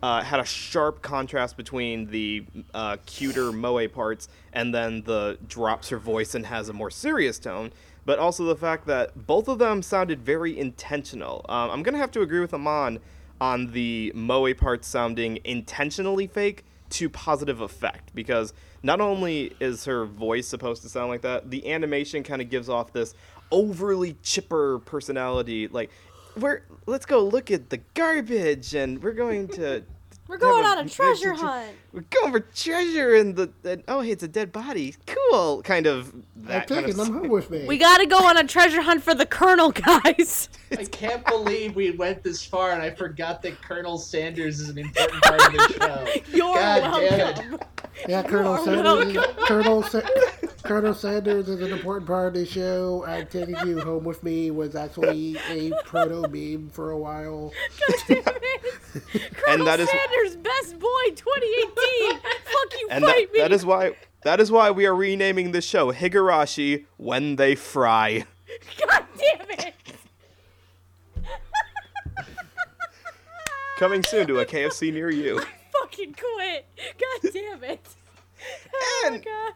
uh, had a sharp contrast between the uh, cuter Moe parts and then the drops her voice and has a more serious tone, but also the fact that both of them sounded very intentional. Um, I'm gonna have to agree with Amon on the Moe part sounding intentionally fake to positive effect because not only is her voice supposed to sound like that, the animation kind of gives off this overly chipper personality. Like, we're let's go look at the garbage, and we're going to. <laughs> We're going on a treasure adventure- hunt. We're going for treasure, and the and, oh hey, it's a dead body. Cool, kind of I'm that kind taking of. them home with me. We gotta go on a treasure hunt for the Colonel, guys. <laughs> I can't believe we went this far and I forgot that Colonel Sanders is an important part of the <laughs> show. You're God welcome. Yeah, Colonel Sanders. Is, Colonel Sa- Colonel Sanders is an important part of the show. I'm taking you home with me was actually a proto meme for a while. God Damn it. <laughs> Colonel And that is- Sanders, best boy 2018. Fuck you, And that, me. that is why that is why we are renaming this show Higurashi When They Fry. God damn it. Coming soon to a KFC near you. Fucking quit. God damn it. Oh my And- god.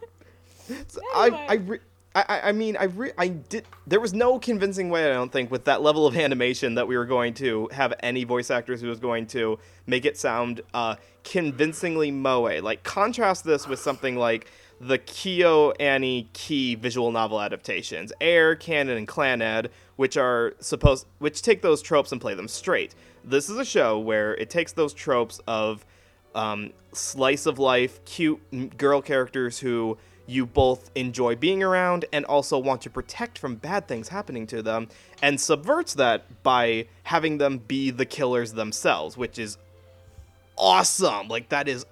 So I, I, re- I, I- mean, I, re- I did. There was no convincing way, I don't think, with that level of animation that we were going to have any voice actors who was going to make it sound uh, convincingly moe. Like contrast this with something like the KyoAni Key visual novel adaptations, Air, Kanon, and Clannad, which are supposed, which take those tropes and play them straight. This is a show where it takes those tropes of um, slice of life, cute girl characters who you both enjoy being around and also want to protect from bad things happening to them, and subverts that by having them be the killers themselves, which is awesome. Like that is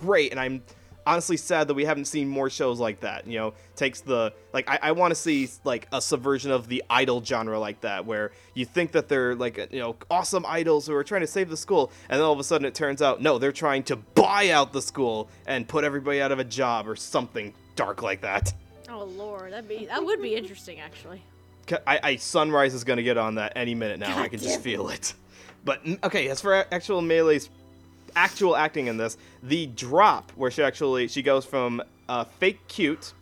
great, and I'm honestly sad that we haven't seen more shows like that. You know, takes the like I, I want to see like a subversion of the idol genre like that, where you think that they're like uh, you know awesome idols who are trying to save the school, and then all of a sudden it turns out no, they're trying to buy out the school and put everybody out of a job or something dark like that. Oh lord, that'd be that would be interesting actually. I, I Sunrise is gonna get on that any minute now. I can just it. feel it. But okay, as for actual Melee's actual acting in this, the drop where she actually she goes from uh, fake cute,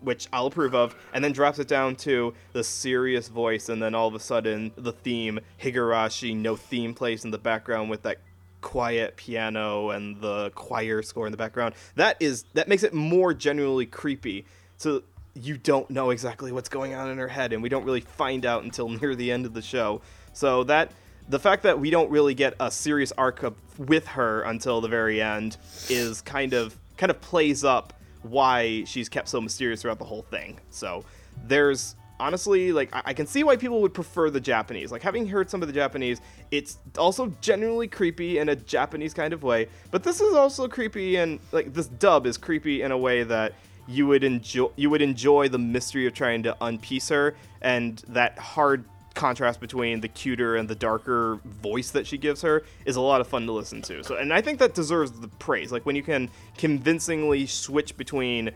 which I'll approve of, and then drops it down to the serious voice, and then all of a sudden the theme Higurashi no theme plays in the background with that quiet piano and the choir score in the background. That is that makes it more genuinely creepy. So you don't know exactly what's going on in her head, and we don't really find out until <laughs> near the end of the show. So that the fact that we don't really get a serious arc with her until the very end is kind of kind of plays up why she's kept so mysterious throughout the whole thing. So there's honestly like I, I can see why people would prefer the Japanese. Like having heard some of the Japanese, it's also genuinely creepy in a Japanese kind of way. But this is also creepy and like this dub is creepy in a way that you would enjoy you would enjoy the mystery of trying to unpiece her and that hard contrast between the cuter and the darker voice that she gives her is a lot of fun to listen to. So and I think that deserves the praise. Like when you can convincingly switch between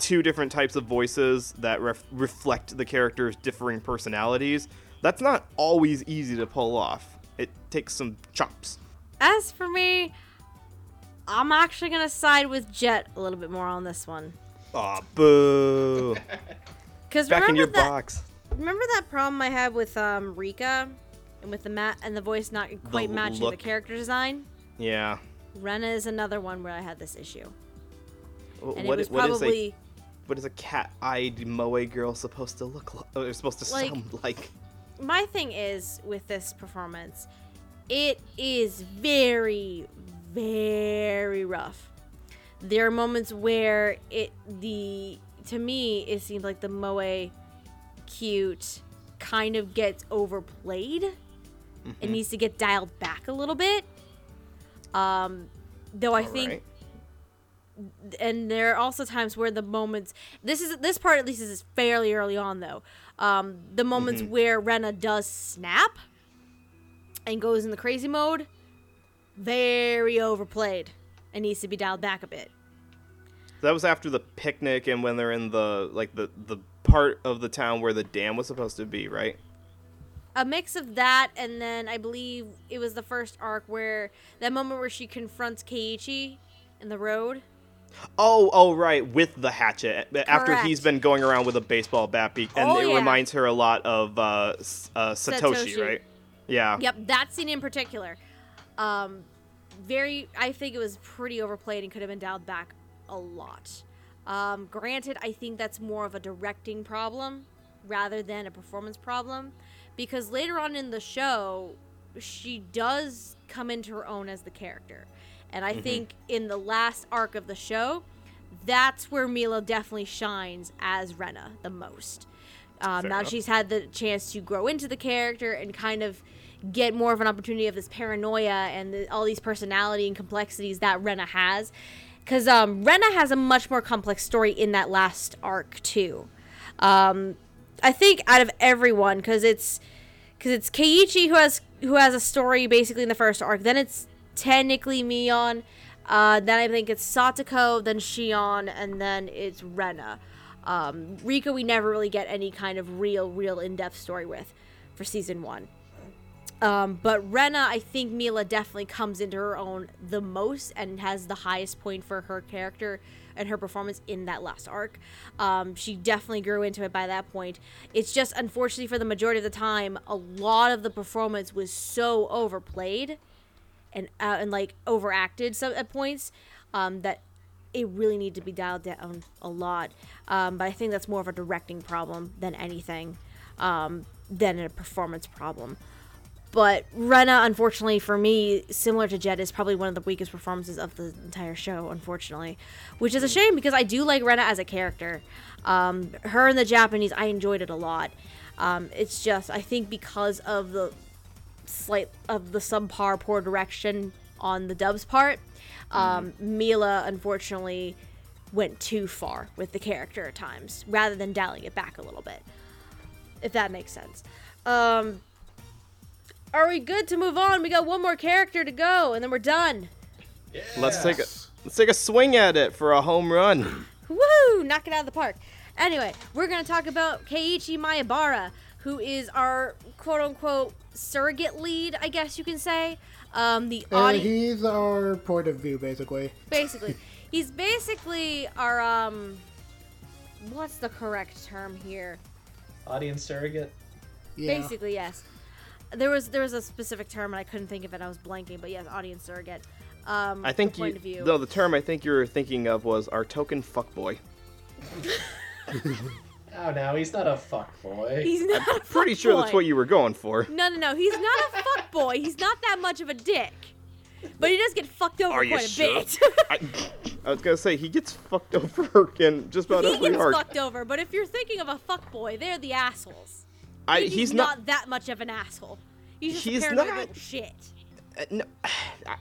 two different types of voices that ref- reflect the character's differing personalities, that's not always easy to pull off. It takes some chops. As for me, I'm actually gonna side with Jet a little bit more on this one. Aw, boo. <laughs> Cause Back in remember your that, box. remember that problem I had with um Rika, and with the mat and the voice not quite matching look. the character design. Yeah. Rena is another one where I had this issue, Wh- and What it was i- what is probably what is a cat-eyed moe girl supposed to look like? Or supposed to Like- sound like? my thing is with this performance, it is very, very rough. There are moments where it the to me it seems like the moe cute kind of gets overplayed. It needs to get dialed back a little bit. Um, though I think Alright. And there are also times where the moments this is this part at least is fairly early on though um the moments where rena does snap and goes in the crazy mode very overplayed and needs to be dialed back a bit. That was after the picnic and when they're in the like the the part of the town where the dam was supposed to be, right? a mix of that and then i believe it was the first arc where that moment where she confronts keiichi in the road Oh, oh, right, with the hatchet. After he's been going around with a baseball bat, be- and Oh, it yeah. reminds her a lot of uh, uh, Satoshi, Satoshi. right? Yeah. Yep, that scene in particular. Um, very. I think it was pretty overplayed and could have been dialed back a lot. Um, granted, I think that's more of a directing problem rather than a performance problem, because later on in the show, she does come into her own as the character, and I think in the last arc of the show, that's where Mela definitely shines as Rena the most. Um, now enough. she's had the chance to grow into the character and kind of get more of an opportunity of this paranoia and the, all these personality and complexities that Rena has. Because um, Rena has a much more complex story in that last arc too. Um, I think out of everyone, because it's because it's Keiichi who has who has a story basically in the first arc. Then it's technically Mion. Uh, then I think it's Satoko, then Shion, and then it's Rena. Um, Rika, we never really get any kind of real, real in-depth story with for season one. Um, but Rena, I think Mela definitely comes into her own the most and has the highest point for her character and her performance in that last arc. Um, she definitely grew into it by that point. It's just unfortunately for the majority of the time, a lot of the performance was so overplayed and uh, and like overacted some at points um, that it really needed to be dialed down a lot. Um, but I think that's more of a directing problem than anything, um, than a performance problem. But Rena, unfortunately for me, similar to Jet, is probably one of the weakest performances of the entire show, unfortunately. Which is a shame because I do like Rena as a character. Um, her and the Japanese, I enjoyed it a lot. Um, it's just, I think because of the slight of the subpar poor direction on the dub's part, um, Mela unfortunately went too far with the character at times, rather than dialing it back a little bit. If that makes sense. Um, are we good to move on? We got one more character to go, and then we're done. Let's take a let's take a swing at it for a home run. Woo! Knock it out of the park. Anyway, we're gonna talk about Keiichi Maebara, who is our quote unquote surrogate lead, I guess you can say. Um, the And audience. he's our point of view, basically. basically <laughs> he's basically our um what's the correct term here Audience surrogate. Yeah. basically yes there was there was a specific term and i couldn't think of it i was blanking but yes audience surrogate um I think the point you of view though the term I think you were thinking of was our token fuckboy. <laughs> <laughs> Oh, now he's not a fuck boy. he's not a Pretty sure that's what you were going for. no no no he's not a fuck boy he's not that much of a dick but he does get fucked over Are you quite a sure? bit <laughs> I, I was gonna say he gets fucked over <laughs> in just about he every gets arc. fucked over but if you're thinking of a fuck boy they're the assholes I, he's, he's not, not. that much of an asshole he's just He's a not. little shit uh, no, <sighs>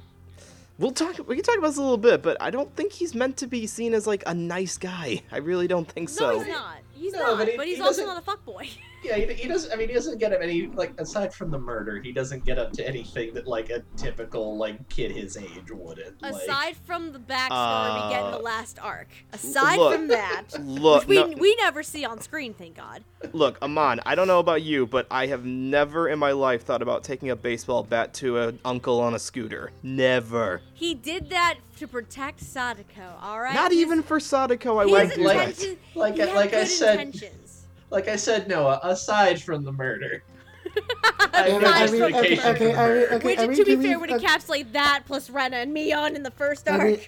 we'll talk. We can talk about this a little bit, but I don't think he's meant to be seen as like a nice guy. I really don't think no so. he's not he's No, not but but, he's he also not a fuck boy <laughs> Yeah, he, he doesn't. I mean, he doesn't get up any like aside from the murder. He doesn't get up to anything that like a typical like kid his age wouldn't. Like, Aside from the backstory we get in the Uh, last arc, aside look, from that, <laughs> Look, which we, no- we never see on screen, thank God. look, Amon. I don't know about you, but I have never in my life thought about taking a baseball bat to an uncle on a scooter. Never. He did that to protect Satoko, alright? Not His- even for Satoko. I his wouldn't do like- that. like he I- like I good said- intentions. Like I said, Noah. Aside from the murder, <laughs> I Yeah, no Aside from the okay, okay, for the I mean, murder. okay, Which, I mean, to be fair, be- would okay. encapsulate that plus Rena and Mion in the first I arc. mean,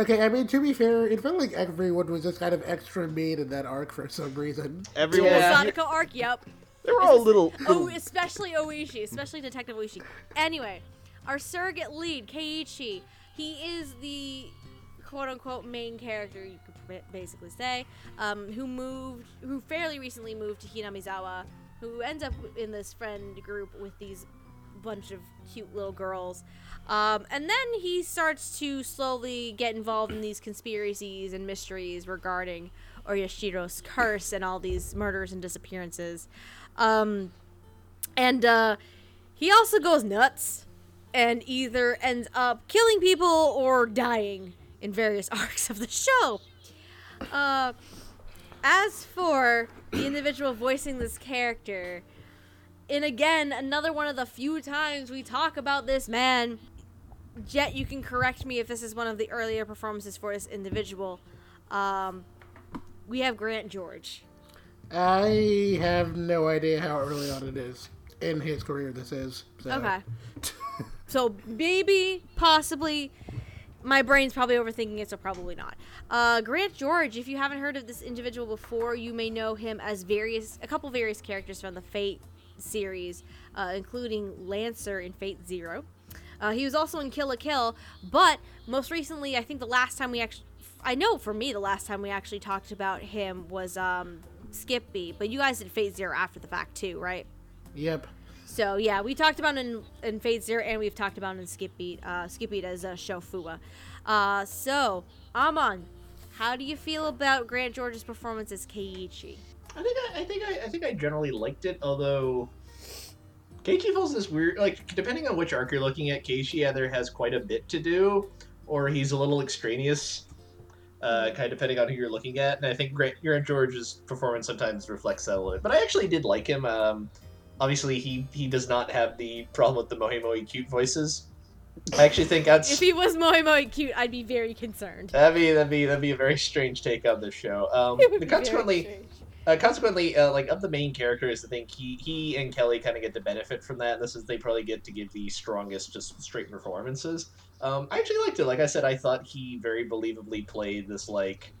okay, I mean, to be fair, it felt like everyone was just kind of extra mean in that arc for some reason. Everyone. the Yeah. Satoko arc, yep. They were all little. Oh, especially Oishi, especially Detective Oishi. Anyway, our surrogate lead, Keiichi, he is the quote unquote main character, you could ba- basically say, um, who moved, who fairly recently moved to Hinamizawa, who ends up in this friend group with these bunch of cute little girls. Um, and then he starts to slowly get involved in these conspiracies and mysteries regarding Oyashiro's curse and all these murders and disappearances. Um, and uh, he also goes nuts and either ends up killing people or dying in various <laughs> arcs of the show. Uh, as for the individual voicing this character, and again, another one of the few times we talk about this man. Jet, you can correct me if this is one of the earlier performances for this individual. Um, we have Grant George. I have no idea how early on it is in his career this is. So. Okay. So maybe, possibly, my brain's probably overthinking it, so probably not. Uh, Grant George, if you haven't heard of this individual before, you may know him as various, a couple various characters from the Fate series, uh, including Lancer in Fate Zero. Uh, he was also in Kill la Kill, but most recently, I think the last time we actually, I know for me, the last time we actually talked about him was um, Skip Beat, but you guys did Fate Zero after the fact too, right? Yep. So yeah, we talked about in in Fate Zero, and we've talked about in Skip Beat, uh, Skip Beat as uh, Sho Fuwa. Uh, so Amon, how do you feel about Grant George's performance as Keiichi? I think I, I think I, I think I generally liked it, although Keiichi feels this weird like depending on which arc you're looking at, Keiichi either has quite a bit to do or he's a little extraneous. Uh, kind of depending on who you're looking at, and I think Grant, Grant George's performance sometimes reflects that a little bit. But I actually did like him. Um, obviously, he he does not have the problem with the mohi mohi cute voices. I actually think that's If he was Moi Moi cute, I'd be very concerned. That'd be that'd be that'd be a very strange take on this show. Um, <laughs> It would be very consequently, uh, consequently, uh, like of the main characters, I think he he and Kelly kind of get to benefit from that. This is they probably get to give the strongest, just straight performances. Um, I actually liked it. Like I said, I thought he very believably played this like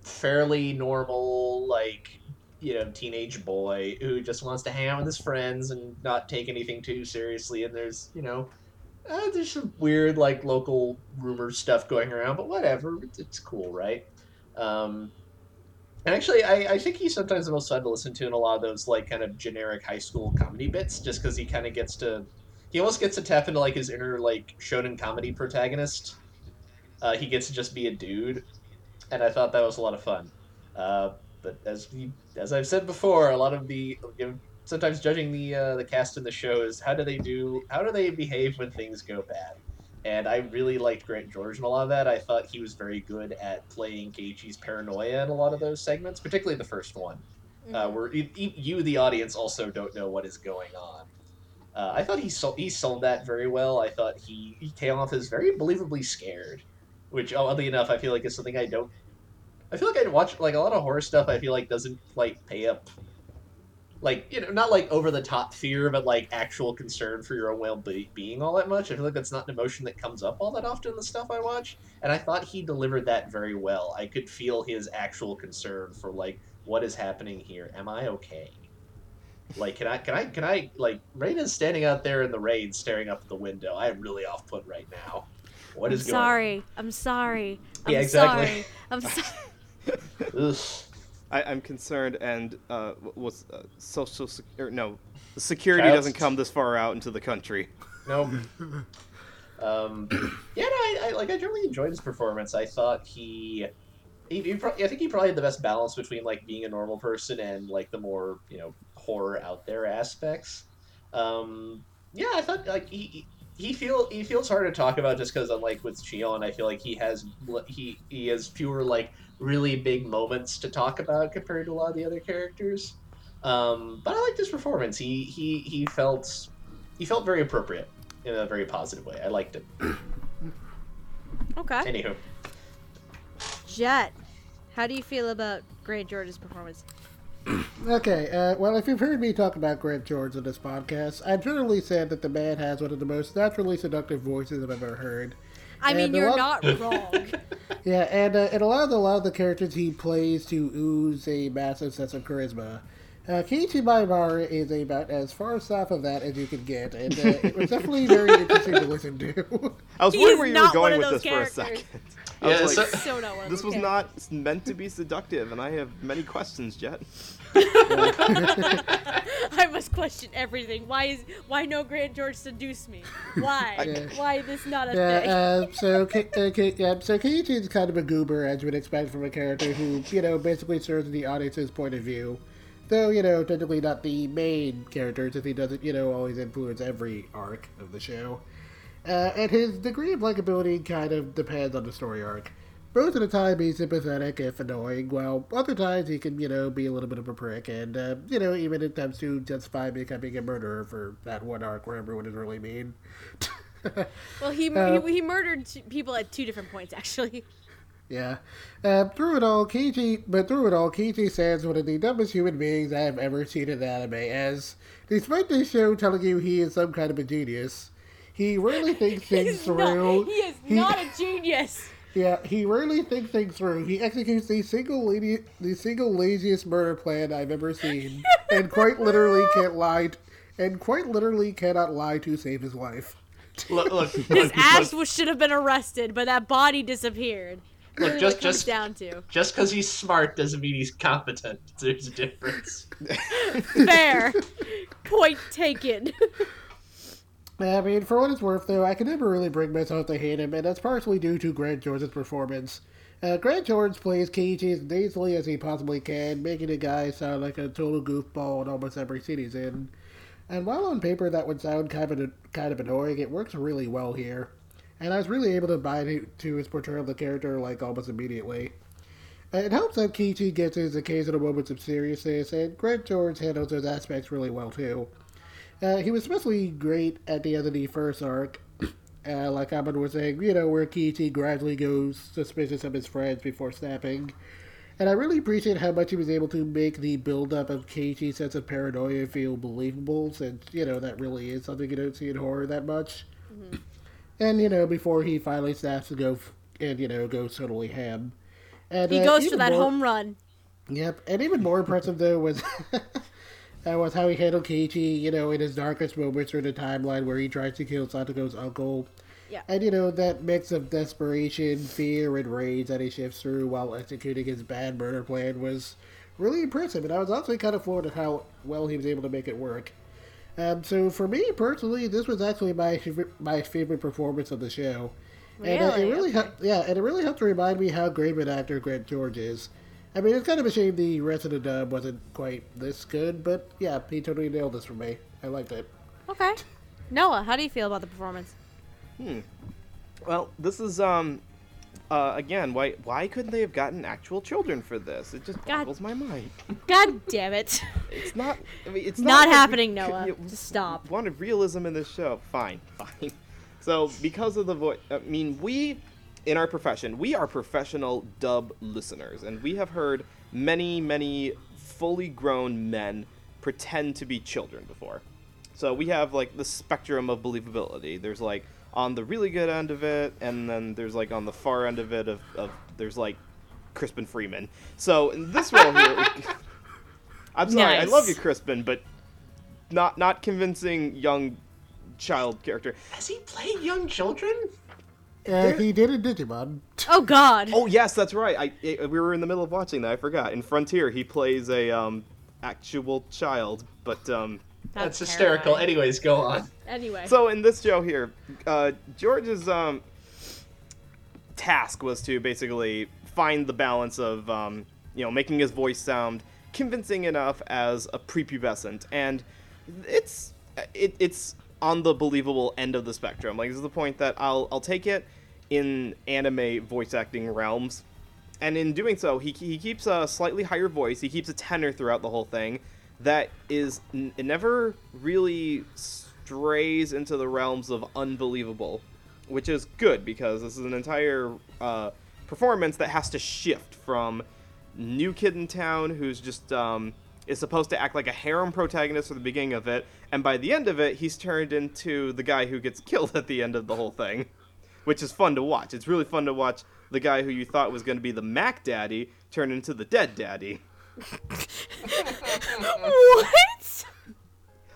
fairly normal, like you know, teenage boy who just wants to hang out with his friends and not take anything too seriously. And there's you know uh, there's some weird like local rumor stuff going around, but whatever, it's, cool, right? Um, and actually, I, I think he's sometimes the most fun to listen to in a lot of those like kind of generic high school comedy bits, just because he kind of gets to, he almost gets to tap into like his inner like shonen comedy protagonist. Uh, he gets to just be a dude, and I thought that was a lot of fun. Uh, but as we, as I've said before, a lot of the you know, sometimes judging the uh, the cast in the show is how do they do how do they behave when things go bad? And i really liked grant george in a lot of that. I thought he was very good at playing Keiichi's paranoia in a lot of those segments particularly the first one. Uh, where e- e- you the audience also don't know what is going on. Uh, i thought he sold, he sold that very well. I thought he, he came off as very believably scared which oddly enough i feel like is something i don't i feel like I'd watch like a lot of horror stuff i feel like doesn't like pay up like you know not like over the top fear but like actual concern for your own well-being all that much i feel like that's not an emotion that comes up all that often in the stuff i watch and i thought he delivered that very well i could feel his actual concern for like what is happening here am i okay like can i can i can i like Rena's standing out there in the rain staring up at the window i am really off put right now What is I'm going sorry. I'm sorry. I'm Yeah, exactly. sorry. I'm <laughs> sorry. Ugh. I, I'm concerned, and uh, was uh, social sec- or no, security Child doesn't come this far out into the country. Nope. <laughs> um, yeah, no, I, I like. I generally enjoyed his performance. I thought he, he, he pro- I think he probably had the best balance between like being a normal person and like the more you know horror out there aspects. Um, yeah, I thought like he. he he feel he feels hard to talk about just because unlike with Shion, I feel like he has he he has fewer like really big moments to talk about compared to a lot of the other characters. Um, but I liked his performance. He he he felt he felt very appropriate in a very positive way. I liked it. Okay. Anywho, Jet, how do you feel about Grant George's performance? Okay, uh, well, if you've heard me talk about Grant George on this podcast, I've generally said that the man has one of the most naturally seductive voices I've ever heard. I mean, And a you're lot- not <laughs> wrong. Yeah, and uh, and a lot of the, a lot of the characters he plays to ooze a massive sense of charisma. Uh, Keiichi Maebara is about as far south of that as you can get, and uh, it was definitely <laughs> very interesting to listen to. I was He wondering where you were going with this those for a characters. second. I Yeah, was like, so- so not one this was characters. not meant to be seductive, and I have many questions, Jet. <laughs> I must question everything. Why is why no Grant George seduce me? Why? <laughs> Yeah. Why this not a thing? Yeah, uh, <laughs> so Ke- uh, Ke- yeah, so kind of a goober, as you would expect from a character who, you know, basically serves the audience's point of view. Though, you know, technically not the main character, since he doesn't, you know, always influence every arc of the show. Uh, and his degree of likability kind of depends on the story arc. Most of the time he's sympathetic, if annoying, while other times he can, you know, be a little bit of a prick, and, uh, you know, even attempts to justify becoming a murderer for that one arc where everyone is really mean. <laughs> well, he, uh, he he murdered t- people at two different points actually. Yeah. Uh, through it all, Keiichi, but through it all, Keiichi stands one of the dumbest human beings I have ever seen in anime, as, despite this show telling you he is some kind of a genius, he really <laughs> thinks things He's through. not, he is not a genius. Yeah, he rarely thinks things through. He executes the single lady, the single laziest murder plan I've ever seen, and quite literally <laughs> can't lie, and quite literally cannot lie to save his life. Look, look, <laughs> His ass look, was, should have been arrested, but that body disappeared. look, Really just what it comes just down to. just because he's smart doesn't mean he's competent. <laughs> There's a difference. Fair. Point taken. I mean, for what it's worth, though, I can never really bring myself to hate him, and that's partially due to Grant George's performance. Uh, Grant George plays Keiichi as nasally as he possibly can, making the guy sound like a total goofball in almost every scene he's in. And while on paper that would sound kind of kind of annoying, it works really well here. And I was really able to buy to, to his portrayal of the character like almost immediately. It helps that Keiichi gets his occasional moments of seriousness, and Grant George handles those aspects really well too. Uh, he was especially great at the end of the first arc, <coughs> uh, like Amon was saying, you know, where Keiichi gradually goes suspicious of his friends before snapping. And I really appreciate how much he was able to make the build-up of Keiichi's sense of paranoia feel believable, since, you know, that really is something you don't see in horror that much. And, you know, before he finally snaps to go f- and, you know, goes totally ham. And, He uh, goes for that more- home run. Yep, and even more impressive though was <laughs> uh, was how he handled Keiichi, you know, in his darkest moments through the timeline where he tries to kill Satoko's uncle. Yeah. And you know, that mix of desperation, fear, and rage that he shifts through while executing his bad murder plan was really impressive, and I was also kind of floored at how well he was able to make it work. Um, so for me personally, this was actually my favorite, my favorite performance of the show. And uh, it Really? really helped, yeah, and it really helped to remind me how great of an actor Grant George is. I mean, it's kind of a shame the rest of the dub wasn't quite this good, but yeah, he totally nailed this for me. I liked it. Okay. Noah, how do you feel about the performance? Hmm. Well, this is um, uh, again, why why couldn't they have gotten actual children for this? It just God. boggles my mind. God damn it. It's not. I mean, it's Not not, like we happening, could- Noah. you- Just stop. Wanted realism in this show. Fine, <laughs> fine. So because of the voice, I mean, we in our profession, we are professional dub listeners, and we have heard many, many fully grown men pretend to be children before. So we have like the spectrum of believability. There's like on the really good end of it, and then there's like on the far end of it of, of there's like Crispin Freeman. So in this role here, <laughs> I'm sorry, I love you, Crispin, but not not convincing young child character. Has he played young children? Uh, he did in Digimon. <laughs> Oh God. Oh yes, that's right. I, I we were in the middle of watching that. I forgot. In Frontier, he plays a um actual child, but um. That's, hysterical. Anyways, go on. Anyway. So in this show here, uh, George's um, task was to basically find the balance of um, you know making his voice sound convincing enough as a prepubescent, and it's it, it's on the believable end of the spectrum. Like this is the point that I'll I'll take it in anime voice acting realms, and in doing so, he he keeps a slightly higher voice. He keeps a tenor throughout the whole thing that is n- never really strays into the realms of unbelievable, which is good because this is an entire uh, performance that has to shift from new kid in town who's just um, is supposed to act like a harem protagonist for the beginning of it, and by the end of it, he's turned into the guy who gets <laughs> killed at the end of the whole thing, which is fun to watch. It's really fun to watch the guy who you thought was going to be the Mac Daddy turn into the Dead Daddy. what?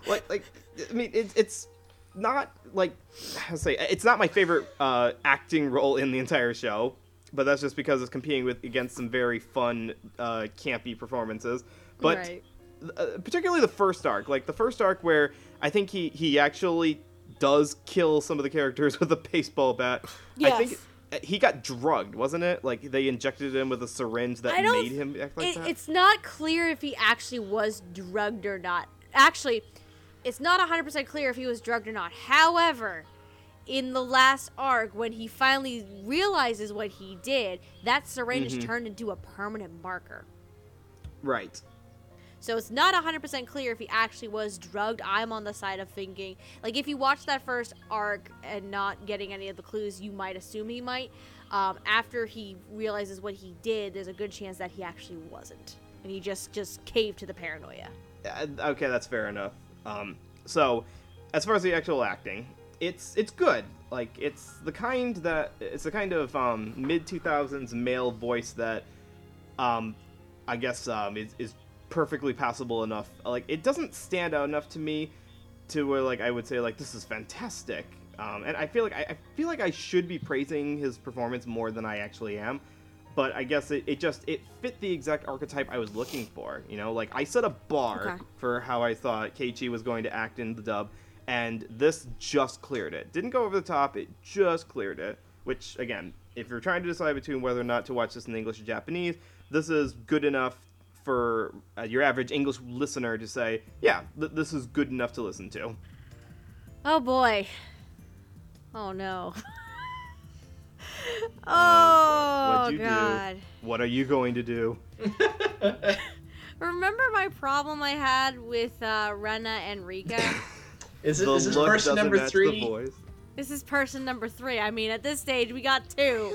like like I mean it's it's not like to say it's not my favorite uh, acting role in the entire show, but that's just because it's competing with against some very fun uh, campy performances. But Right. uh, particularly the first arc, like the first arc where I think he he actually does kill some of the characters <laughs> with a baseball bat. Yes. I think he got drugged, wasn't it? Like they injected him with a syringe that made him act like it, that. it's not clear if he actually was drugged or not. Actually, it's not 100% clear if he was drugged or not. However, in the last arc, when he finally realizes what he did, that syringe Mm-hmm. turned into a permanent marker. right. So it's not 100% clear if he actually was drugged. I'm on the side of thinking, like, if you watch that first arc and not getting any of the clues, you might assume he might. Um, after he realizes what he did, there's a good chance that he actually wasn't. And he just, just caved to the paranoia. Uh, okay, that's fair enough. Um, so, as far as the actual acting, it's it's good. Like it's the kind that it's the kind of um, mid two thousands male voice that um, I guess um, is, is perfectly passable enough. Like it doesn't stand out enough to me to where like I would say like this is fantastic. Um, and I feel like I, I feel like I should be praising his performance more than I actually am. But I guess it, it just it fit the exact archetype I was looking for. You know, like I set a bar Okay. for how I thought Keiichi was going to act in the dub, and this just cleared it. Didn't go over the top. It just cleared it. Which again, if you're trying to decide between whether or not to watch this in English or Japanese, this is good enough for uh, your average English listener to say, yeah, th- this is good enough to listen to. Oh boy. Oh no. <laughs> oh What'd you do? god. What are you going to do? <laughs> Remember my problem I had with uh, Rena and Rika? <laughs> Is, it, The is this look person number match the three? This is person number three. I mean, at this stage, we got two.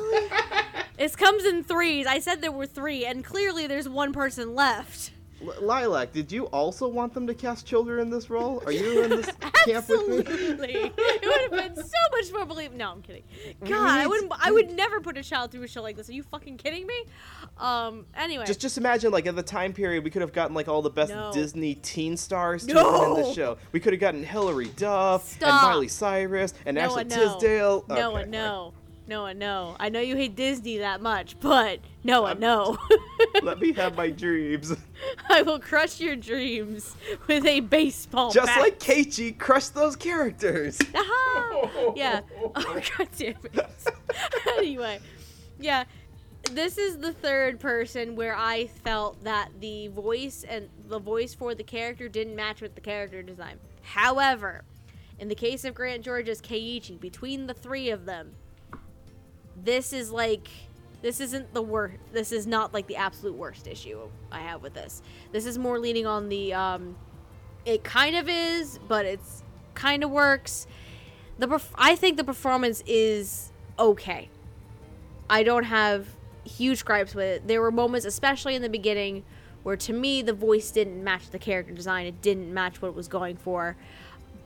it comes in threes. I said there were three, and clearly there's one person left. L- Lilac, did you also want them to cast children in this role? Are you in this <laughs> camp with me? Absolutely. it would have been so much more believable. No, I'm kidding. God, I wouldn't. I would never put a child through a show like this. Are you fucking kidding me? Um. Anyway. Just, just imagine, like, at the time period, we could have gotten like all the best No. Disney teen stars to come in No. the show. We could have gotten Hilary Duff Stop. and Miley Cyrus and Ashley no. Tisdale. Noah, Okay, no. Noah, no. I know you hate Disney that much, but Noah, I'm- no. <laughs> Let me have my dreams. I will crush your dreams with a baseball Just bat. like Keiichi crushed those characters. <laughs> Aha! yeah. <laughs> Oh god damn it. anyway, yeah. This is the third person where I felt that the voice and the voice for the character didn't match with the character design. However, in the case of Grant George's Keiichi, between the three of them, this is like this isn't the worst this is not like the absolute worst issue I have with this. This is more leaning on the um it kind of is, but it's kind of works. The perf- I think the performance is okay. I don't have huge gripes with it. There were moments, especially in the beginning, where to me the voice didn't match the character design. It didn't match what it was going for.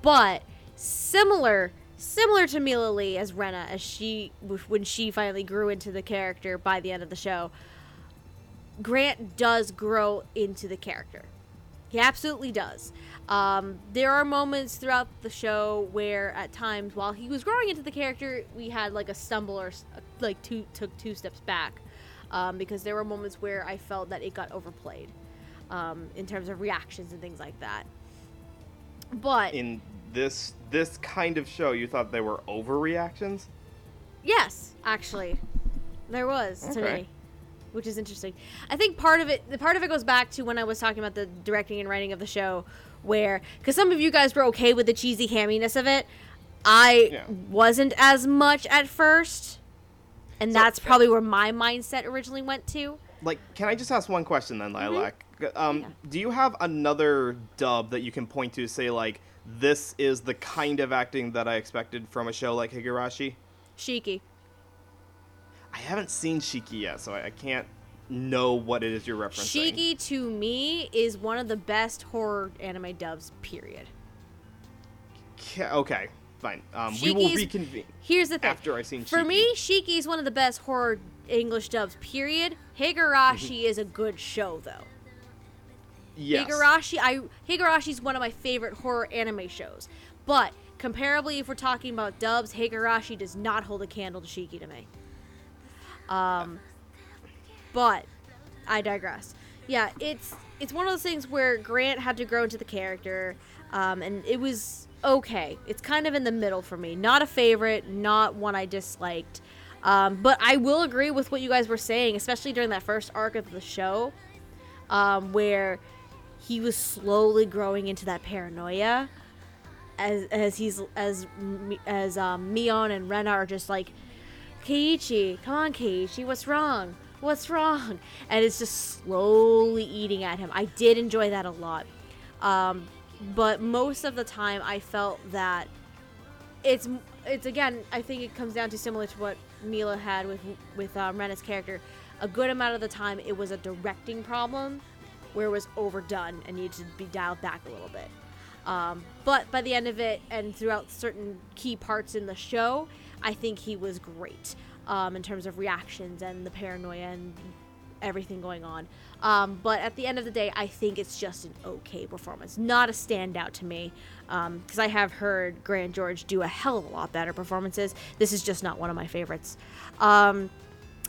But similar, similar to Mela Lee as Rena, as she when she finally grew into the character by the end of the show, Grant does grow into the character. He absolutely does. Um, there are moments throughout the show where, at times, while he was growing into the character, we had like a stumble or like two took two steps back, um, because there were moments where I felt that it got overplayed, um, in terms of reactions and things like that. But In this this kind of show, you thought they were overreactions? Yes, actually, there was to me, which is interesting. I think part of it, the part of it goes back to when I was talking about the directing and writing of the show, where because some of you guys were okay with the cheesy hamminess of it, I Yeah. wasn't as much at first, and So- that's probably where my mindset originally went to. Like, can I just ask one question then, Lilac? Um, Yeah. Do you have another dub that you can point to, say like, this is the kind of acting that I expected from a show like Higurashi? Shiki. I haven't seen Shiki yet, so I, I can't know what it is you're referencing. Shiki to me is one of the best horror anime dubs. Period. Okay, fine. Um, we will reconvene Here's the thing. after I've seen For Shiki. me, Shiki is one of the best horror English dubs. Period. Higurashi <laughs> is a good show though. Yes. Higurashi, I Higurashi is one of my favorite horror anime shows. But comparably, if we're talking about dubs, Higurashi does not hold a candle to Shiki to me. Um, but I digress. Yeah, it's it's one of those things where Grant had to grow into the character, um, and it was okay. It's kind of in the middle for me. Not a favorite, not one I disliked. Um, but I will agree with what you guys were saying, especially during that first arc of the show, um, where he was slowly growing into that paranoia, as as he's as as um, Mion and Rena are just like, Keiichi, come on, Keiichi, what's wrong? What's wrong? And it's just slowly eating at him. I did enjoy that a lot. Um, but most of the time, I felt that it's it's again. I think it comes down to similar to what Mela had with with um, Rena's character. A good amount of the time, it was a directing problem, where it was overdone and needed to be dialed back a little bit. Um, but by the end of it, and throughout certain key parts in the show, I think he was great um, in terms of reactions and the paranoia and everything going on. Um, but at the end of the day, I think it's just an okay performance, not a standout to me. Because I have heard Grant George do a hell of a lot better performances. This is just not one of my favorites. Um,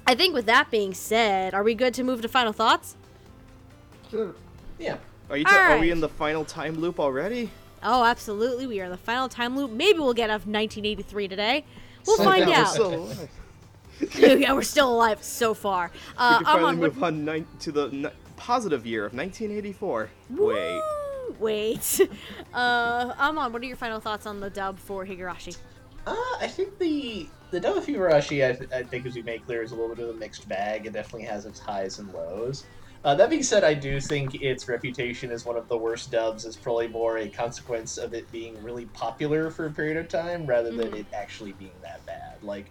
I think with that being said, are we good to move to final thoughts? Sure. Yeah. Are you? Are we Alright. in the final time loop already? Oh, absolutely. We are in the final time loop. Maybe we'll get off 1983 today. We'll So find now we're out. So alive. <laughs> yeah, we're still alive so far. we Uh, can finally Armand, what- move on nine- to the n- positive year of 1984. Wait. Woo! Wait. <laughs> uh, Amon, what are your final thoughts on the dub for Higurashi? Uh, I think the the dub for Higurashi, I, th- I think, as we made clear, is a little bit of a mixed bag. It definitely has its highs and lows. Uh, that being said, I do think its reputation as one of the worst dubs is probably more a consequence of it being really popular for a period of time rather than Mhm. it actually being that bad. Like,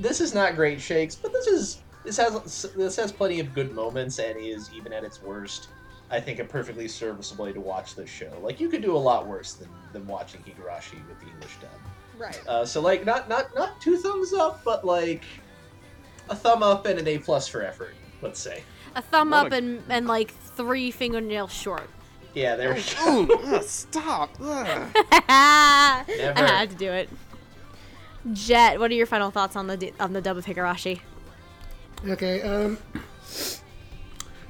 this is not great shakes, but this is this has this has plenty of good moments and is even at its worst. I think a perfectly serviceable way to watch this show. Like you could do a lot worse than, than watching Higurashi with the English dub. Right. Uh, so like not not not two thumbs up, but like a thumb up and an A plus for effort. Let's say. A thumb What up a- and, and like three fingernails short. Yeah, there we go. Ooh, stop. ugh. <laughs> I had to do it. Jet, what are your final thoughts on the on the dub of Higurashi? Okay, um. <clears throat>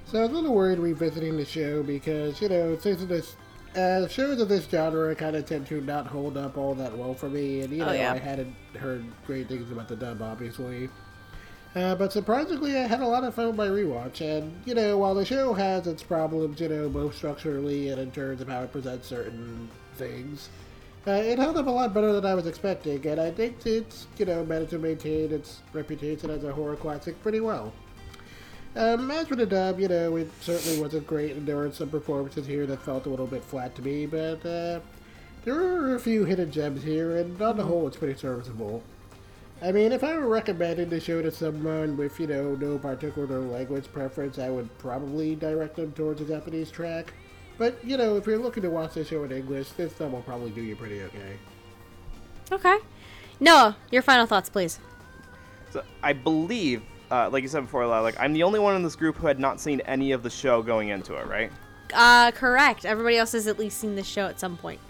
So I was a little worried revisiting the show because, you know, since this. Uh, shows of this genre kind of tend to not hold up all that well for me, and you Oh, know yeah. I hadn't heard great things about the dub, obviously. Uh, but surprisingly, I had a lot of fun with my rewatch, and you know, while the show has its problems, you know, both structurally and in terms of how it presents certain things, uh, it held up a lot better than I was expecting, and I think it's, you know, managed to maintain its reputation as a horror classic pretty well. Um, as for the dub, you know, it certainly wasn't great, and there were some performances here that felt a little bit flat to me, but uh, there were a few hidden gems here, and on the whole, it's pretty serviceable. I mean, if I were recommending the show to someone with, you know, no particular language preference, I would probably direct them towards the Japanese track. But, you know, if you're looking to watch the show in English, this dub will probably do you pretty okay. Okay. Noah, your final thoughts, please. So I believe, uh, like you said before, Lila, like I'm the only one in this group who had not seen any of the show going into it, right? Uh, correct. Everybody else has at least seen the show at some point.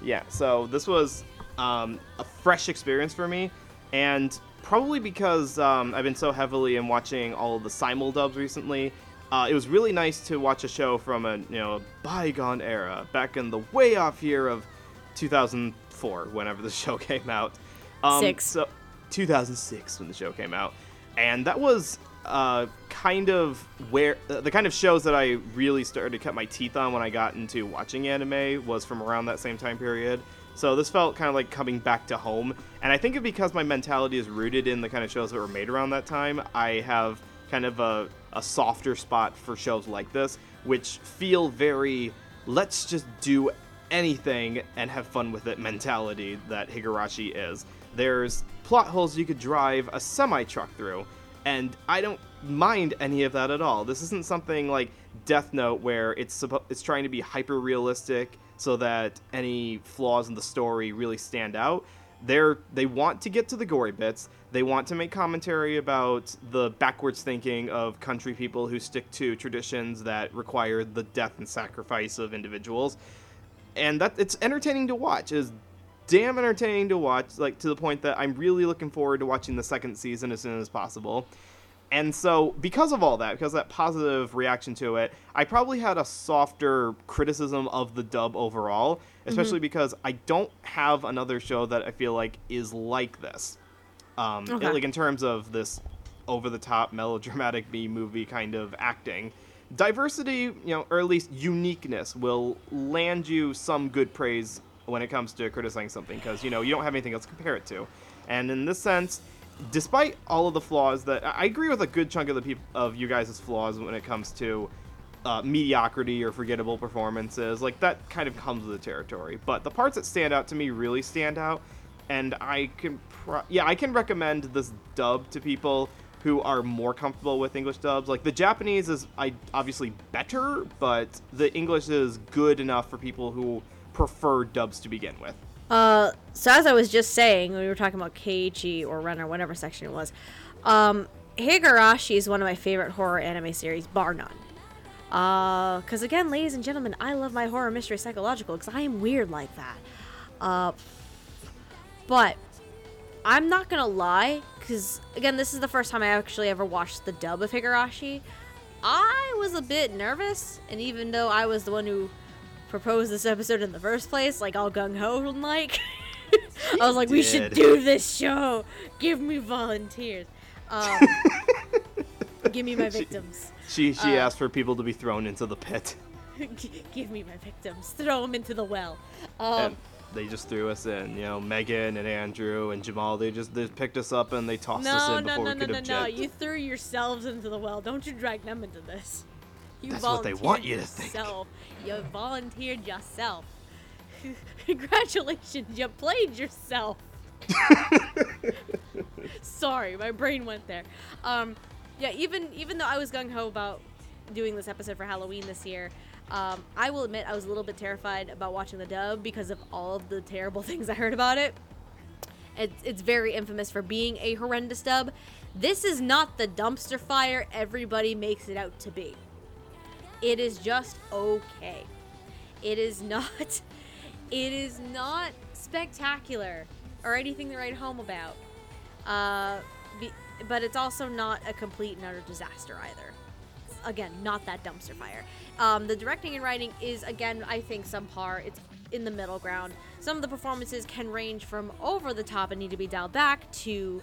Yeah, so this was um, a fresh experience for me, and probably because um, I've been so heavily in watching all of the simul dubs recently, uh, it was really nice to watch a show from a you know bygone era, back in the way off year of 2004, whenever the <laughs> show came out. Um, Six. So 2006 when the show came out, and that was uh, kind of where uh, the kind of shows that I really started to cut my teeth on when I got into watching anime was from around that same time period. So this felt kind of like coming back to home, and I think it because my mentality is rooted in the kind of shows that were made around that time. I have kind of a, a softer spot for shows like this, which feel very let's just do anything and have fun with it mentality that Higurashi is. There's plot holes you could drive a semi truck through, and I don't mind any of that at all. This isn't something like Death Note where it's suppo- it's trying to be hyper realistic so that any flaws in the story really stand out. They're they want to get to the gory bits. They want to make commentary about the backwards thinking of country people who stick to traditions that require the death and sacrifice of individuals and that it's entertaining to watch. It is damn entertaining to watch, like to the point that I'm really looking forward to watching the second season as soon as possible. And so, because of all that, because of that positive reaction to it, I probably had a softer criticism of the dub overall, especially because I don't have another show that I feel like is like this. Um, Okay. Like in terms of this over-the-top melodramatic B movie kind of acting. Diversity, you know, or at least uniqueness, will land you some good praise when it comes to criticizing something, because you know you don't have anything else to compare it to. And in this sense, despite all of the flaws that I agree with a good chunk of the people of you guys' flaws when it comes to uh, mediocrity or forgettable performances, like that kind of comes with the territory. But the parts that stand out to me really stand out, and I can, pro- yeah, I can recommend this dub to people who are more comfortable with English dubs. Like the Japanese is I obviously better, but the English is good enough for people who prefer dubs to begin with. Uh, so as I was just saying, we were talking about Keiichi or Ren or whatever section it was, um, Higurashi is one of my favorite horror anime series, bar none. Uh, cause again, ladies and gentlemen, I love my horror mystery psychological because I am weird like that. Uh, but I'm not gonna lie, because again, this is the first time I actually ever watched the dub of Higurashi. I was a bit nervous, and even though I was the one who proposed this episode in the first place, like all gung ho and like, <laughs> I was like, we should do this show. Give me volunteers. Um, <laughs> give me my victims. She she Uh, asked for people to be thrown into the pit, <laughs> G- give me my victims. Throw them into the well. Um, they just threw us in. You know, Megan and Andrew and Jamal. They just they picked us up and they tossed us in no, before no, we no, could no, no. object. You threw yourselves into the well. Don't you drag them into this. You That's what they volunteered want you to think. yourself. You volunteered yourself. <laughs> Congratulations, you played yourself. <laughs> Sorry, my brain went there. Um, yeah, even even though I was gung ho about doing this episode for Halloween this year, um, I will admit I was a little bit terrified about watching the dub because of all of the terrible <laughs> things I heard about it. It's, it's very infamous for being a horrendous dub. This is not the dumpster fire everybody makes it out to be. It is just okay. It is not. <laughs> It is not spectacular or anything to write home about. Uh, be, but it's also not a complete and utter disaster either. Again, not that dumpster fire. Um, the directing and writing is again, I think, some par. It's in the middle ground. Some of the performances can range from over the top and need to be dialed back to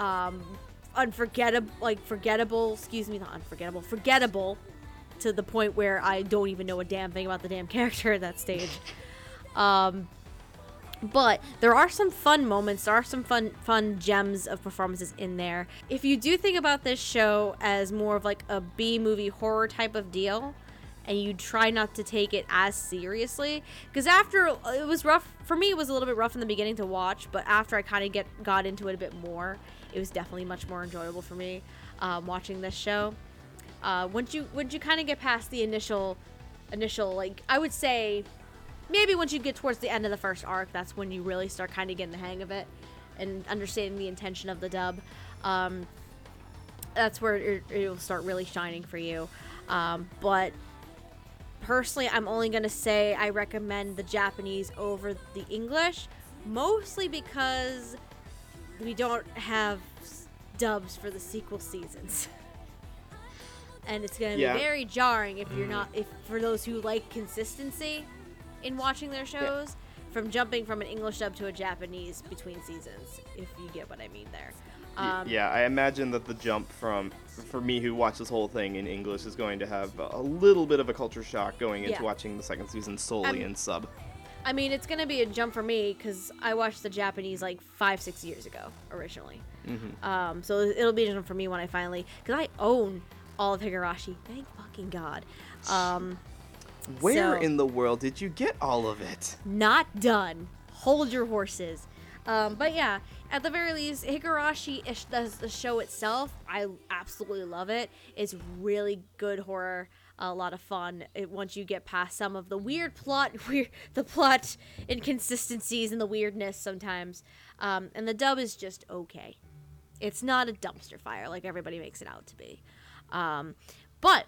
um, unforgettable, like forgettable. Excuse me, not unforgettable, forgettable to the point where I don't even know a damn thing about the damn character at that stage. Um, but there are some fun moments. There are some fun fun gems of performances in there. If you do think about this show as more of like a B movie horror type of deal, and you try not to take it as seriously, because after it was rough for me, it was a little bit rough in the beginning to watch, but after I kind of get got into it a bit more, it was definitely much more enjoyable for me um, watching this show. Uh, once you once you kind of get past the initial initial like I would say maybe once you get towards the end of the first arc, that's when you really start kind of getting the hang of it and understanding the intention of the dub. Um, that's where it, it'll start really shining for you. Um, but personally, I'm only gonna say I recommend the Japanese over the English, mostly because we don't have dubs for the sequel seasons. <laughs> And it's gonna Yeah. be very jarring if you're not if for those who like consistency in watching their shows from jumping from an English dub to a Japanese between seasons, if you get what I mean there. Um, yeah, I imagine that the jump from for me who watched this whole thing in English is going to have a little bit of a culture shock going into Yeah. watching the second season solely Um, in sub. I mean, it's gonna be a jump for me because I watched the Japanese like five, six years ago originally. Mm-hmm. Um, so it'll be a jump for me when I finally, because I own all of Higurashi. Thank fucking god. Um, Where so- in the world did you get all of it? not done. Hold your horses. Um, but yeah, at the very least, Higurashi ish does the show itself. I absolutely love it. It's really good horror, a lot of fun. It, once you get past some of the weird plot, <laughs> weird the plot inconsistencies and the weirdness sometimes, um, and the dub is just okay. It's not a dumpster fire like everybody makes it out to be. Um, but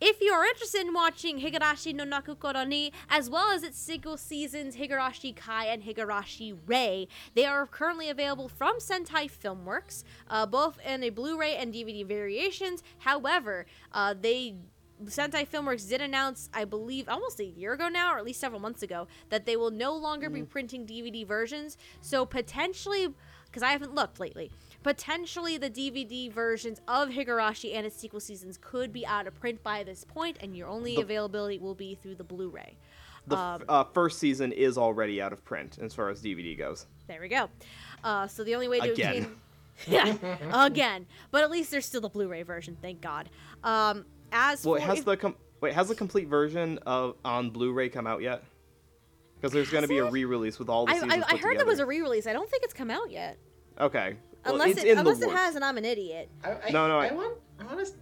if you are interested in watching Higurashi no Naku Koro ni, as well as its sequel seasons Higurashi Kai and Higurashi Rei, they are currently available from Sentai Filmworks, uh, both in a Blu-ray and DVD variations. However, uh, they Sentai Filmworks did announce, I believe, almost a year ago now, or at least several months ago, that they will no longer be printing DVD versions. So potentially, because I haven't looked lately, potentially the DVD versions of Higurashi and its sequel seasons could be out of print by this point, and your only availability will be through the Blu-ray. The f- uh, first season is already out of print as far as DVD goes. There we go. Uh, so the only way to Again. obtain, <laughs> <laughs> yeah, again, but at least there's still the Blu-ray version. Thank God. Um, as Well, for has the com- wait has the complete version of on Blu-ray come out yet? Because there's going to be a re-release with all the I, seasons I, heard there was a re-release. I don't think it's come out yet. Okay. Well, Unless it unless it has, and I'm an idiot. I, I, No, no, I, I- want. I want to.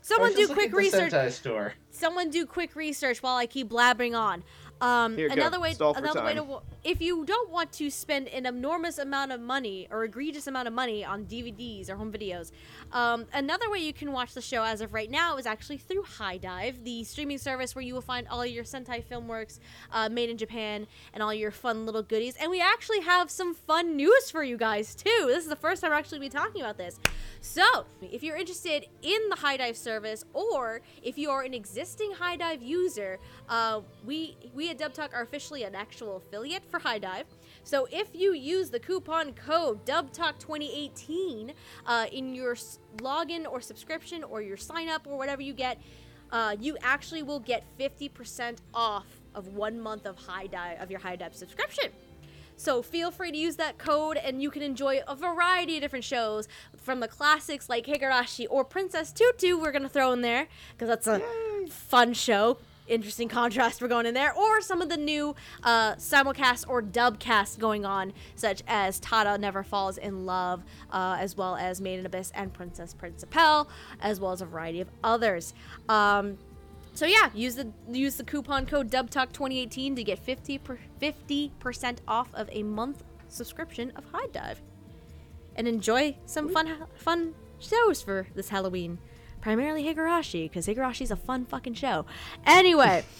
Someone do quick research. Store. Someone do quick research while I keep blabbering on. Um, Here, go. another way, Stall for another way to, time. wa- if you don't want to spend an enormous amount of money or egregious amount of money on DVDs or home videos, um, another way you can watch the show as of right now is actually through HIDIVE, the streaming service where you will find all your Sentai Filmworks uh, made in Japan and all your fun little goodies. And we actually have some fun news for you guys too. This is the first time we're actually be talking about this. So, if you're interested in the HIDIVE service, or if you are an existing HIDIVE user, uh, we we at Dub Talk are officially an actual affiliate for HIDIVE. So, if you use the coupon code DubTalk2018 uh, in your login or subscription or your sign up or whatever you get, uh, you actually will get 50% off of one month of HIDIVE of your HIDIVE subscription. So feel free to use that code and you can enjoy a variety of different shows from the classics like Higurashi or Princess Tutu we're going to throw in there because that's a fun show. Interesting contrast we're going in there. Or some of the new uh, simulcast or dubcasts going on, such as Tada Never Falls in Love, uh, as well as Made in Abyss and Princess Principal, as well as a variety of others. Um, so yeah, use the use the coupon code DubTalk2018 to get 50 percent off of a month subscription of HIDIVE, and enjoy some fun fun shows for this Halloween. Primarily Higurashi, because Higurashi's a fun fucking show. Anyway, <laughs>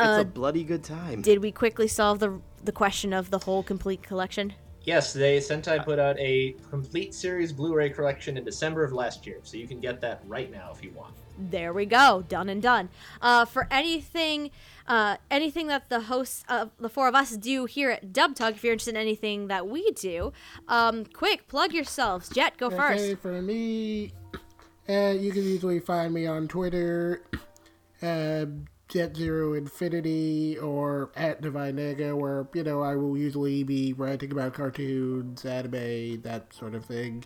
It's uh, a bloody good time. did we quickly solve the the question of the whole complete collection? Yes, they Sentai put out a complete series Blu-ray collection in December of last year, so you can get that right now if you want. there we go done and done uh, for anything uh, anything that the hosts of the four of us do here at dub talk if you're interested in anything that we do um, quick plug yourselves jet go Okay, first for me, uh, you can usually find me on Twitter, uh, Jet Zero Infinity, or at Divine Nega, where you know I will usually be writing about cartoons, anime, that sort of thing.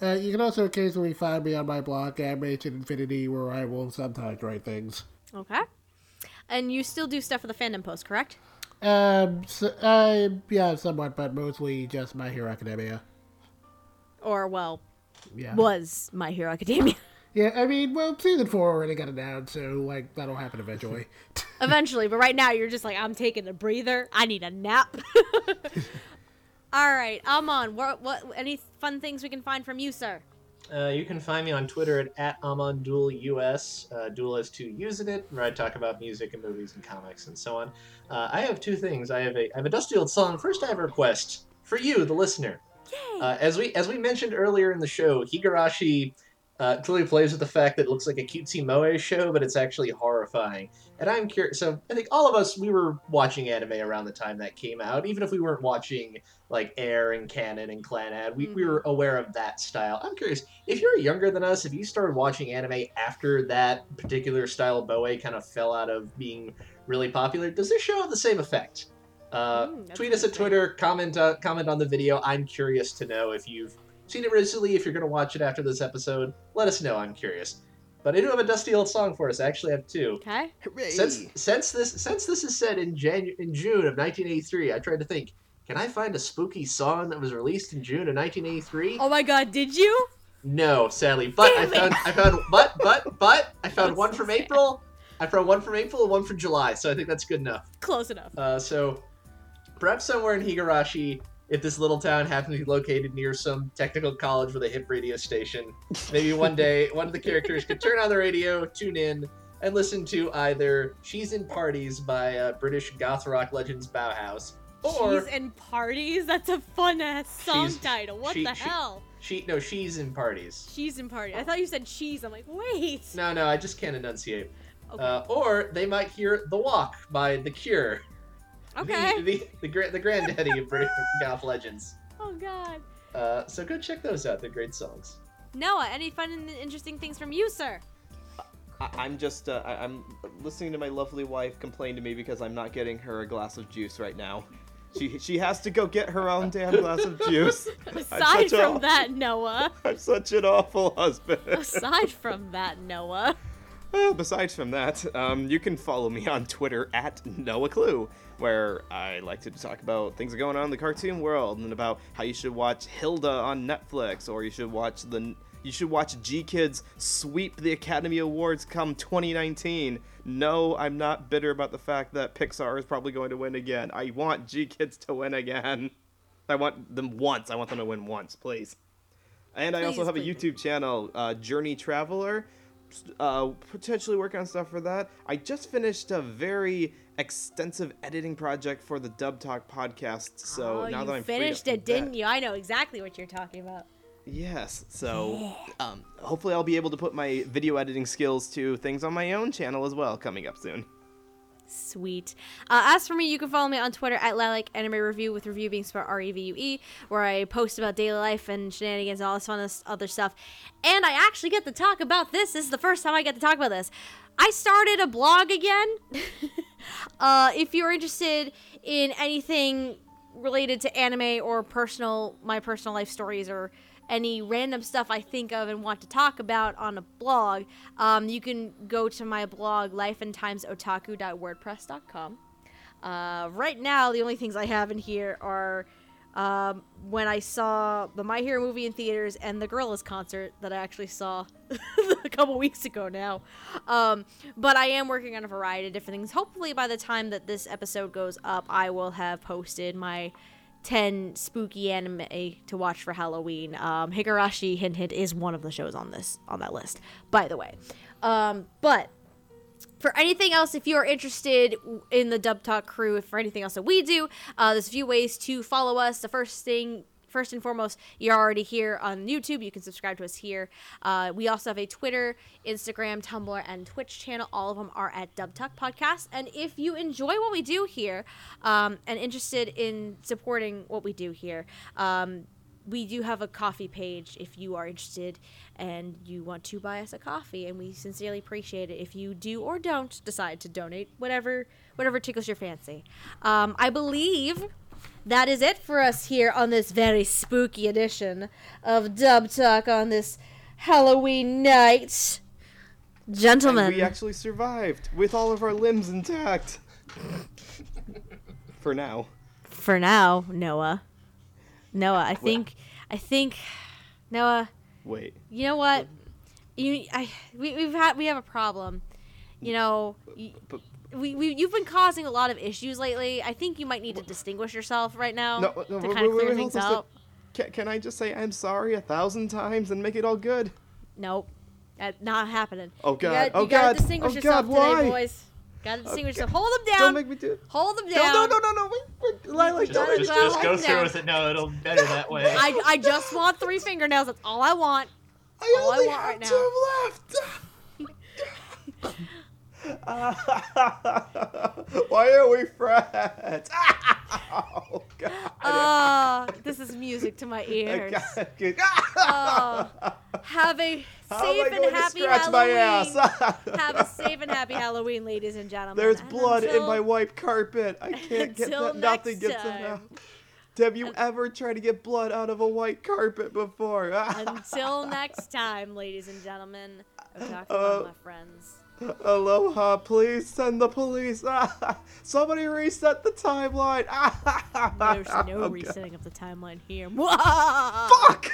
Uh, you can also occasionally find me on my blog, Animation Infinity, where I will sometimes write things. okay and you still do stuff for the fandom post correct Um, so, uh, yeah, somewhat, but mostly just My Hero Academia. or well Yeah. was my hero academia <laughs> Yeah, I mean, well, season four already got announced, so like that'll happen eventually. <laughs> eventually but right now you're just like i'm taking a breather i need a nap <laughs> all right i'm what what any fun things we can find from you sir Uh, you can find me on Twitter at, at AmonDuulUS. Uh, Duel has two U's in it, where I talk about music and movies and comics and so on. Uh, I have two things. I have a I have a Dusty Old Song. First, I have a request for you, the listener. Uh, as we as we mentioned earlier in the show, Higurashi uh, clearly plays with the fact that it looks like a cutesy moe show, but it's actually horrifying. And I'm curious. So I think all of us we were watching anime around the time that came out, even if we weren't watching like Air and Kanon and Clannad, we, we were aware of that style. I'm curious if you're younger than us, if you started watching anime after that particular style of moe kind of fell out of being really popular, does this show have the same effect? Uh, Mm, tweet us at. Twitter, comment uh, comment on the video. I'm curious to know if you've seen it recently. If you're going to watch it after this episode, let us know. I'm curious. But I do have a dusty old song for us. I actually have two. okay Hooray! Since since this since this is set in Janu- in June of 1983, I tried to think. Can I find a spooky song that was released in June of 1983? oh my god did you No, sadly. But I Damn it. found I found but but but I found That's one so from sad. April. I found one from April and one from July. So I think that's good enough. close enough Uh, so, perhaps somewhere in Higurashi, if this little town happens to be located near some technical college with a hip radio station, maybe one <laughs> day one of the characters could turn on the radio, tune in, and listen to either "She's in Parties" by uh, British goth rock legends Bauhaus, or She's in parties. That's a fun ass song She's- title. What she- the she- hell? she no, "She's in Parties." She's in party. I thought you said cheese. I'm like, wait. No, no, I just can't enunciate. Okay. Uh, or they might hear "The Walk" by The Cure, okay. the the the, gra- the granddaddy of British <laughs> goth legends. oh god. Uh, so go check those out. They're great songs. Noah, any fun and interesting things from you, sir? I- I'm just, uh, I- I'm listening to my lovely wife complain to me because I'm not getting her a glass of juice right now. She she has to go get her own damn glass of juice. <laughs> I'm Aside such a- from that, Noah. <laughs> I'm such an awful husband. Aside from that, Noah. Uh, besides from that, um, you can follow me on Twitter at Noah Clue, where I like to talk about things going on in the cartoon world and about how you should watch Hilda on Netflix, or you should watch the You should watch GKIDS sweep the Academy Awards come 2019. No, I'm not bitter about the fact that Pixar is probably going to win again. I want GKIDS to win again. I want them once. I want them to win once, please. And I also Please, have a. YouTube channel, uh, Journey Traveler. Uh, potentially working on stuff for that. I just finished a very extensive editing project for the Dub Talk podcast. So oh, now that I'm finished it, didn't that- you? I know exactly what you're talking about. Yes. So um, hopefully I'll be able to put my video editing skills to things on my own channel as well coming up soon. Sweet. Uh, as for me, you can follow me on Twitter at Lilac Anime Review with review being spelled R E V U E, where I post about daily life and shenanigans and all this fun other stuff. And I actually get to talk about this. This is the first time I get to talk about this. I started a blog again. <laughs> uh, if you're interested in anything related to anime or personal, my personal life stories or any random stuff I think of and want to talk about on a blog, um, you can go to my blog, lifeandtimesotaku.wordpress.com. Uh, right now, the only things I have in here are um, when I saw the My Hero movie in theaters and the Gorillaz concert that I actually saw <laughs> a couple weeks ago now. Um, but I am working on a variety of different things. Hopefully, by the time that this episode goes up, I will have posted my 10 spooky anime to watch for Halloween. Um, Higurashi Hint Hint is one of the shows on this on that list, by the way. Um, but for anything else, if you are interested in the Dub Talk crew, for anything else that we do, uh, there's a few ways to follow us. The first thing, first and foremost, you're already here on YouTube. You can subscribe to us here. Uh, we also have a Twitter, Instagram, Tumblr, and Twitch channel. All of them are at DubTalk Podcast. And if you enjoy what we do here um, and interested in supporting what we do here, um, we do have a Ko-fi page if you are interested and you want to buy us a coffee and we sincerely appreciate it if you do or don't decide to donate whatever whatever tickles your fancy um, i believe that is it for us here on this very spooky edition of dub talk on this halloween night gentlemen And we actually survived with all of our limbs intact. For now. for now noah noah i think i think noah Wait. You know what? You, I, we, we've had we have a problem. You know, But- we, we you've been causing a lot of issues lately. I think you might need to distinguish yourself right now No, to kind of clear things up. Can, can I just say I'm sorry a thousand times and make it all good? Nope, that's not happening. Oh, You God. gotta, Oh, you gotta God. distinguish Oh, yourself God, today, why? boys. Gotta oh, distinguish Okay. yourself. Hold them down. Don't make me do it. Hold them down. no, no, no, no. Wait, wait. Lilac, Just- don't Just, just go through with it. No, it'll better <laughs> that way. I, I just want three fingernails. That's all I want. I all I want have right now. left. <laughs> <laughs> Why are we friends? <laughs> oh, God. Ah, this is music to my <laughs> ears. Oh, have a How am I safe and happy Halloween. have a safe and happy Halloween, ladies and gentlemen. There's And blood in my white carpet. I can't get that. Nothing gets it out. time. Have you ever tried to get blood out of a white carpet before? Until next time, ladies and gentlemen. I'm talking Uh, about my friends. Aloha, please send the police. <laughs> Somebody reset the timeline. <laughs> There's no Oh, God. resetting of the timeline here. <laughs> Fuck!